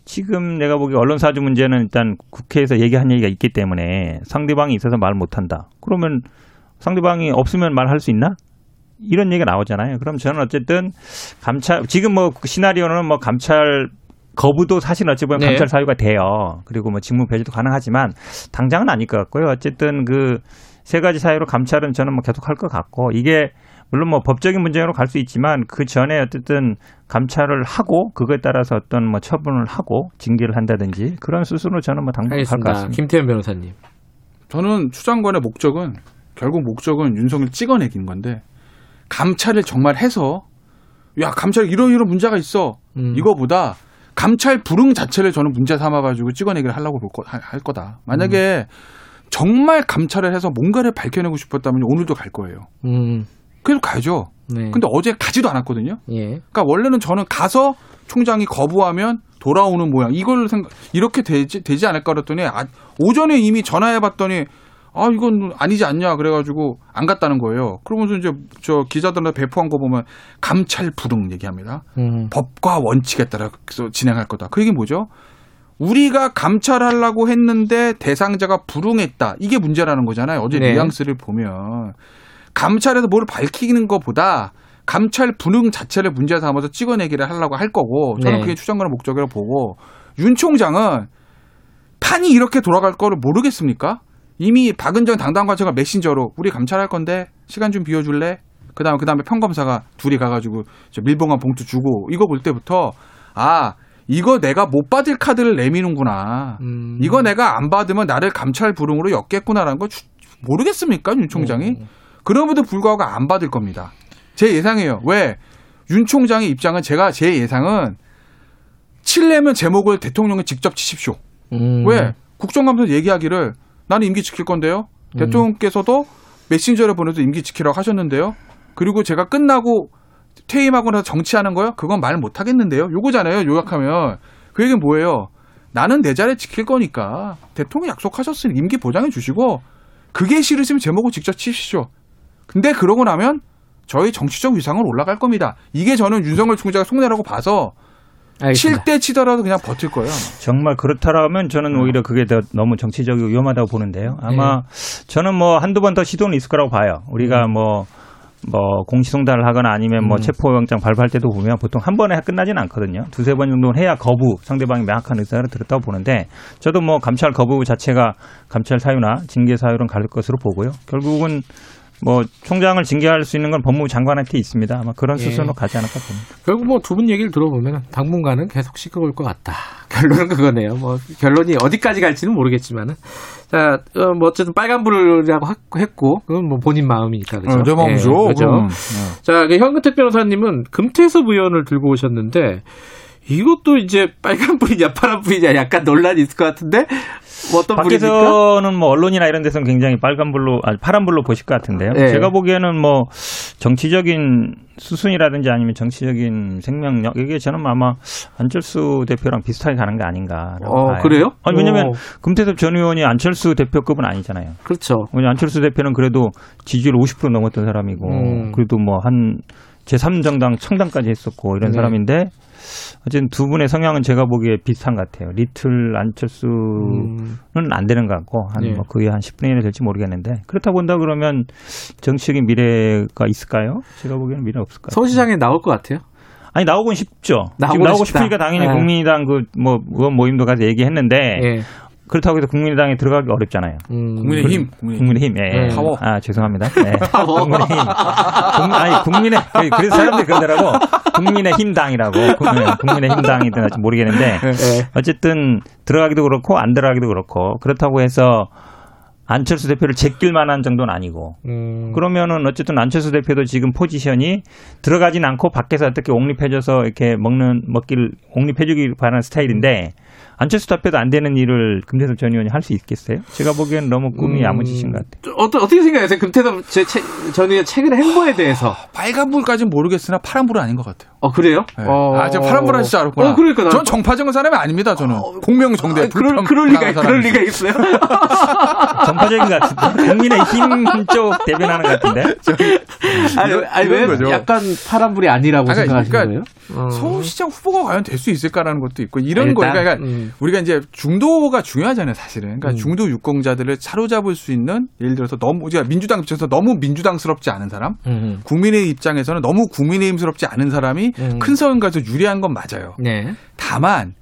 [SPEAKER 12] 지금 내가 보기 언론 사주 문제는 일단 국회에서 얘기한 얘기가 있기 때문에 상대방이 있어서 말 못한다. 그러면 상대방이 없으면 말할 수 있나? 이런 얘기가 나오잖아요. 그럼 저는 어쨌든 감찰 지금 뭐그 시나리오는 뭐 감찰 거부도 사실 어찌 보면
[SPEAKER 2] 네.
[SPEAKER 12] 감찰 사유가 돼요. 그리고 뭐 직무 배제도 가능하지만 당장은 아닐 것 같고요. 어쨌든 그 세 가지 사유로 감찰은 저는 뭐 계속 할 것 같고 이게 물론 뭐 법적인 문제로 갈 수 있지만 그 전에 어쨌든 감찰을 하고 그거에 따라서 어떤 뭐 처분을 하고 징계를 한다든지 그런 수순으로 저는 뭐 당분간 갈것
[SPEAKER 2] 알겠습니다.
[SPEAKER 12] 같습니다.
[SPEAKER 2] 김태현 변호사님.
[SPEAKER 13] 저는 추장관의 목적은 결국 목적은 윤석열 찍어내기는 건데 감찰을 정말 해서 야 감찰 이런 이런 문제가 있어
[SPEAKER 2] 음.
[SPEAKER 13] 이거보다 감찰 불응 자체를 저는 문제 삼아가지고 찍어내기를 하려고 볼 거, 할, 할 거다. 만약에 정말 감찰을 해서 뭔가를 밝혀내고 싶었다면 오늘도 갈 거예요.
[SPEAKER 2] 음.
[SPEAKER 13] 계속 가야죠.
[SPEAKER 2] 네.
[SPEAKER 13] 근데 어제 가지도 않았거든요.
[SPEAKER 2] 예.
[SPEAKER 13] 그러니까 원래는 저는 가서 총장이 거부하면 돌아오는 모양 이걸 생각 이렇게 되지 되지 않을까 그랬더니 아, 오전에 이미 전화해 봤더니 아 이건 아니지 않냐 그래가지고 안 갔다는 거예요. 그러면서 이제 저 기자들한테 배포한 거 보면 감찰 불응 얘기합니다.
[SPEAKER 2] 음.
[SPEAKER 13] 법과 원칙에 따라서 진행할 거다. 그 얘기 뭐죠? 우리가 감찰하려고 했는데 대상자가 불응했다. 이게 문제라는 거잖아요. 어제
[SPEAKER 2] 네.
[SPEAKER 13] 뉘앙스를 보면 감찰에서 뭘 밝히는 것보다 감찰 불응 자체를 문제 삼아서 찍어내기를 하려고 할 거고 저는
[SPEAKER 2] 네.
[SPEAKER 13] 그게 추정과는 목적이라고 보고 윤 총장은 판이 이렇게 돌아갈 거를 모르겠습니까? 이미 박은정 당당관청가 메신저로 우리 감찰할 건데 시간 좀 비워줄래? 그다음에 그다음에 평검사가 둘이 가가지고 저 밀봉한 봉투 주고 이거 볼 때부터 아 이거 내가 못 받을 카드를 내미는구나.
[SPEAKER 2] 음.
[SPEAKER 13] 이거 내가 안 받으면 나를 감찰 불응으로 엮겠구나라는 거 주- 모르겠습니까 윤 총장이?
[SPEAKER 2] 음.
[SPEAKER 13] 그럼에도 불구하고 안 받을 겁니다. 제 예상이에요. 왜? 윤 총장의 입장은 제가 제 예상은 칠려면 제목을 대통령이 직접 치십시오.
[SPEAKER 2] 음.
[SPEAKER 13] 왜? 국정감사 얘기하기를 나는 임기 지킬 건데요.
[SPEAKER 2] 음.
[SPEAKER 13] 대통령께서도 메신저를 보내서 임기 지키라고 하셨는데요. 그리고 제가 끝나고 퇴임하고 나서 정치하는 거요? 그건 말 못 하겠는데요. 요거잖아요. 요약하면. 그 얘기는 뭐예요? 나는 내 자리 지킬 거니까 대통령 약속하셨으니 임기 보장해 주시고 그게 싫으시면 제목을 직접 치십시오. 근데 그러고 나면 저희 정치적 위상은 올라갈 겁니다. 이게 저는 윤석열 총장의 속내라고 봐서 칠 때 치더라도 그냥 버틸 거예요.
[SPEAKER 12] 정말 그렇다라면 저는 오히려 그게 더 너무 정치적이고 위험하다고 보는데요. 아마 저는 뭐 한두 번 더 시도는 있을 거라고 봐요. 우리가 뭐, 뭐 공시송달을 하거나 아니면 뭐
[SPEAKER 2] 음.
[SPEAKER 12] 체포영장 발부할 때도 보면 보통 한 번에 끝나지는 않거든요. 두세 번 정도는 해야 거부, 상대방이 명확한 의사를 들었다고 보는데 저도 뭐 감찰 거부 자체가 감찰 사유나 징계 사유는 갈 것으로 보고요. 결국은 뭐 총장을 징계할 수 있는 건 법무부 장관한테 있습니다. 아마 그런
[SPEAKER 2] 예.
[SPEAKER 12] 수순으로 가지 않을까 봅니다.
[SPEAKER 2] 결국 뭐 두 분 얘기를 들어보면 당분간은 계속 시끄러울 것 같다. 결론은 그거네요. 뭐 결론이 어디까지 갈지는 모르겠지만은 자, 어, 뭐 어쨌든 빨간불이라고 하- 했고 그건 뭐 본인 마음이니까 그죠.
[SPEAKER 13] 어, 내 마음이죠.
[SPEAKER 2] 예, 그죠.
[SPEAKER 13] 그럼. 네.
[SPEAKER 2] 자, 그 현근택 변호사님은 금태섭 의원을 들고 오셨는데 이것도 이제 빨간불이냐 파란불이냐 약간 논란이 있을 것 같은데 뭐 어떤?
[SPEAKER 12] 밖에서는 뭐 언론이나 이런 데서는 굉장히 빨간불로, 아니 파란불로 보실 것 같은데요.
[SPEAKER 2] 예.
[SPEAKER 12] 제가 보기에는 뭐 정치적인 수순이라든지 아니면 정치적인 생명력 이게 저는 아마 안철수 대표랑 비슷하게 가는 게 아닌가라고
[SPEAKER 2] 어,
[SPEAKER 12] 봐요.
[SPEAKER 2] 그래요?
[SPEAKER 12] 아니 왜냐면
[SPEAKER 2] 어.
[SPEAKER 12] 금태섭 전 의원이 안철수 대표급은 아니잖아요.
[SPEAKER 2] 그렇죠.
[SPEAKER 12] 왜냐 안철수 대표는 그래도 지지율 50% 넘었던 사람이고
[SPEAKER 2] 음.
[SPEAKER 12] 그래도 뭐 한 제3정당 청당까지 했었고 이런
[SPEAKER 2] 네.
[SPEAKER 12] 사람인데 어쨌든 두 분의 성향은 제가 보기에 비슷한 것 같아요. 리틀 안철수는 안 되는 것 같고 한
[SPEAKER 2] 네.
[SPEAKER 12] 뭐 그게 한 10분의 1이 될지 모르겠는데 그렇다 본다 그러면 정치적인 미래가 있을까요? 제가 보기에는 미래 없을 것 같아요.
[SPEAKER 2] 서울시장에 나올 것 같아요.
[SPEAKER 12] 아니 나오곤 싶죠.
[SPEAKER 2] 나오고는
[SPEAKER 12] 지금 나오고
[SPEAKER 2] 싶다.
[SPEAKER 12] 싶으니까 당연히
[SPEAKER 2] 네.
[SPEAKER 12] 국민의당 그 뭐 의원 모임도 가서 얘기했는데
[SPEAKER 2] 예.
[SPEAKER 12] 그렇다고 해서 국민의당에 들어가기 어렵잖아요.
[SPEAKER 2] 음.
[SPEAKER 13] 국민의힘,
[SPEAKER 12] 국민의힘, 예.
[SPEAKER 2] 네.
[SPEAKER 13] 파워.
[SPEAKER 12] 아, 죄송합니다. 네. 국민의힘. 국, 아니, 국민의, 그래서 사람들이 그러더라고. 국민의힘당이라고. 국- 국민의힘당이든 아직 모르겠는데.
[SPEAKER 2] 예.
[SPEAKER 12] 어쨌든 들어가기도 그렇고 안 들어가기도 그렇고. 그렇다고 해서 안철수 대표를 제낄 만한 정도는 아니고.
[SPEAKER 2] 음.
[SPEAKER 12] 그러면은 어쨌든 안철수 대표도 지금 포지션이 들어가진 않고 밖에서 어떻게 옹립해줘서 이렇게 먹는, 먹기를 옹립해주기 바라는 스타일인데 안철수 대표도 안 되는 일을 금태섭 전 의원이 할 수 있겠어요? 제가 보기에는 너무 꿈이
[SPEAKER 2] 음.
[SPEAKER 12] 야무지신 것 같아요.
[SPEAKER 2] 어떠, 어떻게 생각하세요? 금태섭 제, 제, 전 의원 최근의 행보에 대해서.
[SPEAKER 13] 빨간불까지는 모르겠으나 파란불은 아닌 것 같아요.
[SPEAKER 2] 어, 그래요?
[SPEAKER 13] 네.
[SPEAKER 2] 어.
[SPEAKER 13] 아, 제가 파란불 하실 줄 알았구나.
[SPEAKER 2] 어, 그러니까. 나-
[SPEAKER 13] 전 정파적인 사람이 아닙니다, 저는. 공명정대.
[SPEAKER 2] 아, 그럴, 그럴 리가, 그럴. 리가 있어요?
[SPEAKER 12] 전파적인 것 같은데. 국민의 힘쪽 대변하는 것 같은데.
[SPEAKER 2] 아니,
[SPEAKER 13] 이런-
[SPEAKER 2] 아니
[SPEAKER 13] 이런
[SPEAKER 2] 왜
[SPEAKER 13] 거죠.
[SPEAKER 2] 약간 파란불이 아니라고
[SPEAKER 13] 아니,
[SPEAKER 2] 생각하시는
[SPEAKER 13] 그러니까
[SPEAKER 2] 거예요? 어.
[SPEAKER 13] 서울시장 후보가 과연 될 수 있을까라는 것도 있고 이런
[SPEAKER 2] 일단,
[SPEAKER 13] 거 그러니까
[SPEAKER 2] 음.
[SPEAKER 13] 우리가 이제 중도가 중요하잖아요 사실은 그러니까
[SPEAKER 2] 음.
[SPEAKER 13] 중도 유권자들을 사로잡을 수 있는 예를 들어서 너무 우리가 민주당 입장에서 너무 민주당스럽지 않은 사람
[SPEAKER 2] 음.
[SPEAKER 13] 국민의 입장에서는 너무 국민의힘스럽지 않은 사람이
[SPEAKER 2] 음.
[SPEAKER 13] 큰 선거에서 유리한 건 맞아요
[SPEAKER 2] 네.
[SPEAKER 13] 다만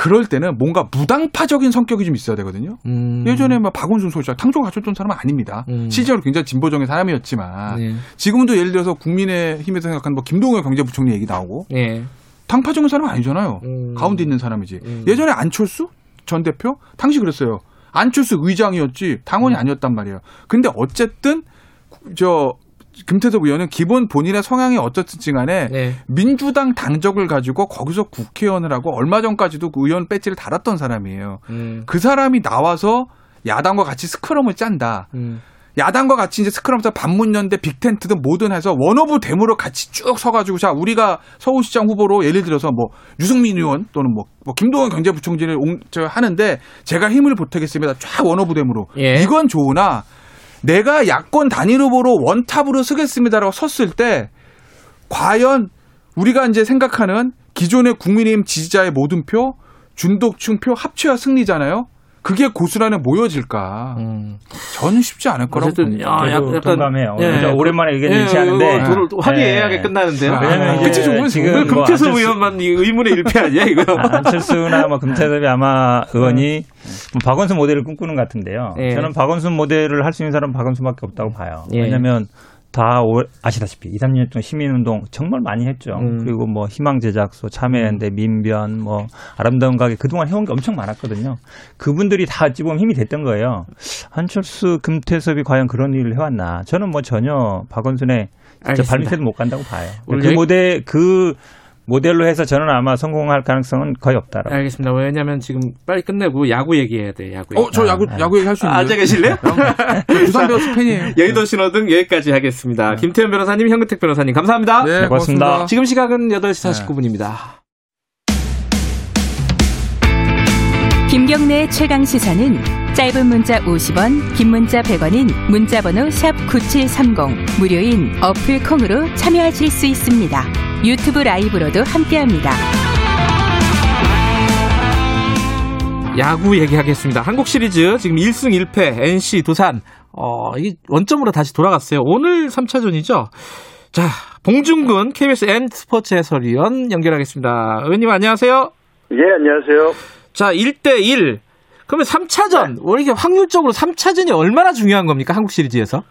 [SPEAKER 13] 그럴 때는 뭔가 무당파적인 성격이 좀 있어야 되거든요.
[SPEAKER 2] 음.
[SPEAKER 13] 예전에 막 박원순 소장 탕조 갖췄던 사람은 아닙니다.
[SPEAKER 2] 음.
[SPEAKER 13] 실제로 굉장히 진보적인 사람이었지만
[SPEAKER 2] 네.
[SPEAKER 13] 지금도 예를 들어서 국민의힘에서 생각하는 뭐 김동연 경제부총리 얘기 나오고
[SPEAKER 2] 예.
[SPEAKER 13] 당파적인 사람은 아니잖아요.
[SPEAKER 2] 음.
[SPEAKER 13] 가운데 있는 사람이지.
[SPEAKER 2] 음.
[SPEAKER 13] 예전에 안철수 전 대표 당시 그랬어요. 안철수 의장이었지 당원이 아니었단 말이에요. 근데 어쨌든 저 김태섭 의원은 기본 본인의 성향이 어떻든지 간에
[SPEAKER 2] 네.
[SPEAKER 13] 민주당 당적을 가지고 거기서 국회의원을 하고 얼마 전까지도 그 의원 배지를 달았던 사람이에요.
[SPEAKER 2] 음.
[SPEAKER 13] 그 사람이 나와서 야당과 같이 스크럼을 짠다.
[SPEAKER 2] 음.
[SPEAKER 13] 야당과 같이 이제 스크럼해서 반문연대 빅텐트든 뭐든 해서 one of them으로 같이 쭉 서가지고 자 우리가 서울시장 후보로 예를 들어서 뭐 유승민 의원 또는 뭐, 뭐 김동연 경제부총리를 옹, 저 하는데 제가 힘을 보태겠습니다. 쫙 one of them으로
[SPEAKER 2] 예.
[SPEAKER 13] 이건 좋으나 내가 야권 단일 후보로 원톱으로 서겠습니다라고 섰을 때 과연 우리가 이제 생각하는 기존의 국민의힘 지지자의 모든 표, 준독층 표 합쳐야 승리잖아요. 그게 고스란히 모여질까? 저는 쉽지 않을 거라고
[SPEAKER 2] 어쨌든
[SPEAKER 13] 봅니다.
[SPEAKER 2] 아, 약간
[SPEAKER 12] 동감해요.
[SPEAKER 2] 예.
[SPEAKER 12] 그래서 오랜만에 의견
[SPEAKER 2] 예,
[SPEAKER 12] 일치하는데
[SPEAKER 2] 도를 화기애애하게
[SPEAKER 12] 네.
[SPEAKER 2] 끝나는데요.
[SPEAKER 12] 왜냐면 이제
[SPEAKER 2] 그치, 좀
[SPEAKER 12] 지금 왜뭐
[SPEAKER 2] 금태섭
[SPEAKER 12] 안철수-
[SPEAKER 2] 의원만 이 의문의 일패 아니야 이거?
[SPEAKER 12] 안철수나 뭐 금태섭이 아마 의원이 뭐 박원순 모델을 꿈꾸는 것 같은데요.
[SPEAKER 2] 예.
[SPEAKER 12] 저는 박원순 모델을 할 수 있는 사람은 박원순밖에 없다고 봐요.
[SPEAKER 2] 예.
[SPEAKER 12] 왜냐하면 다 오- 아시다시피 2, 3년 동안 시민운동 정말 많이 했죠.
[SPEAKER 2] 음.
[SPEAKER 12] 그리고 뭐 희망제작소, 참여연대, 민변, 뭐 아름다운 가게 그동안 해온 게 엄청 많았거든요. 그분들이 다 어찌 보면 힘이 됐던 거예요. 안철수, 금태섭이 과연 그런 일을 해왔나? 저는 뭐 전혀 박원순의 진짜. 발밑에도 못 간다고 봐요. 그 모델 그 모델로 해서 저는 아마 성공할 가능성은 거의 없다라고.
[SPEAKER 2] 알겠습니다. 왜냐면 지금 빨리 끝내고 야구 얘기해야 돼. 야구.
[SPEAKER 13] 어, 저 야구, 야구 얘기 할 수 있는데.
[SPEAKER 2] 앉아 계실래요?
[SPEAKER 13] 두산 베어스 팬이에요.
[SPEAKER 2] 여의도 신호등 여기까지 하겠습니다. 김태현 변호사님, 현근택 변호사님 감사합니다.
[SPEAKER 13] 네, 고맙습니다.
[SPEAKER 2] 지금 시각은 8시 49분입니다.
[SPEAKER 11] 김경래 최강 시사는 짧은 문자 50원, 긴 문자 100원인 문자번호 샵 9730 무료인 어플 콩으로 참여하실 수 있습니다. 유튜브 라이브로도 함께합니다.
[SPEAKER 2] 야구 얘기하겠습니다. 한국 시리즈 지금 1승 1패 NC 두산 어, 이 원점으로 다시 돌아갔어요. 오늘 3차전이죠. 자, 봉준근 KBS N 스포츠 해설위원 연결하겠습니다. 의원님 안녕하세요.
[SPEAKER 14] 예, 안녕하세요.
[SPEAKER 2] 자, 1대 1. 그러면 3차전. 우리 이게 확률적으로 3차전이 얼마나 중요한 겁니까? 한국 시리즈에서?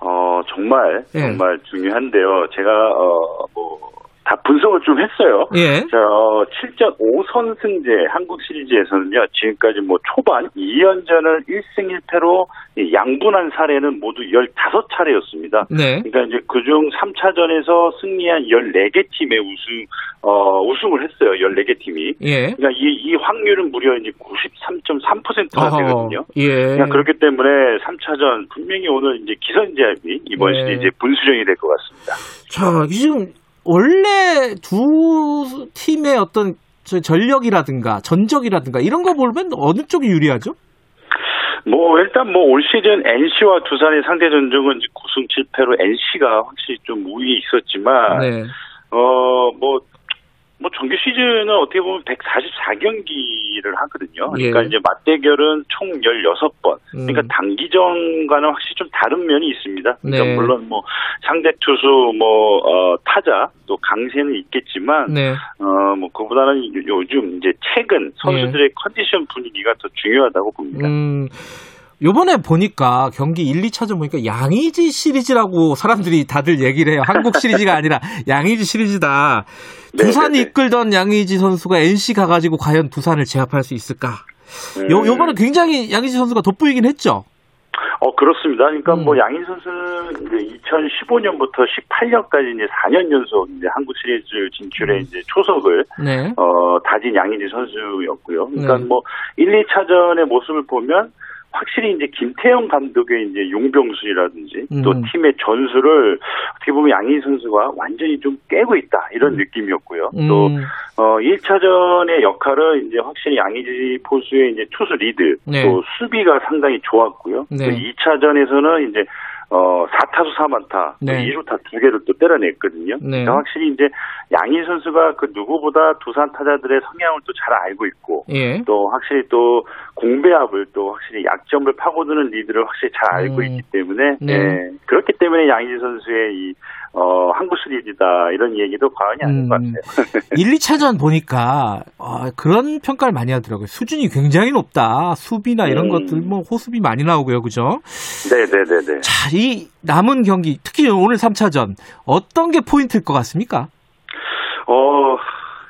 [SPEAKER 14] 어, 정말,
[SPEAKER 2] 예.
[SPEAKER 14] 정말 중요한데요. 제가, 어, 뭐, 다 분석을 좀 했어요.
[SPEAKER 2] 예.
[SPEAKER 14] 자, 어, 7전 5선승제 한국 시리즈에서는요, 지금까지 뭐 초반 2연전을 1승 1패로 양분한 사례는 모두 15차례였습니다.
[SPEAKER 2] 네.
[SPEAKER 14] 그러니까 이제 그중 3차전에서 승리한 14개 팀의 우승, 어, 우승을 했어요. 14개 팀이.
[SPEAKER 2] 예.
[SPEAKER 14] 그러니까 이, 이 확률은 무려 이제 93.3%가
[SPEAKER 2] 어허,
[SPEAKER 14] 되거든요.
[SPEAKER 2] 예.
[SPEAKER 14] 그러니까 그렇기 때문에 3차전 분명히 오늘 이제 기선제압이 이번
[SPEAKER 2] 네.
[SPEAKER 14] 시리즈의 분수령이 될 것 같습니다.
[SPEAKER 2] 자, 지금 원래 두 팀의 어떤 저 전력이라든가 전적이라든가 이런 거 보면 어느 쪽이 유리하죠?
[SPEAKER 14] 뭐 일단 뭐 올 시즌 NC와 두산의 상대 전적은 이제 9승 7패로 NC가 확실히 좀 우위에 있었지만
[SPEAKER 2] 네.
[SPEAKER 14] 어뭐 뭐 정규 시즌은 어떻게 보면 144경기를 하거든요. 그러니까
[SPEAKER 2] 예.
[SPEAKER 14] 이제 맞대결은 총 16번. 그러니까
[SPEAKER 2] 음.
[SPEAKER 14] 단기전과는 확실히 좀 다른 면이 있습니다. 그러니까
[SPEAKER 2] 네.
[SPEAKER 14] 물론 뭐 상대 투수 뭐 어, 타자 또 강세는 있겠지만
[SPEAKER 2] 네.
[SPEAKER 14] 어뭐 그보다는 요- 요즘 이제 최근 선수들의 컨디션 분위기가 더 중요하다고 봅니다.
[SPEAKER 2] 음, 요번에 보니까 경기 1, 2차전 보니까 양의지 시리즈라고 사람들이 다들 얘기를 해요. 한국 시리즈가 아니라 양의지 시리즈다. 두산이 이끌던 양의지 선수가 NC 가가지고 과연 두산을 제압할 수 있을까? 요,
[SPEAKER 14] 음.
[SPEAKER 2] 요번에 굉장히 양의지 선수가 돋보이긴 했죠.
[SPEAKER 14] 어 그렇습니다. 그러니까
[SPEAKER 2] 음.
[SPEAKER 14] 뭐 양희 선수는 이제 2015년부터 18년까지 이제 4년 연속 이제 한국 시리즈 진출에 이제 초석을
[SPEAKER 2] 네.
[SPEAKER 14] 어 다진 양희지 선수였고요. 그러니까
[SPEAKER 2] 네.
[SPEAKER 14] 뭐 1, 2차전의 모습을 보면 확실히 이제 김태형 감독의 이제 용병술이라든지 또
[SPEAKER 2] 음.
[SPEAKER 14] 팀의 전술을 어떻게 보면 양의지 선수가 완전히 좀 깨고 있다 이런 느낌이었고요. 또
[SPEAKER 2] 음.
[SPEAKER 14] 어, 1차전의 역할은 이제 확실히 양의지 포수의 이제 투수 리드,
[SPEAKER 2] 네.
[SPEAKER 14] 또 수비가 상당히 좋았고요.
[SPEAKER 2] 네.
[SPEAKER 14] 또 2차전에서는 이제 어, 4타수 4안타,
[SPEAKER 2] 네.
[SPEAKER 14] 2루타 두 개를 또 때려냈거든요.
[SPEAKER 2] 네.
[SPEAKER 14] 그러니까 확실히 이제 양의지 선수가 그 누구보다 두산 타자들의 성향을 또 잘 알고 있고,
[SPEAKER 2] 예.
[SPEAKER 14] 또 확실히 또 공배합을 또 확실히 약점을 파고드는 리드를 확실히 잘 알고
[SPEAKER 2] 음.
[SPEAKER 14] 있기 때문에
[SPEAKER 2] 네.
[SPEAKER 14] 예, 그렇기 때문에 양의지 선수의 이 어, 한국 시리즈다 이런 얘기도 과언이 아닌 것
[SPEAKER 2] 음.
[SPEAKER 14] 같아요.
[SPEAKER 2] 1, 2차전 보니까 어, 그런 평가를 많이 하더라고요. 수준이 굉장히 높다. 수비나 이런
[SPEAKER 14] 음.
[SPEAKER 2] 것들 뭐 호수비 많이 나오고요. 그죠?
[SPEAKER 14] 네 네 네 네.
[SPEAKER 2] 자, 이 남은 경기 특히 오늘 3차전 어떤 게 포인트일 것 같습니까?
[SPEAKER 14] 어,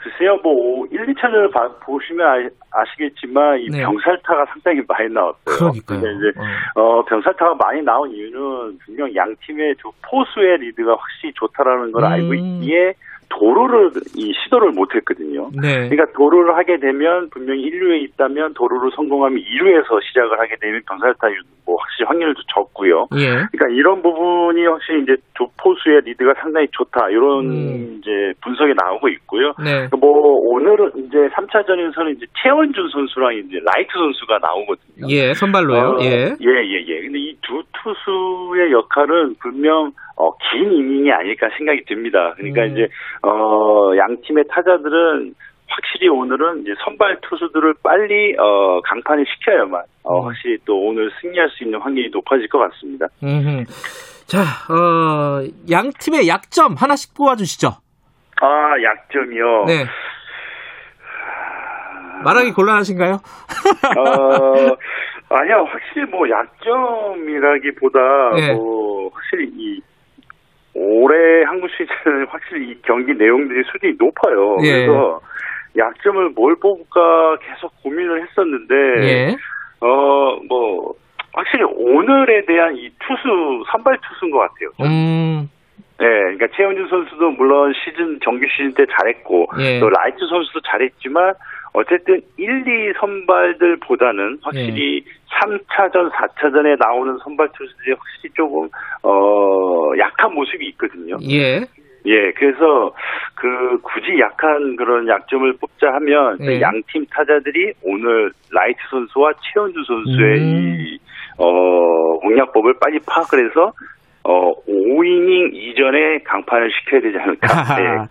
[SPEAKER 14] 글쎄요, 뭐, 1, 2차전을 봐- 보시면 아, 시겠지만이
[SPEAKER 2] 네.
[SPEAKER 14] 병살타가 상당히 많이 나왔어요.
[SPEAKER 2] 그러니까요.
[SPEAKER 14] 이제, 어, 병살타가 많이 나온 이유는 분명 양 팀의 두 포수의 리드가 확실히 좋다라는 걸
[SPEAKER 2] 음.
[SPEAKER 14] 알고 있기에 도루를 이 시도를 못했거든요.
[SPEAKER 2] 네.
[SPEAKER 14] 그러니까 도루를 하게 되면 분명히 1루에 있다면 도루를 성공하면 2루에서 시작을 하게 되면 병살타 뭐 확실히 확률도 적고요.
[SPEAKER 2] 예.
[SPEAKER 14] 그러니까 이런 부분이 확실히 이제 두 포수의 리드가 상당히 좋다 이런
[SPEAKER 2] 음.
[SPEAKER 14] 이제 분석이 나오고 있고요.
[SPEAKER 2] 네.
[SPEAKER 14] 뭐 오늘은 이제 3차전에서는 이제 최원준 선수랑 이제 라이트 선수가 나오거든요.
[SPEAKER 2] 예, 선발로요.
[SPEAKER 14] 어,
[SPEAKER 2] 예.
[SPEAKER 14] 예, 예, 예. 근데 이 두 투수의 역할은 분명 어, 긴 이닝이 아닐까 생각이 듭니다. 그러니까
[SPEAKER 2] 음.
[SPEAKER 14] 이제 어, 양 팀의 타자들은 확실히 오늘은 이제 선발 투수들을 빨리 어, 강판을 시켜야만 어,
[SPEAKER 2] 음.
[SPEAKER 14] 확실히 또 오늘 승리할 수 있는 확률이 높아질 것 같습니다.
[SPEAKER 2] 음흠. 자, 어, 양 팀의 약점 하나씩 뽑아주시죠.
[SPEAKER 14] 아, 약점이요.
[SPEAKER 2] 네. 말하기 곤란하신가요?
[SPEAKER 14] 어, 아니야, 확실히 뭐 약점이라기보다
[SPEAKER 2] 네.
[SPEAKER 14] 뭐 확실히 이 올해 한국시리즈는 확실히 이 경기 내용들이 수준이 높아요.
[SPEAKER 2] 예.
[SPEAKER 14] 그래서 약점을 뭘 뽑을까 계속 고민을 했었는데
[SPEAKER 2] 예.
[SPEAKER 14] 어, 뭐 확실히 오늘에 대한 이 투수 선발 투수인 것 같아요.
[SPEAKER 2] 음,
[SPEAKER 14] 네, 그러니까 최원준 선수도 물론 시즌 정규 시즌 때 잘했고
[SPEAKER 2] 예.
[SPEAKER 14] 또 라이트 선수도 잘했지만 어쨌든 1, 2 선발들보다는 확실히 3차전, 4차전에 나오는 선발 투수들이 확실히 조금 어 약한 모습이 있거든요.
[SPEAKER 2] 예.
[SPEAKER 14] 예, 그래서 그 굳이 약한 그런 약점을 뽑자 하면
[SPEAKER 2] 예.
[SPEAKER 14] 양팀 타자들이 오늘 라이트 선수와 최원주 선수의
[SPEAKER 2] 음.
[SPEAKER 14] 이 어, 공략법을 빨리 파악을 해서 어, 5이닝 이전에 강판을 시켜야 되지 않을까. 네.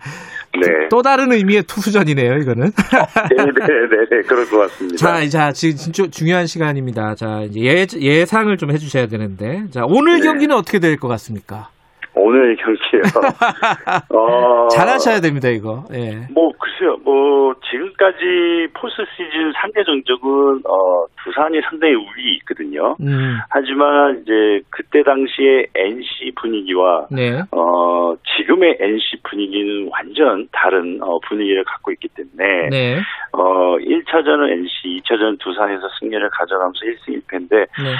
[SPEAKER 14] 네.
[SPEAKER 2] 또 다른 의미의 투수전이네요, 이거는.
[SPEAKER 14] 네, 네, 네, 네, 그럴 것 같습니다.
[SPEAKER 2] 자, 자, 지금 진짜 중요한 시간입니다. 자, 예, 예상을 좀 해주셔야 되는데. 자, 오늘
[SPEAKER 14] 네.
[SPEAKER 2] 경기는 어떻게 될 것 같습니까?
[SPEAKER 14] 오늘 경기요. 어,
[SPEAKER 2] 잘하셔야 됩니다, 이거. 예.
[SPEAKER 14] 뭐 글쎄요, 뭐 지금까지 포스 시즌 상대 전적은 어 두산이 상당히 우위 있거든요.
[SPEAKER 2] 음,
[SPEAKER 14] 하지만 이제 그때 당시에 NC 분위기와
[SPEAKER 2] 네.
[SPEAKER 14] 어 지금의 NC 분위기는 완전 다른 어, 분위기를 갖고 있기 때문에
[SPEAKER 2] 네.
[SPEAKER 14] 어 1차전은 NC, 2차전 두산에서 승리를 가져가면서 1승 1패인데
[SPEAKER 2] 네.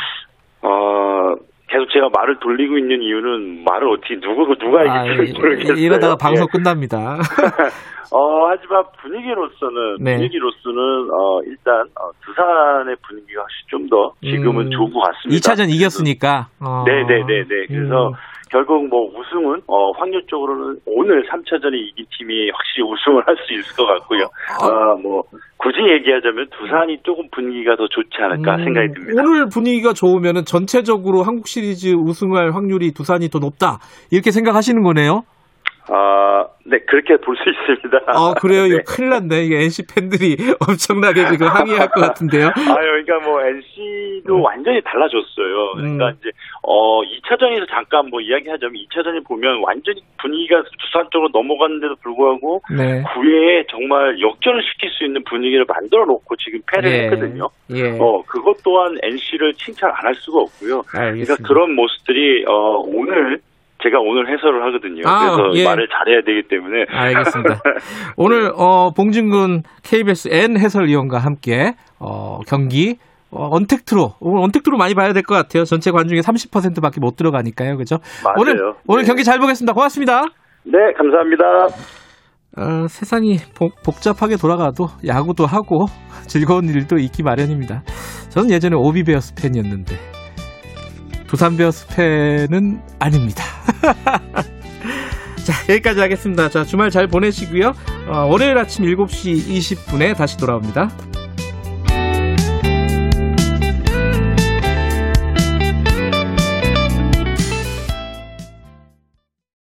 [SPEAKER 14] 어 계속 제가 말을 돌리고 있는 이유는 말을 어떻게 누구 누가
[SPEAKER 2] 아,
[SPEAKER 14] 이길지
[SPEAKER 2] 이-
[SPEAKER 14] 모르겠어요.
[SPEAKER 2] 이러다가 방송
[SPEAKER 14] 예.
[SPEAKER 2] 끝납니다.
[SPEAKER 14] 어, 하지만 분위기로서는,
[SPEAKER 2] 네.
[SPEAKER 14] 분위기로서는, 어, 일단, 어, 두산의 분위기가 훨씬 좀 더 지금은
[SPEAKER 2] 음,
[SPEAKER 14] 좋은 것 같습니다.
[SPEAKER 2] 2차전 이겼으니까. 어.
[SPEAKER 14] 네네네 네. 그래서
[SPEAKER 2] 음.
[SPEAKER 14] 결국 뭐 우승은, 어, 확률적으로는 오늘 3차전에 이긴 팀이 확실히 우승을 할 수 있을 것 같고요. 어, 뭐, 굳이 얘기하자면 두산이 조금 분위기가 더 좋지 않을까
[SPEAKER 2] 음,
[SPEAKER 14] 생각이 듭니다.
[SPEAKER 2] 오늘 분위기가 좋으면 전체적으로 한국 시리즈 우승할 확률이 두산이 더 높다. 이렇게 생각하시는 거네요?
[SPEAKER 14] 아, 네, 그렇게 볼 수 있습니다.
[SPEAKER 2] 아, 그래요? 이거
[SPEAKER 14] 네.
[SPEAKER 2] 큰일 났네. 이게 NC 팬들이 엄청나게 지금 항의할 것 같은데요.
[SPEAKER 14] 아유, 그러니까 뭐 NC도 완전히 달라졌어요. 그러니까
[SPEAKER 2] 음.
[SPEAKER 14] 이제 어 2차전에서 잠깐 뭐 이야기하자면 2차전에 보면 완전히 분위기가 두산 쪽으로 넘어갔는데도 불구하고
[SPEAKER 2] 네.
[SPEAKER 14] 9회에 정말 역전을 시킬 수 있는 분위기를 만들어 놓고 지금 패를
[SPEAKER 2] 예.
[SPEAKER 14] 했거든요.
[SPEAKER 2] 예.
[SPEAKER 14] 어 그것 또한 NC를 칭찬 안 할 수가 없고요. 그러니까
[SPEAKER 2] 알겠습니다.
[SPEAKER 14] 그런 모습들이 어 오늘 제가 오늘 해설을 하거든요.
[SPEAKER 2] 아,
[SPEAKER 14] 그래서
[SPEAKER 2] 예.
[SPEAKER 14] 말을 잘해야 되기 때문에
[SPEAKER 2] 알겠습니다. 오늘 어, 봉준근 KBS N 해설위원과 함께 어, 경기 어, 언택트로 오늘 언택트로 많이 봐야 될 것 같아요. 전체 관중의 30%밖에 못 들어가니까요. 그죠?
[SPEAKER 14] 맞아요.
[SPEAKER 2] 오늘 오늘
[SPEAKER 14] 네.
[SPEAKER 2] 경기 잘 보겠습니다. 고맙습니다.
[SPEAKER 14] 네 감사합니다.
[SPEAKER 2] 어, 세상이 복, 복잡하게 돌아가도 야구도 하고 즐거운 일도 있기 마련입니다. 저는 예전에 오비베어스 팬이었는데 두산 베어스 팬은 아닙니다. 자 여기까지 하겠습니다. 자 주말 잘 보내시고요. 어, 월요일 아침 7시 20분에 다시 돌아옵니다.